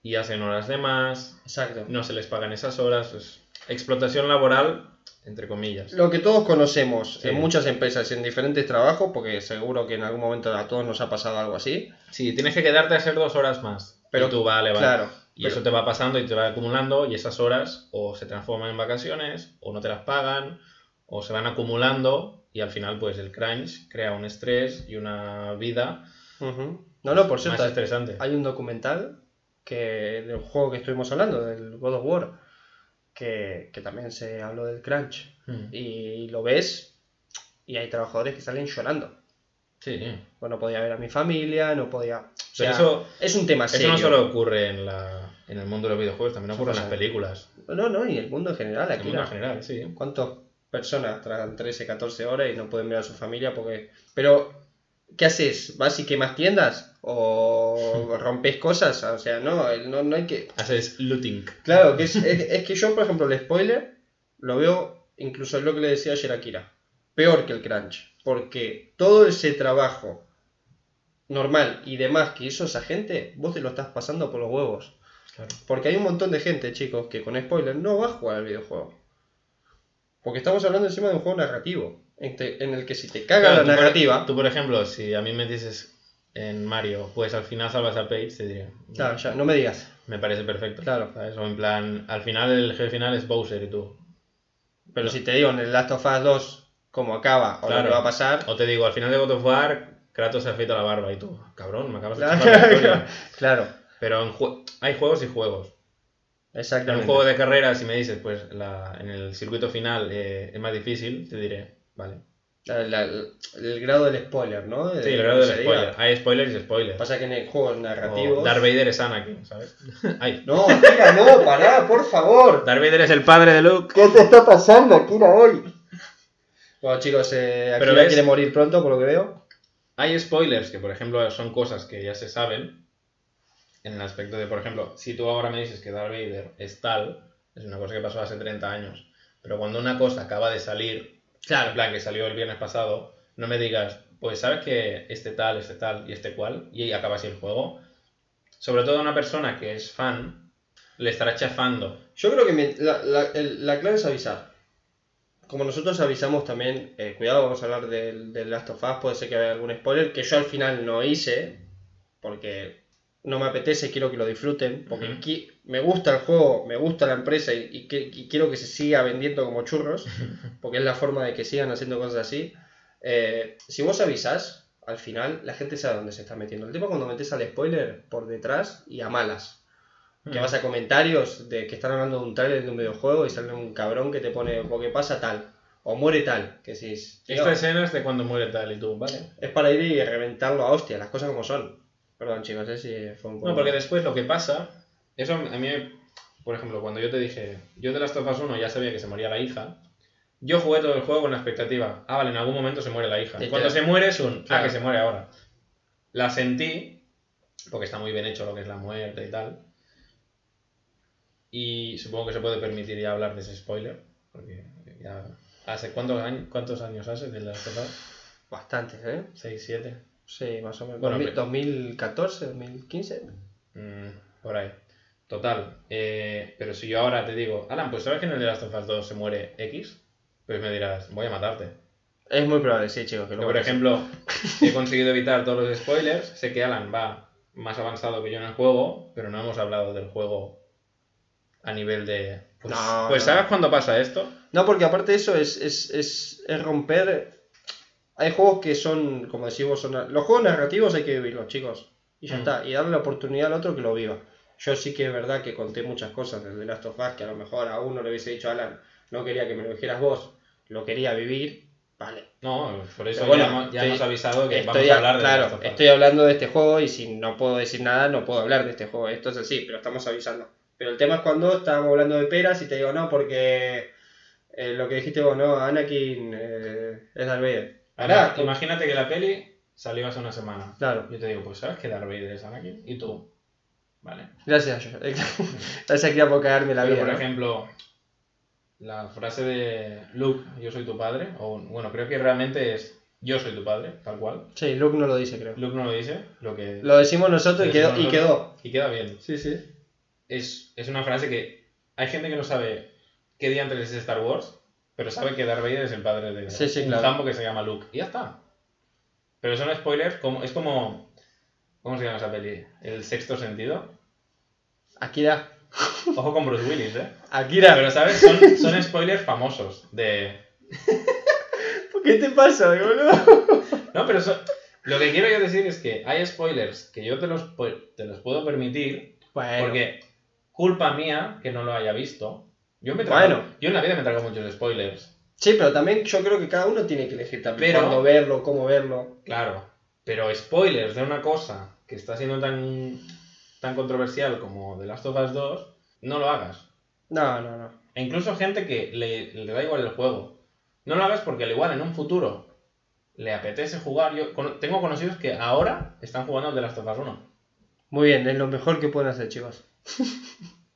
y hacen horas de más, Exacto. no se les pagan esas horas, explotación laboral, entre comillas. Lo que todos conocemos Sí. en muchas empresas, en diferentes trabajos, porque seguro que en algún momento a todos nos ha pasado algo así. Sí, tienes que quedarte a hacer dos horas más, pero Pero, tú vale, vale. Claro. Y pero- eso te va pasando y te va acumulando y esas horas o se transforman en vacaciones o no te las pagan o se van acumulando y al final pues el crunch crea un estrés y una vida. No, no, por más cierto, estresante. hay un documental que del juego que estuvimos hablando, del God of War, que, que también se habló del crunch. Mm. Y lo ves y hay trabajadores que salen llorando. Sí. Pues no podía ver a mi familia, no podía... O Pero sea, eso- es un tema Eso serio. no solo ocurre en, la, en el mundo de los videojuegos, también ocurre en las películas. No, no, y el mundo en general. En el Aquí mundo en general, sí. ¿Cuántas personas trabajan 13, 14 horas y no pueden ver a su familia? porque Pero, ¿qué haces? ¿Vas y quemas tiendas? ¿O <laughs> rompes cosas? O sea, no, no, no hay que... Haces looting. Claro, que es, es- es que yo, por ejemplo, el spoiler lo veo, incluso es lo que le decía ayer a Akira, peor que el crunch. Porque todo ese trabajo normal y demás que hizo esa gente, vos te lo estás pasando por los huevos. Claro. Porque hay un montón de gente, chicos, que con spoiler no va a jugar al videojuego. Porque estamos hablando encima de un juego narrativo, en, te- en el que si te caga Claro, la tú por- narrativa... Tú, por ejemplo, si a mí me dices en Mario, pues al final salvas a Paige, te diría. Claro, ya, no me digas. Me parece perfecto. Claro. ¿sabes? O en plan, al final el jefe final es Bowser y tú. Pero si te digo en el Last of Us 2 cómo acaba o Claro. lo que va a pasar... O te digo, al final de God of War, Kratos se afeita la barba y tú, cabrón, me acabas de Claro, la <laughs> historia. claro, Pero en hay juegos y juegos. En exactamente. un juego de carrera, si me dices, pues la- en el circuito final eh, es más difícil, te diré, vale. La- la- el grado del spoiler, ¿no? De- Sí, el grado del spoiler. diga. Hay spoilers y spoilers. Pasa que en el juego O narrativo. Darth Vader es Anakin, ¿sabes? <laughs> Ay, No, Akira, no, pará, por favor. Darth Vader es el padre de Luke. ¿Qué te está pasando, Akira, hoy? Bueno, chicos, eh, Pero Akira ves- quiere morir pronto, por lo que veo. Hay spoilers que, por ejemplo, son cosas que ya se saben. En el aspecto de, por ejemplo, si tú ahora me dices que Darth Vader es tal, es una cosa que pasó hace 30 años. Pero cuando una cosa acaba de salir, en plan que salió el viernes pasado, no me digas, pues sabes que este tal, este tal y este cual, y acaba así el juego. Sobre todo a una persona que es fan, le estará chafando. Yo creo que mi- la, la- el- la clave es avisar. Como nosotros avisamos también, eh, cuidado, vamos a hablar del, del Last of Us, puede ser que haya algún spoiler que yo al final no hice, porque no me apetece, quiero que lo disfruten, porque qui- me gusta el juego, me gusta la empresa y, y que- y quiero que se siga vendiendo como churros, <laughs> porque es la forma de que sigan haciendo cosas así. Eh, si vos avisás, al final la gente sabe dónde se está metiendo. El tema cuando metes al spoiler por detrás y a malas que vas a comentarios de que están hablando de un trailer de un videojuego y sale un cabrón que te pone porque pasa tal o muere tal que si Esta escena es de cuando muere tal y tú, ¿vale? es para ir y reventarlo a hostia las cosas como son perdón chicos sé si fue un poco No, porque después lo que pasa, eso a mí, por ejemplo, cuando yo te dije, yo de Last of Us 1 ya sabía que se moría la hija, yo jugué todo el juego con la expectativa, ah, vale, en algún momento se muere la hija. Sí, cuando se muere es un, ah, que se muere ahora. La sentí, porque está muy bien hecho lo que es la muerte y tal, y supongo que se puede permitir ya hablar de ese spoiler, porque ya... ¿Hace cuántos años, cuántos años hace de Last of Us? bastantes eh 6, 7. Sí más o menos Bueno, 2000 pero- 2014 2015 Mm, por ahí. Total. eh, pero si yo ahora te digo, Alan, pues sabes que en el de Last of Us 2 se muere X, pues me dirás, voy a matarte. es muy probable sí chicos que Yo, por ejemplo, <laughs> he conseguido evitar todos los spoilers. Sé que Alan va más avanzado que yo en el juego, pero no hemos hablado del juego a nivel de. Pues, No, pues no. ¿sabes cuándo pasa esto? no porque aparte de eso es, es, es, es romper hay juegos que son como decimos son los juegos narrativos hay que vivirlos chicos. Y ya Mm. está. Y darle la oportunidad al otro que lo viva. Yo sí que es verdad que conté muchas cosas desde Last of Us que a lo mejor a uno le hubiese dicho Alan no quería que me lo dijeras vos lo quería vivir vale. No, por eso bueno, ya, hemos, ya estoy- hemos avisado que estoy vamos a hablar de claro Last of Us. estoy hablando de este juego y si no puedo decir nada no puedo hablar de este juego. Esto es así pero estamos avisando. Pero el tema es cuando estábamos hablando de peras y te digo no porque eh, lo que dijiste vos no Anakin eh, es Darth Vader Además, imagínate que la peli salió hace una semana. Claro. Yo te digo, pues sabes que Darth Vader es Anakin y tú. Vale. Gracias. Gracias <laughs> aquí por cagarme la Pero, vida. por ¿no? ejemplo, la frase de Luke, yo soy tu padre, o bueno, creo que realmente es yo soy tu padre, tal cual. Sí, Luke no lo dice, creo. Luke no lo dice, lo que... Lo decimos nosotros y lo quedó. decimos Y quedó. nosotros, Y queda bien. Sí, sí. Es, es una frase que hay gente que no sabe qué día antes es Star Wars, pero sabe que Darth Vader es el padre de Sí, sí, un claro. campo que se llama Luke. Y ya está. Pero son spoilers, como, es como... ¿Cómo se llama esa peli? El sexto sentido. Akira. Ojo con Bruce Willis, ¿eh? Akira. Pero, ¿sabes? Son, son spoilers famosos de... <laughs> ¿Qué te pasa, boludo? No, pero son, Lo que quiero yo decir es que hay spoilers que yo te los, te los puedo permitir Bueno, porque culpa mía que no lo haya visto. Yo, me trago- Bueno. yo en la vida me trago muchos spoilers. sí, pero también yo creo que cada uno tiene que elegir también Pero- cuándo verlo, cómo verlo. Claro, pero spoilers de una cosa que está siendo tan, tan controversial como The Last of Us 2, no lo hagas. No, no, no. E incluso gente que le, le da igual el juego. No lo hagas porque al igual en un futuro le apetece jugar. Yo tengo conocidos que ahora están jugando The Last of Us 1. Muy bien, es lo mejor que pueden hacer, chicos.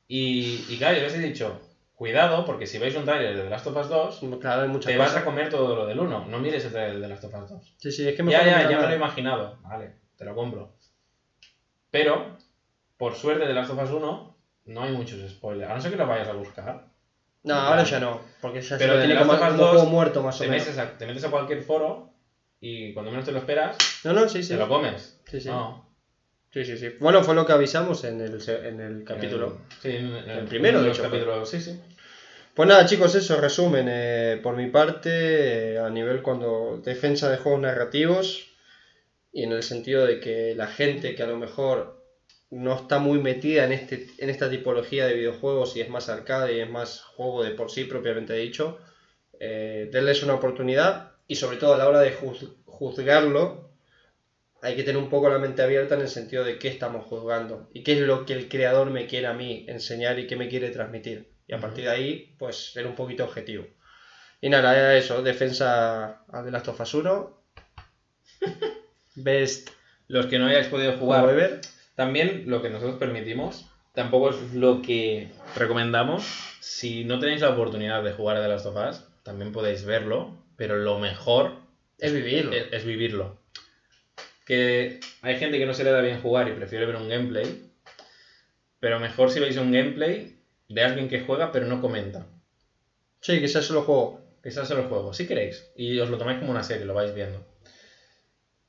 Y, y claro, yo les he dicho, cuidado porque si veis un trailer de The Last of Us 2, Claro, hay muchas te vas a comer todo lo del 1. No mires el trailer de The Last of Us 2. Sí, sí, es que Ya, no ya, mirar ya me lo he imaginado. Vale, te lo compro. Pero, por suerte de Last of Us 1, no hay muchos spoilers. A no ser que lo vayas a buscar. No, ahora ya no, porque ya Pero se tiene como, como 2 juego muerto más o Te menos. metes, a, te metes a cualquier foro y cuando menos te lo esperas, No, no, sí, sí. te lo comes. Sí, sí. No, Sí, sí, sí. Bueno, fue lo que avisamos en el, en el capítulo. el- sí, en, en El primero, de los hecho, fue. capítulos. Sí, sí. Pues nada, chicos, eso, resumen. eh, por mi parte, eh, a nivel cuando defensa de juegos narrativos y en el sentido de que la gente que a lo mejor no está muy metida en, este, en esta tipología de videojuegos y es más arcade y es más juego de por sí propiamente dicho, eh, denles una oportunidad y sobre todo a la hora de juz- juzgarlo hay que tener un poco la mente abierta en el sentido de qué estamos juzgando y qué es lo que el creador me quiere a mí enseñar y qué me quiere transmitir. Y a partir de ahí, pues ser un poquito objetivo. Y nada, era eso, defensa The Last of Us 1. <laughs> Best Los que no hayáis podido jugar, también lo que nosotros permitimos, tampoco es lo que recomendamos. Si no tenéis la oportunidad de jugar a The Last of Us, también podéis verlo, pero lo mejor Es vivirlo. es, es vivirlo. Que hay gente que no se le da bien jugar y prefiere ver un gameplay, pero mejor si veis un gameplay de alguien que juega pero no comenta. Sí, que sea solo juego. Que sea solo juego, si queréis, y os lo tomáis como una serie, lo vais viendo.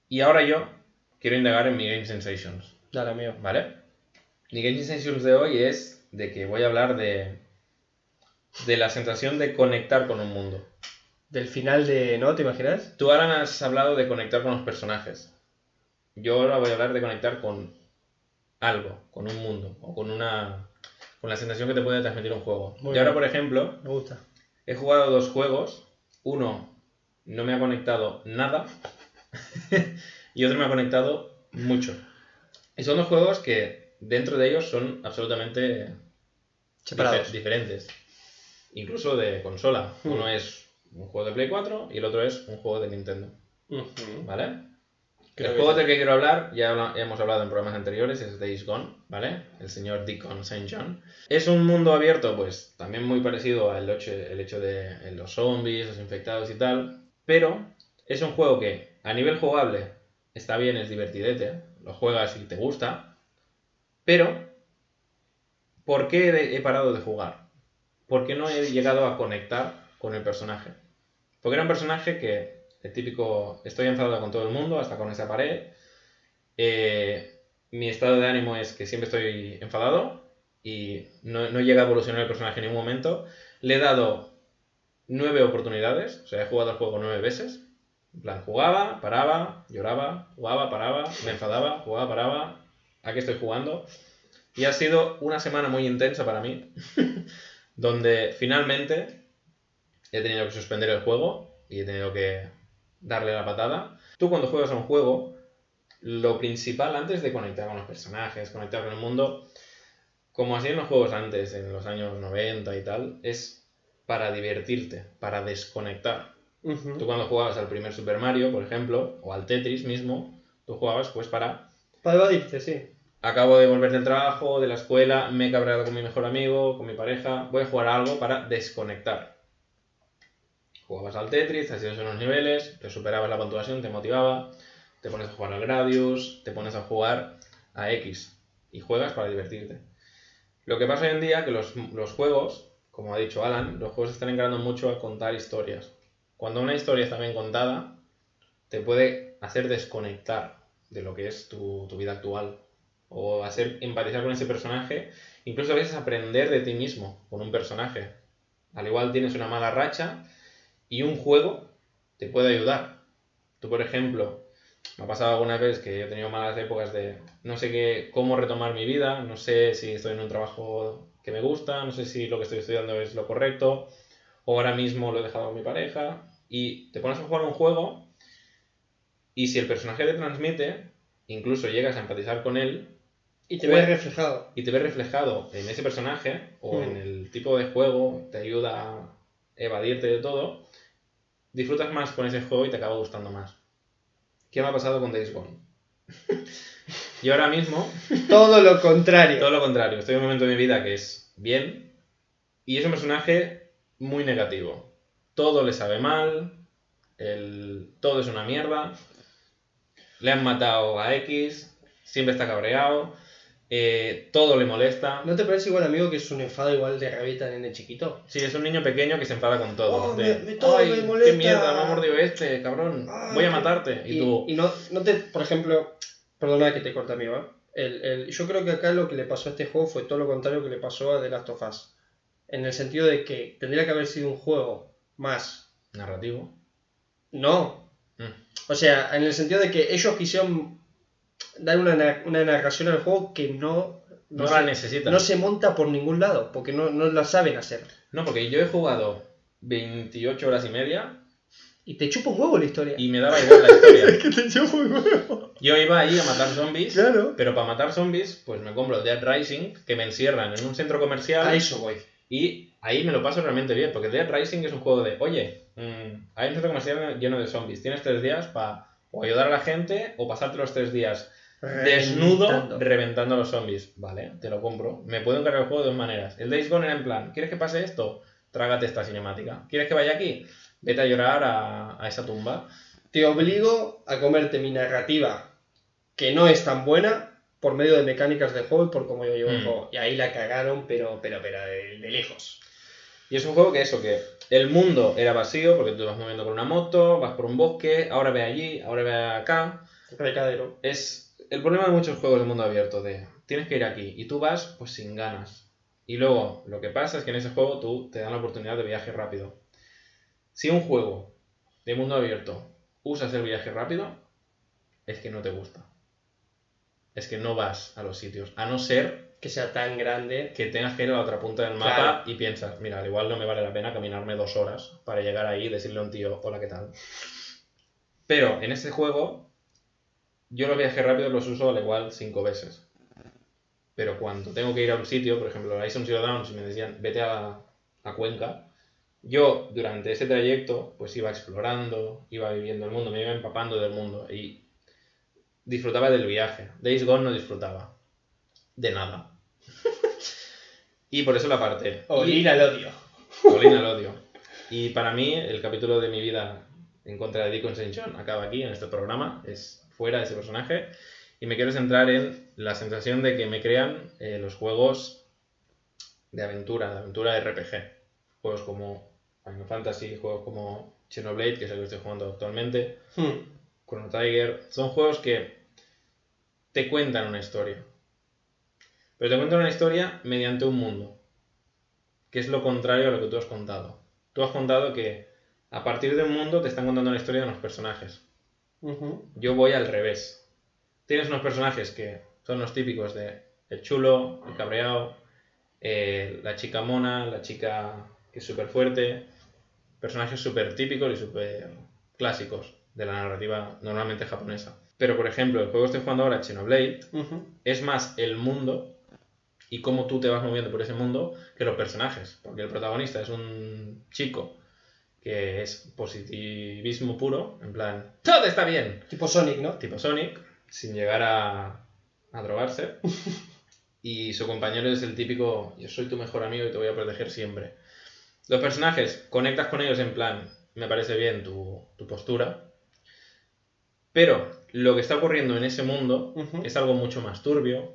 Y ahora yo quiero indagar en mi Game Sensations, Dale, amigo. ¿vale? Mi Game Sensations de hoy es de que voy a hablar de, de la sensación de conectar con un mundo. Del final de. ¿No? ¿Te imaginas? Tú, Alan, has hablado de conectar con los personajes. Yo ahora voy a hablar de conectar con algo, con un mundo, o con una. con la sensación que te puede transmitir un juego. Muy y ahora, bien. por ejemplo, Me gusta. he jugado dos juegos. Uno no me ha conectado nada. <laughs> y otro me ha conectado mucho. Y son dos juegos que dentro de ellos son absolutamente Separados. dife- diferentes. Incluso de consola. Hmm. Uno es un juego de Play 4 y el otro es un juego de Nintendo. ¿Vale? Creo el juego del que quiero hablar, ya, hemos hablado en programas anteriores, es Days Gone, ¿vale? El señor Deacon St. John. Es un mundo abierto, pues también muy parecido al hecho, el hecho de eh, los zombies, los infectados y tal, pero es un juego que a nivel jugable está bien, es divertidete, lo juegas y te gusta, pero ¿por qué he- he parado de jugar? ¿Por qué no he llegado a conectar con el personaje? Porque era un personaje que, el típico, estoy enfadado con todo el mundo, hasta con esa pared. eh, mi estado de ánimo es que siempre estoy enfadado y no, no llega a evolucionar el personaje en ningún momento. Le he dado nueve oportunidades, o sea, he jugado el juego nueve veces. En plan, jugaba, paraba, lloraba, jugaba, paraba, me enfadaba, jugaba, paraba. Aquí estoy jugando. Y ha sido una semana muy intensa para mí, <laughs> donde finalmente he tenido que suspender el juego y he tenido que darle la patada. Tú cuando juegas a un juego, lo principal antes de conectar con los personajes, conectar con el mundo, como así en los juegos antes, en los años 90 y tal, es para divertirte, para desconectar. Tú cuando jugabas al primer Super Mario, por ejemplo, o al Tetris mismo, tú jugabas pues para Para evadirte, sí. acabo de volver del trabajo, de la escuela, me he cabreado con mi mejor amigo, con mi pareja, voy a jugar a algo para desconectar. Jugabas al Tetris, hacías unos niveles, te superabas la puntuación, te motivaba, te pones a jugar al Gradius, te pones a jugar a X y juegas para divertirte. Lo que pasa hoy en día que los, los juegos, como ha dicho Alan, los juegos están encarando mucho a contar historias. Cuando una historia está bien contada, te puede hacer desconectar de lo que es tu, tu vida actual o hacer empatizar con ese personaje, incluso a veces aprender de ti mismo con un personaje. Al igual tienes una mala racha y un juego te puede ayudar. Tú, por ejemplo, Me ha pasado algunas veces que he tenido malas épocas de no sé qué, cómo retomar mi vida, no sé si estoy en un trabajo que me gusta, no sé si lo que estoy estudiando es lo correcto, o ahora mismo lo he dejado con mi pareja, y te pones a jugar un juego y si el personaje te transmite, incluso llegas a empatizar con él, Y te ves reflejado. y te ves reflejado en ese personaje o Mm. en el tipo de juego, te ayuda a evadirte de todo, disfrutas más con ese juego y te acaba gustando más. ¿Qué me ha pasado con Days Gone? <laughs> y ahora mismo, Todo lo contrario. todo lo contrario, estoy en un momento de mi vida que es bien y es un personaje muy negativo. Todo le sabe mal, el, todo es una mierda, le han matado a X, siempre está cabreado, eh, todo le molesta. ¿No te parece igual, amigo, que es un enfado igual de rabita nene chiquito? Sí, es un niño pequeño que se enfada con todo. Oh, de, me- me- todo "Ay, me qué molesta". mierda, me ha mordido este, cabrón. Ah, Voy a matarte. Y, Y, tú, y no, no te, por ejemplo, perdona que te corte, amigo, ¿eh? El, el- yo creo que acá lo que le pasó a este juego fue todo lo contrario que le pasó a The Last of Us. En el sentido de que tendría que haber sido un juego más. narrativo. No. Mm. O sea, en el sentido de que ellos quisieron dar una, na- una narración al juego que no, No, se, la necesitan. no se monta por ningún lado, porque no, no la saben hacer. No, porque yo he jugado 28 horas y media Y te chupa un huevo la historia. y me daba igual la historia. <laughs> que te chupa un huevo. Yo iba ahí a matar zombies, Claro. pero para matar zombies, pues me compro Dead Rising, que me encierran en un centro comercial A eso voy. y ahí me lo paso realmente bien, porque Dead Rising es un juego de, oye, mm, hay un centro comercial lleno de zombies, tienes tres días para o ayudar a la gente o pasarte los tres días desnudo Reventando. reventando a los zombies. Vale, te lo compro. Me puedo encargar el juego de dos maneras. El Days Gone era en plan, ¿quieres que pase esto? Trágate esta cinemática. ¿Quieres que vaya aquí? Vete a llorar a, a esa tumba. Te obligo a comerte mi narrativa, que no es tan buena, por medio de mecánicas del juego y por cómo yo llevo el Mm. juego. Y ahí la cagaron, pero, pero, pero de, de lejos. Y es un juego que eso, que el mundo era vacío porque tú te vas moviendo con una moto, vas por un bosque, ahora ve allí, ahora ve acá. Recadero. Es el problema de muchos juegos de mundo abierto, de tienes que ir aquí y tú vas pues sin ganas. Y luego lo que pasa es que en ese juego tú te dan la oportunidad de viaje rápido. Si un juego de mundo abierto usas el viaje rápido, es que no te gusta. Es que no vas a los sitios, a no ser Que sea tan grande. que tengas que ir a la otra punta del mapa Claro. y piensas, mira, al igual no me vale la pena caminarme dos horas para llegar ahí y decirle a un tío, hola, ¿qué tal? Pero en este juego, yo los viajes rápidos los uso al igual cinco veces. Pero cuando tengo que ir a un sitio, por ejemplo, a Ison Zero Dawn, si me decían, vete a, a Cuenca, yo durante ese trayecto, pues iba explorando, iba viviendo el mundo, me iba empapando del mundo y disfrutaba del viaje. Days Gone no disfrutaba de nada. Y por eso la parte. Olir al odio. Colina al odio. Y para mí, el capítulo de mi vida en contra de Deacon St. John acaba aquí, en este programa. Es fuera de ese personaje. Y me quiero centrar en la sensación de que me crean eh, los juegos de aventura, de aventura RPG. Juegos como Final Fantasy, juegos como Xenoblade, que es el que estoy jugando actualmente. Hmm. Chrono Tiger. Son juegos que te cuentan una historia. Pero te cuentan una historia mediante un mundo. Que es lo contrario a lo que tú has contado. Tú has contado que a partir de un mundo te están contando una historia de unos personajes. Yo voy al revés. Tienes unos personajes que son los típicos de el chulo, el cabreado, eh, la chica mona, la chica que es súper fuerte. Personajes súper típicos y súper clásicos de la narrativa normalmente japonesa. Pero por ejemplo, el juego que estoy jugando ahora, Xenoblade, Ujú. es más el mundo y cómo tú te vas moviendo por ese mundo que los personajes. Porque el protagonista es un chico que es positivismo puro, en plan, todo está bien, Tipo Sonic, ¿no? tipo Sonic, sin llegar a, a drogarse. <laughs> Y su compañero es el típico, yo soy tu mejor amigo y te voy a proteger siempre. Los personajes, conectas con ellos en plan, me parece bien tu, tu postura. Pero lo que está ocurriendo en ese mundo es algo mucho más turbio.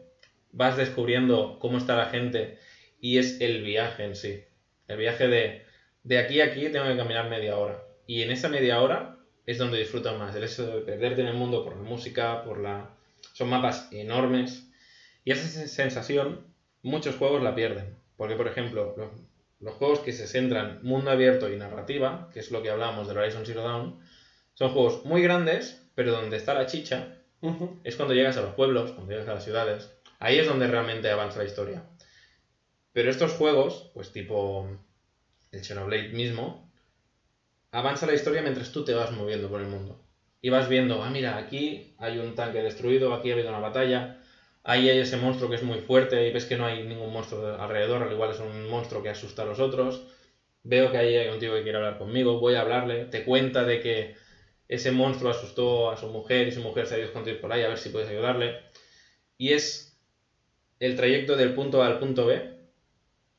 Vas descubriendo cómo está la gente y es el viaje en sí. El viaje de, de aquí a aquí tengo que caminar media hora. Y en esa media hora es donde disfruto más. El hecho de perderte en el mundo por la música, por la... Son mapas enormes. Y esa sen- sensación, muchos juegos la pierden. Porque, por ejemplo, los, los juegos que se centran mundo abierto y narrativa, que es lo que hablamos del Horizon Zero Dawn, son juegos muy grandes, pero donde está la chicha Ujú. es cuando llegas a los pueblos, cuando llegas a las ciudades. Ahí es donde realmente avanza la historia. Pero estos juegos, pues tipo el Xenoblade mismo, avanza la historia mientras tú te vas moviendo por el mundo. Y vas viendo, ah, mira, aquí hay un tanque destruido, aquí ha habido una batalla, ahí hay ese monstruo que es muy fuerte y ves que no hay ningún monstruo alrededor, al igual es un monstruo que asusta a los otros. Veo que ahí hay un tío que quiere hablar conmigo, voy a hablarle, te cuenta de que ese monstruo asustó a su mujer y su mujer se ha ido a esconder por ahí a ver si puedes ayudarle. Y es el trayecto del punto A al punto B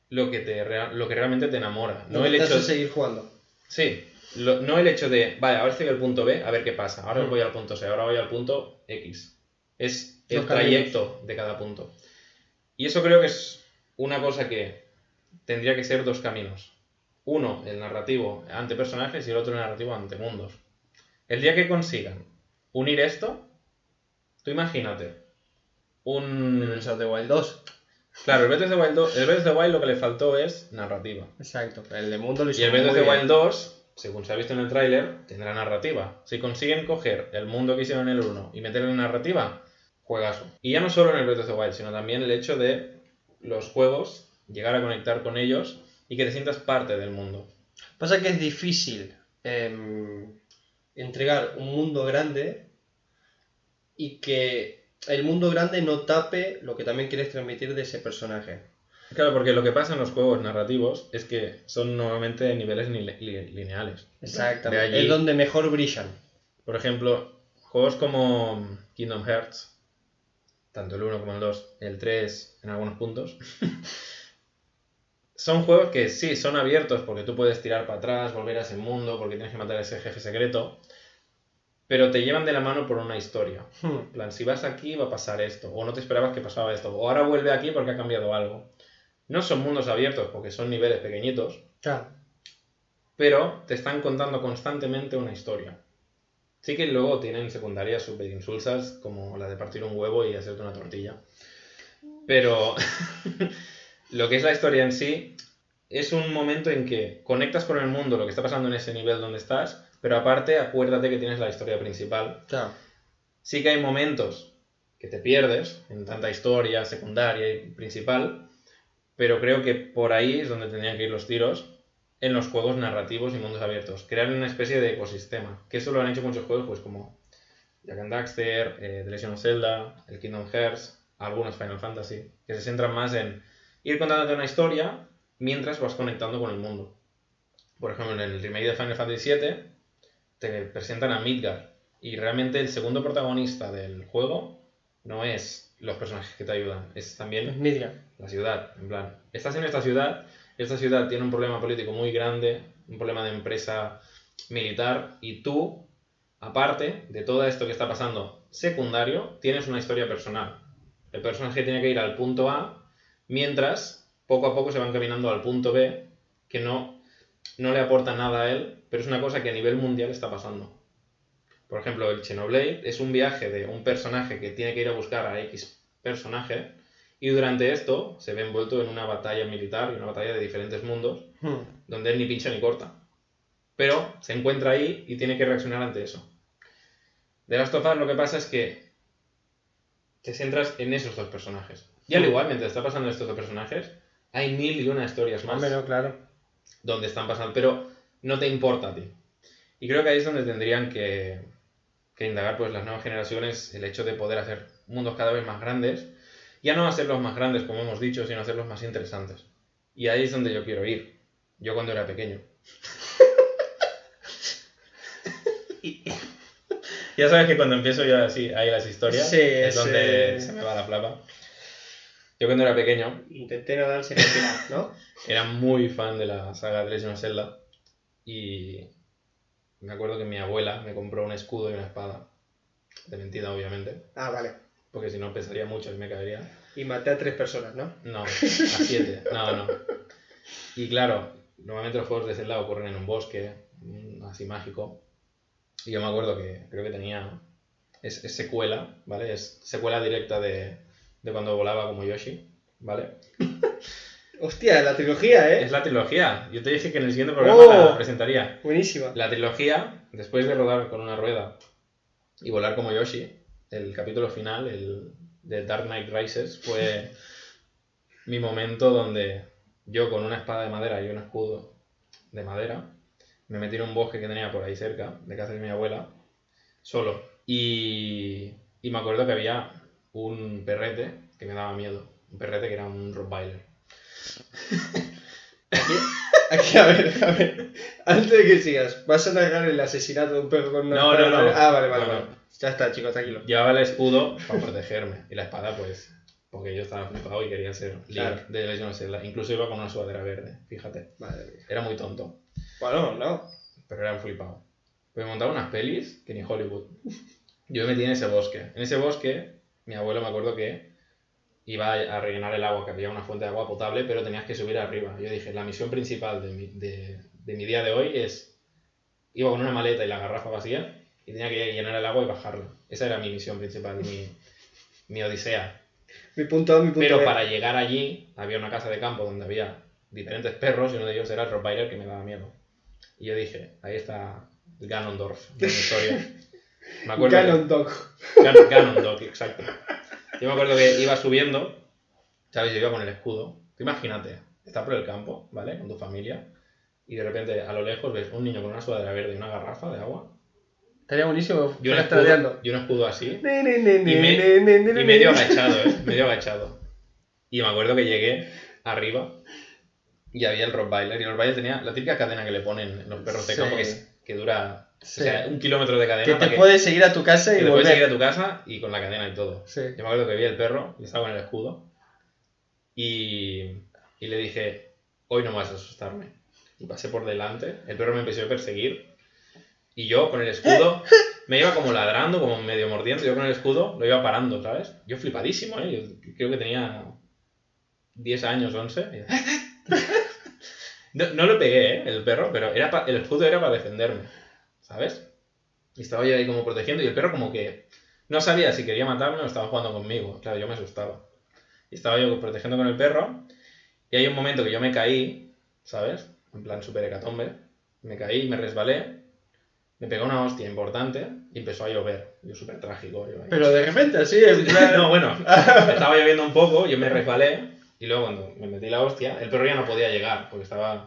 lo que, te, lo que realmente te enamora. No No el hecho hace seguir jugando. Sí, lo- no el hecho de, vale, ahora estoy en el punto B, a ver qué pasa. Ahora Mm. voy al punto C, ahora voy al punto X. Es el Los caminos. trayecto de cada punto. Y eso creo que es una cosa que tendría que ser dos caminos. Uno, el narrativo ante personajes y el otro el narrativo ante mundos. El día que consigan unir esto, tú imagínate un... El Breath of the Wild 2. Claro, el Breath of the Wild, do- el Breath of the Wild lo que le faltó es narrativa. Exacto. El de mundo lo hizo Y el Breath of the. Wild 2, según se ha visto en el tráiler, tendrá narrativa. Si consiguen coger el mundo que hicieron en el 1 y meterle en narrativa, juegazo. Y ya no solo en el Breath of the Wild, sino también el hecho de los juegos, llegar a conectar con ellos y que te sientas parte del mundo. Pasa que es difícil em, entregar un mundo grande y que el mundo grande no tape lo que también quieres transmitir de ese personaje. Claro, porque lo que pasa en los juegos narrativos es que son normalmente niveles ni- li- lineales. Exactamente. Allí- Es donde mejor brillan. Por ejemplo, juegos como Kingdom Hearts, tanto el 1 como el 2, el 3 en algunos puntos, <laughs> son juegos que sí, son abiertos porque tú puedes tirar para atrás, volver a ese mundo, porque tienes que matar a ese jefe secreto, pero te llevan de la mano por una historia. Hmm. En plan, si vas aquí va a pasar esto, o no te esperabas que pasaba esto, o ahora vuelve aquí porque ha cambiado algo. No son mundos abiertos porque son niveles pequeñitos, Claro. pero te están contando constantemente una historia. Sí que luego tienen secundarias súper insulsas, como la de partir un huevo y hacerte una tortilla. Pero <laughs> lo que es la historia en sí es un momento en que conectas con el mundo, lo que está pasando en ese nivel donde estás, pero aparte acuérdate que tienes la historia principal. Claro. Sí que hay momentos que te pierdes en tanta historia secundaria y principal, pero creo que por ahí es donde tendrían que ir los tiros en los juegos narrativos y mundos abiertos. Crear una especie de ecosistema, que eso lo han hecho muchos juegos, pues como Jack and Daxter, eh, The Legend of Zelda, el Kingdom Hearts, algunos Final Fantasy, que se centran más en ir contándote una historia mientras vas conectando con el mundo. Por ejemplo, en el remake de Final Fantasy VII te presentan a Midgar y realmente el segundo protagonista del juego no es los personajes que te ayudan, es también Midgar. la ciudad. En plan, estás en esta ciudad, esta ciudad tiene un problema político muy grande, un problema de empresa militar, y tú, aparte de todo esto que está pasando secundario, tienes una historia personal. El personaje tiene que ir al punto A, mientras poco a poco se van caminando al punto B, que no, no le aporta nada a él, pero es una cosa que a nivel mundial está pasando. Por ejemplo, el Xenoblade es un viaje de un personaje que tiene que ir a buscar a X personaje, y durante esto se ve envuelto en una batalla militar y una batalla de diferentes mundos, Hmm. donde él ni pincha ni corta. Pero se encuentra ahí y tiene que reaccionar ante eso. De Last of Us lo que pasa es que te centras en esos dos personajes. Y al Hmm. igual, mientras está pasando estos dos personajes, hay mil y una historias más Hombre, no, claro. Donde están pasando, pero no te importa a ti. Y creo que ahí es donde tendrían que, que indagar pues las nuevas generaciones el hecho de poder hacer mundos cada vez más grandes, ya no hacerlos más grandes como hemos dicho, sino hacerlos más interesantes. Y ahí es donde yo quiero ir. Yo cuando era pequeño. <laughs> ya sabes que cuando empiezo yo así, ahí las historias, Sí, es sí. donde se me va la plapa. Yo cuando era pequeño Intenté no darse final, ¿no? Era muy fan de la saga de Legend of Zelda y me acuerdo que mi abuela me compró un escudo y una espada. De mentira, obviamente, Ah, vale. porque si no pesaría mucho y me caería. Y maté a tres personas, ¿no? No, a siete, no, no. Y claro, normalmente los juegos de Zelda ocurren en un bosque, mm, así mágico. Y yo me acuerdo que creo que tenía. Es, es secuela, ¿vale? Es secuela directa de, de cuando volaba como Yoshi, ¿vale? Hostia, la trilogía, ¿eh? Es la trilogía. Yo te dije que en el siguiente programa Oh. la presentaría. Buenísima. La trilogía, después de rodar con una rueda y volar como Yoshi. El capítulo final, el de Dark Knight Rises, fue <laughs> mi momento donde yo con una espada de madera y un escudo de madera me metí en un bosque que tenía por ahí cerca, de casa de mi abuela, solo. Y, y me acuerdo que había un perrete que me daba miedo. Un perrete que era un Rottweiler. Aquí, a ver, a ver. Antes de que sigas, ¿vas a narrar el asesinato de un perro con una No, no, no. Ah, vale, vale, No, no. vale. Ya está, chicos, tranquilo. Llevaba el escudo para protegerme y la espada, pues, porque yo estaba flipado y quería ser Claro. de of Zelda. Incluso iba con una sudadera verde, fíjate. Madre mía. Era muy tonto, Bueno, no. pero era un flipado. Pues me montaba unas pelis que ni Hollywood. Yo me metí en ese bosque. En ese bosque, mi abuelo me acuerdo que iba a rellenar el agua, que había una fuente de agua potable, pero tenías que subir arriba. Yo dije, la misión principal de mi, de, de mi día de hoy es, iba con una maleta y la garrafa vacía y tenía que llenar el agua y bajarla. Esa era mi misión principal, mi, mi odisea. Mi punto mi punto Pero para llegar allí había una casa de campo donde había diferentes perros y uno de ellos era el Rottweiler que me daba miedo. Y yo dije, ahí está Ganondorf de mi historia. <laughs> Me acuerdo que- Ganon Dog. Gan- Ganondorf, exacto. Yo me acuerdo que iba subiendo, ¿sabes? Yo iba con el escudo. Tú imagínate, estás por el campo, ¿vale? Con tu familia. Y de repente a lo lejos ves un niño con una sudadera verde y una garrafa de agua. Estaría buenísimo. Y un, escudo, un así. Ne, ne, ne, Y, me- medio agachado, ¿eh? <laughs> Medio agachado. Y me acuerdo que llegué arriba y había el Rottweiler. Y el Rottweiler tenía la típica cadena que le ponen los perros de Sí. campo que, que dura Sí. o sea, un kilómetro de cadena. Que te puedes seguir a tu casa que y te puedes seguir a tu casa y con la cadena y todo. Sí. Yo me acuerdo que vi el perro y estaba con el escudo. Y, y le dije, hoy no vas a asustarme. Y pasé por delante, el perro me empezó a perseguir. Y yo con el escudo <laughs> me iba como ladrando, como medio mordiendo. Yo con el escudo lo iba parando, ¿sabes? Yo flipadísimo, ¿eh? Yo creo que tenía 10 años, 11. <laughs> No, no lo pegué, ¿eh? El perro, pero era pa- el escudo era para defenderme, ¿sabes? Y estaba yo ahí como protegiendo y el perro como que no sabía si quería matarme o estaba jugando conmigo. Claro, yo me asustaba. Y estaba yo protegiendo con el perro y hay un momento que yo me caí, ¿sabes? En plan super hecatombe. Me caí, me resbalé, me pegó una hostia importante y empezó a llover. Yo súper trágico. yo. Pero de repente, así, <laughs> plan- no, bueno, estaba lloviendo un poco, yo me resbalé y luego cuando me metí la hostia, el perro ya no podía llegar porque estaba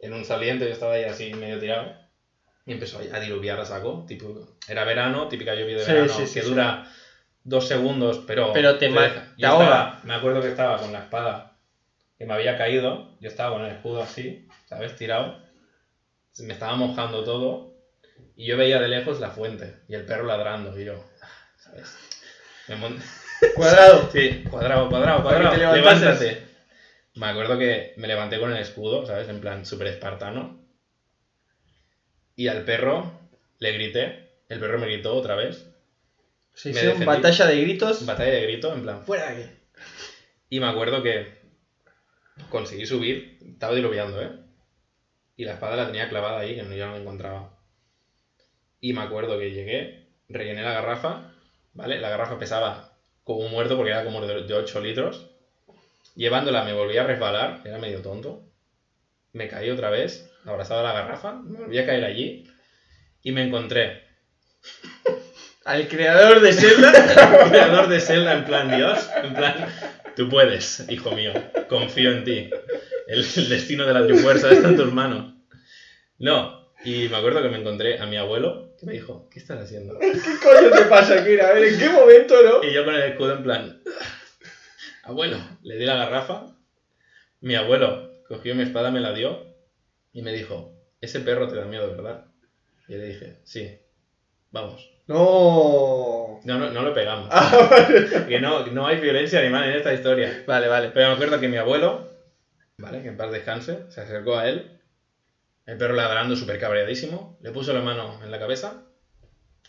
en un saliente, yo estaba ahí así medio tirado y empezó a diluviar a saco. Tipo, era verano, típica lluvia de Sí, verano sí, que dura dos segundos, pero. Pero te ma- deja. te Yo ahoga. estaba- me acuerdo que estaba con la espada que me había caído, yo estaba con el escudo así, ¿sabes? Tirado, me estaba mojando todo y yo veía de lejos la fuente y el perro ladrando y yo, ¿sabes? Me <laughs> Cuadrado. <laughs> Sí, cuadrado, cuadrado, cuadrado. Levántate. Me acuerdo que me levanté con el escudo, ¿sabes? En plan súper espartano. Y al perro le grité. El perro me gritó otra vez. Se Me defendí. batalla de gritos. Batalla de grito, en plan, ¡fuera de aquí! Y me acuerdo que conseguí subir. Estaba diluviando, ¿eh? Y la espada la tenía clavada ahí, que no, yo no la encontraba. Y me acuerdo que llegué, rellené la garrafa, ¿vale? La garrafa pesaba como un muerto porque era como de, de 8 litros. Llevándola me volví a resbalar, era medio tonto. Me caí otra vez, abrazado a la garrafa, me volví a caer allí y me encontré Al creador de Zelda. creador de Zelda en plan Dios, en plan, tú puedes, hijo mío, confío en ti. El, el destino de la trifuerza está en tus manos. No, y me acuerdo que me encontré a mi abuelo que me dijo, ¿qué estás haciendo? <laughs> ¿Qué coño te pasa, Kira? A ver, ¿en qué momento, no? Y yo con el escudo en plan, abuelo, le di la garrafa. Mi abuelo cogió mi espada, me la dio y me dijo, ese perro te da miedo, ¿verdad? Y yo le dije, sí, vamos. No. No, no, no lo pegamos. Ah, vale. <laughs> Que no, no hay violencia animal en esta historia. Vale, vale. Pero me acuerdo que mi abuelo, ¿vale? Que en paz descanse, se acercó a él, el perro ladrando súper cabreadísimo, le puso la mano en la cabeza,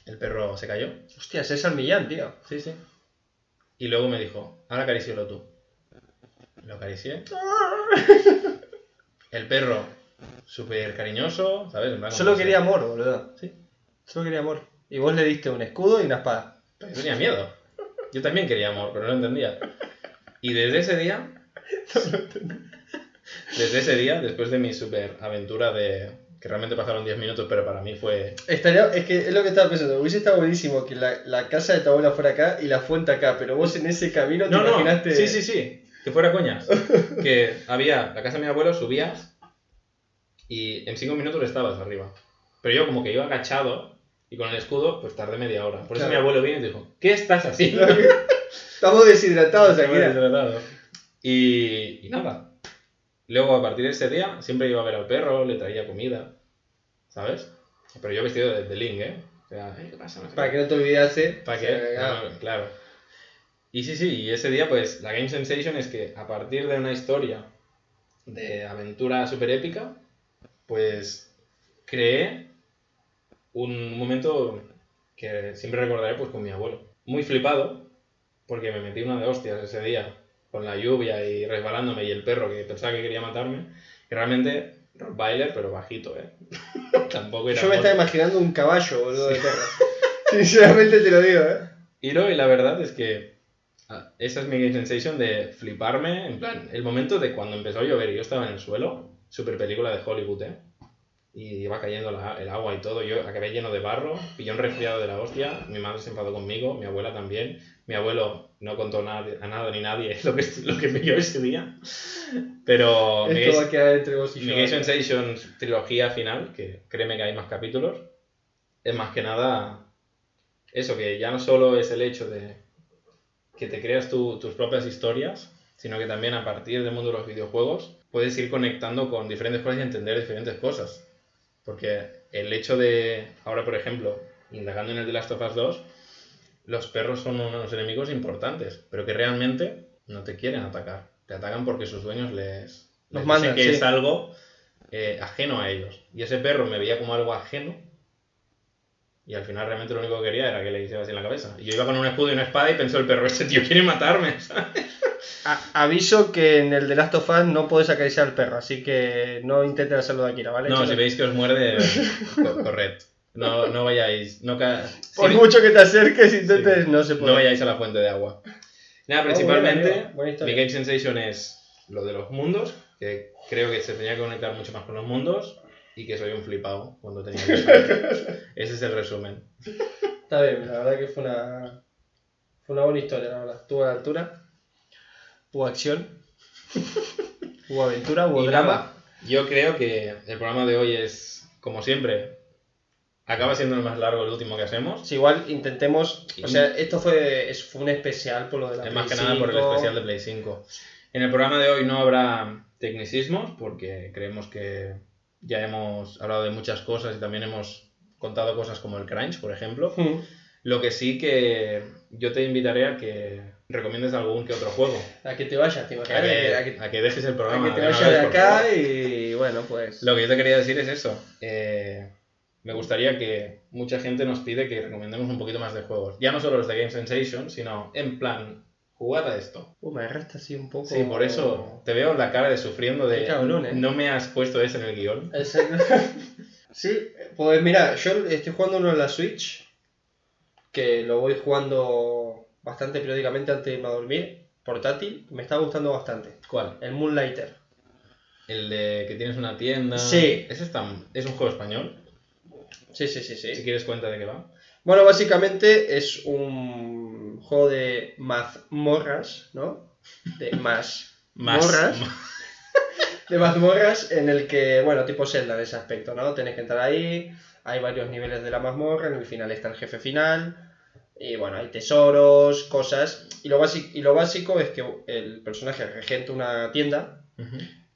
el perro se cayó, Hostia, César Millán, tío. sí, sí, y luego me dijo, ahora acaricialo tú. Lo acaricié. El perro, súper cariñoso, ¿sabes? En plan, Solo como quería se- amor, boludo. Sí, Solo quería amor. Y vos le diste un escudo y una espada. pero yo tenía miedo. Yo también quería amor, pero no lo entendía. Y desde ese día, desde ese día, después de mi super aventura de que realmente pasaron 10 minutos, pero para mí fue... Estaría, es que es lo que estaba pensando, hubiese estado buenísimo que la, la casa de tu abuela fuera acá y la fuente acá, pero vos en ese camino te No, no, imaginaste... sí, sí, sí, que fuera coñas. que había la casa de mi abuelo, subías y en 5 minutos estabas arriba. Pero yo como que iba agachado y con el escudo, pues tardé media hora. Por eso Claro. mi abuelo vino y dijo, ¿qué estás haciendo? <laughs> Estamos deshidratados aquí. Y, y nada. Luego, a partir de ese día, siempre iba a ver al perro, le traía comida, ¿sabes? Pero yo vestido de, de Link, ¿eh? O sea, "Eh, ¿qué pasa? No sé Para qué". que no te olvidase. ¿Para no, claro. Y sí, sí, y ese día, pues, la Game Sensation es que a partir de una historia de aventura super épica, pues, creé un momento que siempre recordaré, pues, con mi abuelo. Muy flipado, porque me metí una de hostias ese día, con la lluvia y resbalándome, y el perro que pensaba que quería matarme, y realmente, Rottweiler, pero bajito, ¿eh? <laughs> Tampoco era... Yo me estaba imaginando un caballo, boludo, de perro. <laughs> <laughs> Sinceramente te lo digo, ¿eh? Y no, y la verdad es que ah, esa es mi game sensation de fliparme, en plan, el momento de cuando empezó a llover y yo estaba en el suelo, super película de Hollywood, ¿eh? Y iba cayendo la- el agua y todo, yo acabé lleno de barro, pillé un resfriado de la hostia, mi madre se enfadó conmigo, mi abuela también, mi abuelo no contó nada, a nada ni nadie <laughs> lo que, lo que pilló ese día, pero mi Esto va game- a quedar entre vos y mi yo. Game ¿eh? Sensations trilogía final, que créeme que hay más capítulos, es más que nada eso, que ya no solo es el hecho de que te creas tu- tus propias historias, sino que también a partir del mundo de los videojuegos puedes ir conectando con diferentes cosas y entender diferentes cosas. Porque el hecho de, ahora por ejemplo, indagando en el The Last of Us 2, los perros son unos enemigos importantes, pero que realmente no te quieren atacar. Te atacan porque sus dueños les, les mandan, dicen que sí. es algo eh, ajeno a ellos. Y ese perro me veía como algo ajeno. Y al final realmente lo único que quería era que le hiciera así en la cabeza. Y yo iba con un escudo y una espada y pensó el perro, este tío quiere matarme. <laughs> ¿sabes? A- aviso que en el de Last of Us no podés acariciar al perro, así que no intenten hacerlo de aquí, ¿vale? No, Échale. si veis que os muerde, co- corred. No, no vayáis, no, ca- Por si- mucho que te acerques, intentes, no se puede. no vayáis a la fuente de agua. Nada, Ah, principalmente, buena, buena mi. Game Sensation es lo de los mundos, que creo que se tenía que conectar mucho más con los mundos, y que soy un flipado cuando tenía que <laughs> Ese es el resumen. Está bien, la verdad que fue una, fue una buena historia, la verdad. Tuvo altura, hubo acción, <laughs> hubo aventura, hubo Y drama. nada, yo creo que el programa de hoy es, como siempre, acaba siendo el más largo el último que hacemos. Sí, igual intentemos, o sea, esto fue, es- fue un especial por lo de la Es más que Play nada por el 5. especial de Play 5. En el programa de hoy no habrá tecnicismos porque creemos que ya hemos hablado de muchas cosas y también hemos contado cosas como el crunch, por ejemplo. Mm. Lo que sí que yo te invitaré a que recomiendes algún que otro juego. A que te vayas, te A que, a que, a que dejes el a programa. que te vayas de acá y bueno, pues... Lo que yo te quería decir es eso. eh, me gustaría que mucha gente nos pide que recomendemos un poquito más de juegos. Ya no solo los de Game Sensation, sino en plan, jugad a esto. Uh, me agarraste así un poco... Sí, por eso te veo la cara de sufriendo de Qué cabrón, ¿eh? no me has puesto eso en el guion. <laughs> Sí, pues mira, yo estoy jugando uno en la Switch, que lo voy jugando bastante periódicamente antes de irme a dormir, portátil, me está gustando bastante. ¿Cuál? El Moonlighter. El de que tienes una tienda. Sí. Ese está, es un juego español. Sí, sí, sí, sí. Si quieres cuenta de qué va. Bueno, básicamente es un juego de mazmorras, ¿no? De más Más. morras. <laughs> De mazmorras en el que, bueno, tipo Zelda en ese aspecto, ¿no? Tenés que entrar ahí, hay varios niveles de la mazmorra, en el final está el jefe final, y bueno, hay tesoros, cosas, y lo, básico, y lo básico es que el personaje regenta una tienda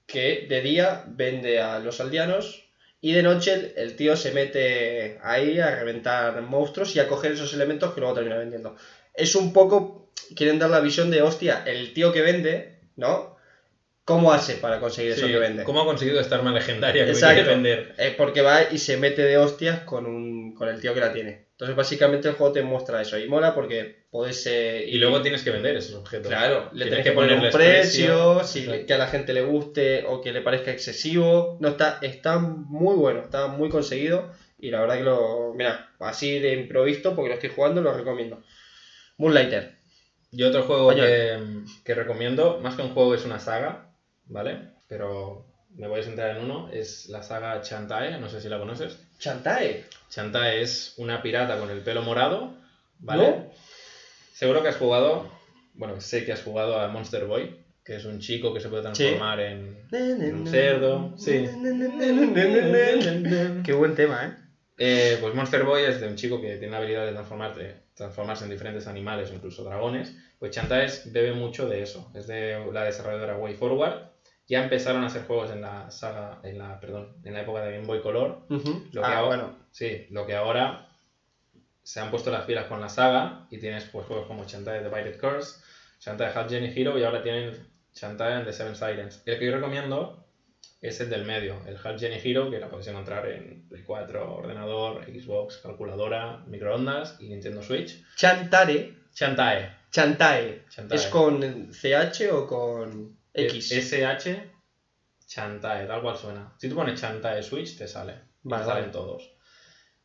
que de día vende a los aldeanos y de noche el, tío se mete ahí a reventar monstruos y a coger esos elementos que luego termina vendiendo. Es un poco, quieren dar la visión de, hostia, el tío que vende, ¿no? ¿Cómo hace para conseguir eso que vende? ¿Cómo ha conseguido esta arma legendaria que Exacto. quiere vender? Es porque va y se mete de hostias con, un, con el tío que la tiene. Entonces básicamente el juego te muestra eso y mola porque podés... eh, Y luego tienes que vender esos objetos. Claro, le Tienes tenés que poner un precio, si le- que a la gente le guste o que le parezca excesivo. No está, está muy bueno, está muy conseguido. Y la verdad que lo. Mira, así de improvisto, porque lo estoy jugando, lo recomiendo. Moonlighter. Y otro juego que, que recomiendo, más que un juego, es una saga, ¿vale? Pero me voy a centrar en uno, es la saga Chantae, no sé si la conoces. Chantae. Chantae es una pirata con el pelo morado, ¿vale? ¿No? Seguro que has jugado, bueno, sé que has jugado a Monster Boy, que es un chico que se puede transformar en, en un cerdo. Sí. Qué buen tema, ¿eh? Eh, pues Monster Boy es de un chico que tiene la habilidad de transformarte, transformarse en diferentes animales o incluso dragones. Pues Chantae bebe mucho de eso. Es de la desarrolladora Way Forward. Ya empezaron a hacer juegos en la saga, en la, perdón, en la época de Game Boy Color. Ujú. Lo que Ah, ahora, bueno. sí, lo que ahora se han puesto las pilas con la saga y tienes pues, juegos como Chantae The Divided Curse, Chantae Half Genie Hero y ahora tienen Chantae and the Seven Sirens. El que yo recomiendo es el del medio, el Half Genie Hero, que la podéis encontrar en Play 4, ordenador, Xbox, calculadora, microondas y Nintendo Switch. Chantare. Chantae. Chantae. Chantae. ¿Es con CH o con X? SH Chantae, tal cual suena. Si tú pones Chantae Switch, te sale. Vale, te salen vale. todos.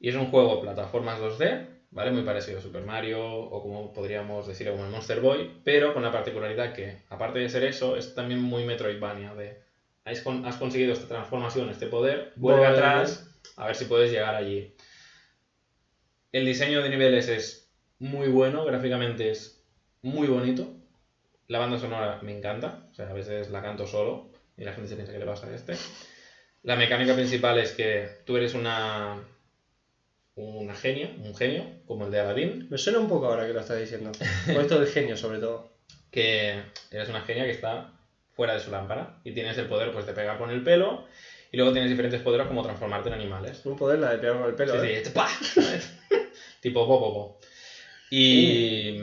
Y es un juego de plataformas 2D, ¿vale? Muy parecido a Super Mario o como podríamos decir como el Monster Boy, pero con la particularidad que, aparte de ser eso, es también muy Metroidvania. De, has, con- has conseguido esta transformación, este poder, vuelve Vuelve atrás a ver si puedes llegar allí. El diseño de niveles es muy bueno, gráficamente es muy bonito. La banda sonora me encanta, o sea, a veces la canto solo y la gente se piensa que le pasa a este. La mecánica principal es que tú eres una una genia, un genio, como el de Aladdin, Me suena un poco ahora que lo estás diciendo. Con esto del genio, sobre todo. <laughs> que eres una genia que está fuera de su lámpara y tienes el poder pues de pegar con el pelo y luego tienes diferentes poderes como transformarte en animales. Un poder la de pegar con el pelo. Sí, ¿eh? sí, <laughs> <laughs> tipo popopo. Y,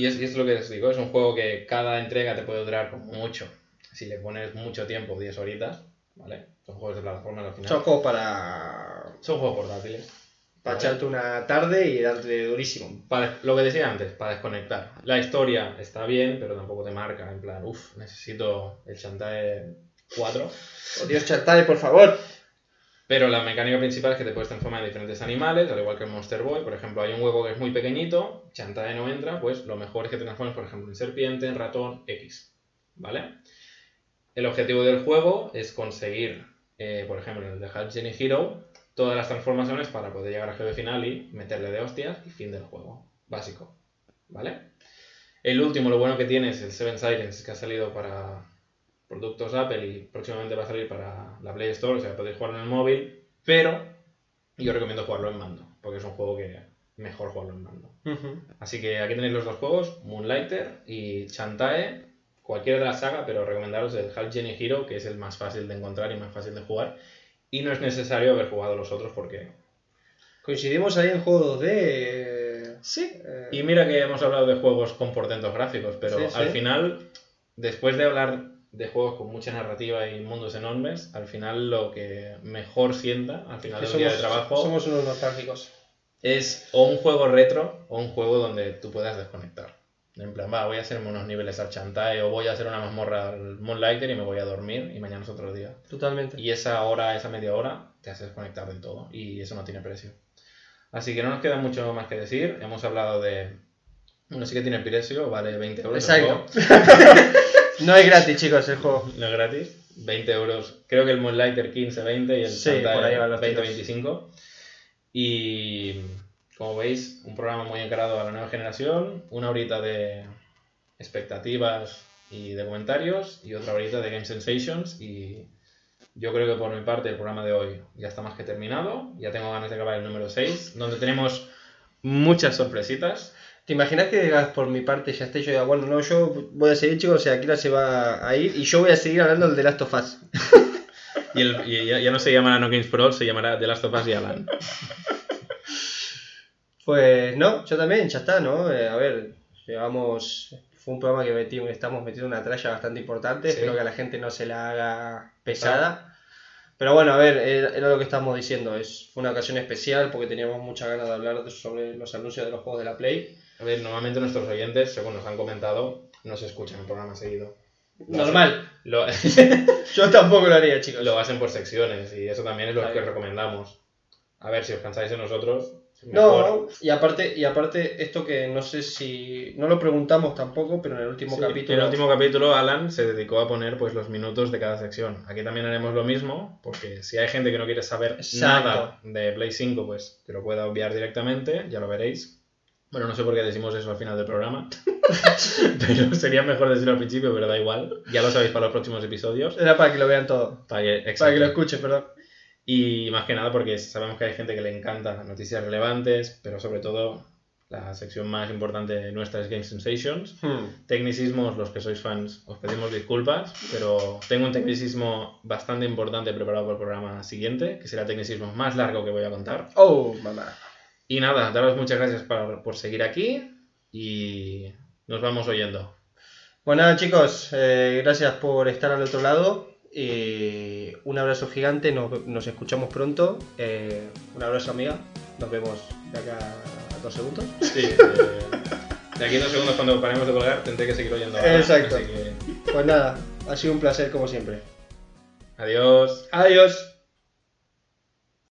y, es, y es lo que les digo, es un juego que cada entrega te puede durar como mucho. Si le pones mucho tiempo, 10 horitas, ¿vale? Son juegos de plataforma al final. Son juegos para, Son juegos portátiles. para echarte una tarde y darte durísimo. Para- lo que decía antes, para desconectar. La historia está bien, pero tampoco te marca. En plan, uff, necesito el Chantae 4. Oh, Dios, Chantae, por favor. Pero la mecánica principal es que te puedes transformar en diferentes animales, al igual que en Monster Boy. Por ejemplo, hay un huevo que es muy pequeñito, Chantae no entra, pues lo mejor es que te transformes, por ejemplo, en serpiente, en ratón, X. ¿Vale? El objetivo del juego es conseguir, eh, por ejemplo, en el de Half Genie Hero, todas las transformaciones para poder llegar al jefe final y meterle de hostias y fin del juego. Básico. ¿Vale? El último, lo bueno que tiene es el Seven Sirens, que ha salido para productos Apple y próximamente va a salir para la Play Store, o sea, podéis jugarlo en el móvil, pero yo recomiendo jugarlo en mando, porque es un juego que mejor jugarlo en mando. Así que aquí tenéis los dos juegos, Moonlighter y Chantae, cualquiera de la saga, pero recomendaros el Half Genie Hero, que es el más fácil de encontrar y más fácil de jugar. Y no es necesario haber jugado los otros porque... Coincidimos ahí en juego 2D. eh, Sí. eh, Y mira que hemos hablado de juegos con portentos gráficos, pero Sí, sí. al final, después de hablar de juegos con mucha narrativa y mundos enormes, al final lo que mejor sienta, al final del día de trabajo, somos unos nostálgicos. es o un juego retro o un juego donde tú puedas desconectar. En plan, va, voy a hacerme unos niveles al Chantae o voy a hacer una mazmorra al Moonlighter y me voy a dormir y mañana es otro día. Totalmente. Y esa hora, esa media hora, te hace desconectar del todo y eso no tiene precio. Así que no nos queda mucho más que decir. Hemos hablado de... Bueno, sí que tiene precio, vale 20 euros. Exacto. <laughs> No es gratis, chicos, el juego. No es gratis. 20 euros. Creo que el Moonlighter 15, 20 y el Sí, por ahí van los 20, tiros. 25. Y como veis, un programa muy encarado a la nueva generación. Una horita de expectativas y de comentarios y otra horita de Game Sensations. Y yo creo que por mi parte el programa de hoy ya está más que terminado. Ya tengo ganas de acabar el número 6, donde tenemos muchas sorpresitas. ¿Te imaginas que digas por mi parte ya esté yo diga, bueno, no, yo voy a seguir, chicos, o sea, Akira se va a ir y yo voy a seguir hablando del The Last of Us? <laughs> Y, el- y ya, ya no se llamará No Games Pro, se llamará The Last of Us y Alan. <laughs> Pues no, yo también, ya está, ¿no? Eh, a ver, llevamos. Fue un programa que metimos, estamos metiendo una tralla bastante importante. Sí. Espero que a la gente no se la haga pesada. Pero bueno, a ver, era, lo que estábamos diciendo. Es, fue una ocasión especial porque teníamos muchas ganas de hablar sobre los anuncios de los juegos de la Play. A ver, normalmente nuestros oyentes, según nos han comentado, no se escuchan el programa seguido. Lo Normal. hacen- Lo, <laughs> Yo tampoco lo haría, chicos. lo hacen por secciones y eso también es lo que recomendamos. A ver, si os cansáis de nosotros, Mejor. No, y aparte, y aparte, esto que no sé si. No lo preguntamos tampoco, pero en el último Sí, capítulo. En el último capítulo, Alan se dedicó a poner pues, los minutos de cada sección. Aquí también haremos lo mismo, porque si hay gente que no quiere saber Exacto. nada de Play 5, pues que lo pueda obviar directamente, ya lo veréis. Bueno, no sé por qué decimos eso al final del programa, <laughs> pero sería mejor decirlo al principio, pero da igual. Ya lo sabéis para los próximos episodios. Era para que lo vean todo. Para que, Para que lo escuchen, perdón. Y más que nada porque sabemos que hay gente que le encanta noticias relevantes, pero sobre todo la sección más importante nuestra es Game Sensations. Hmm. Tecnicismos, los que sois fans, os pedimos disculpas, pero tengo un tecnicismo bastante importante preparado para el programa siguiente, que será el tecnicismo más largo que voy a contar. Oh, mamá. Y nada, daros muchas gracias por, por seguir aquí y nos vamos oyendo. Pues nada, chicos, eh, gracias por estar al otro lado. Y un abrazo gigante, nos, nos escuchamos pronto. Eh, un abrazo, amiga. Nos vemos de acá a dos segundos. Sí, eh, de aquí a dos segundos cuando paremos de colgar tendré que seguir oyendo. ahora, Exacto. Que Pues nada, ha sido un placer como siempre. adiós. Adiós.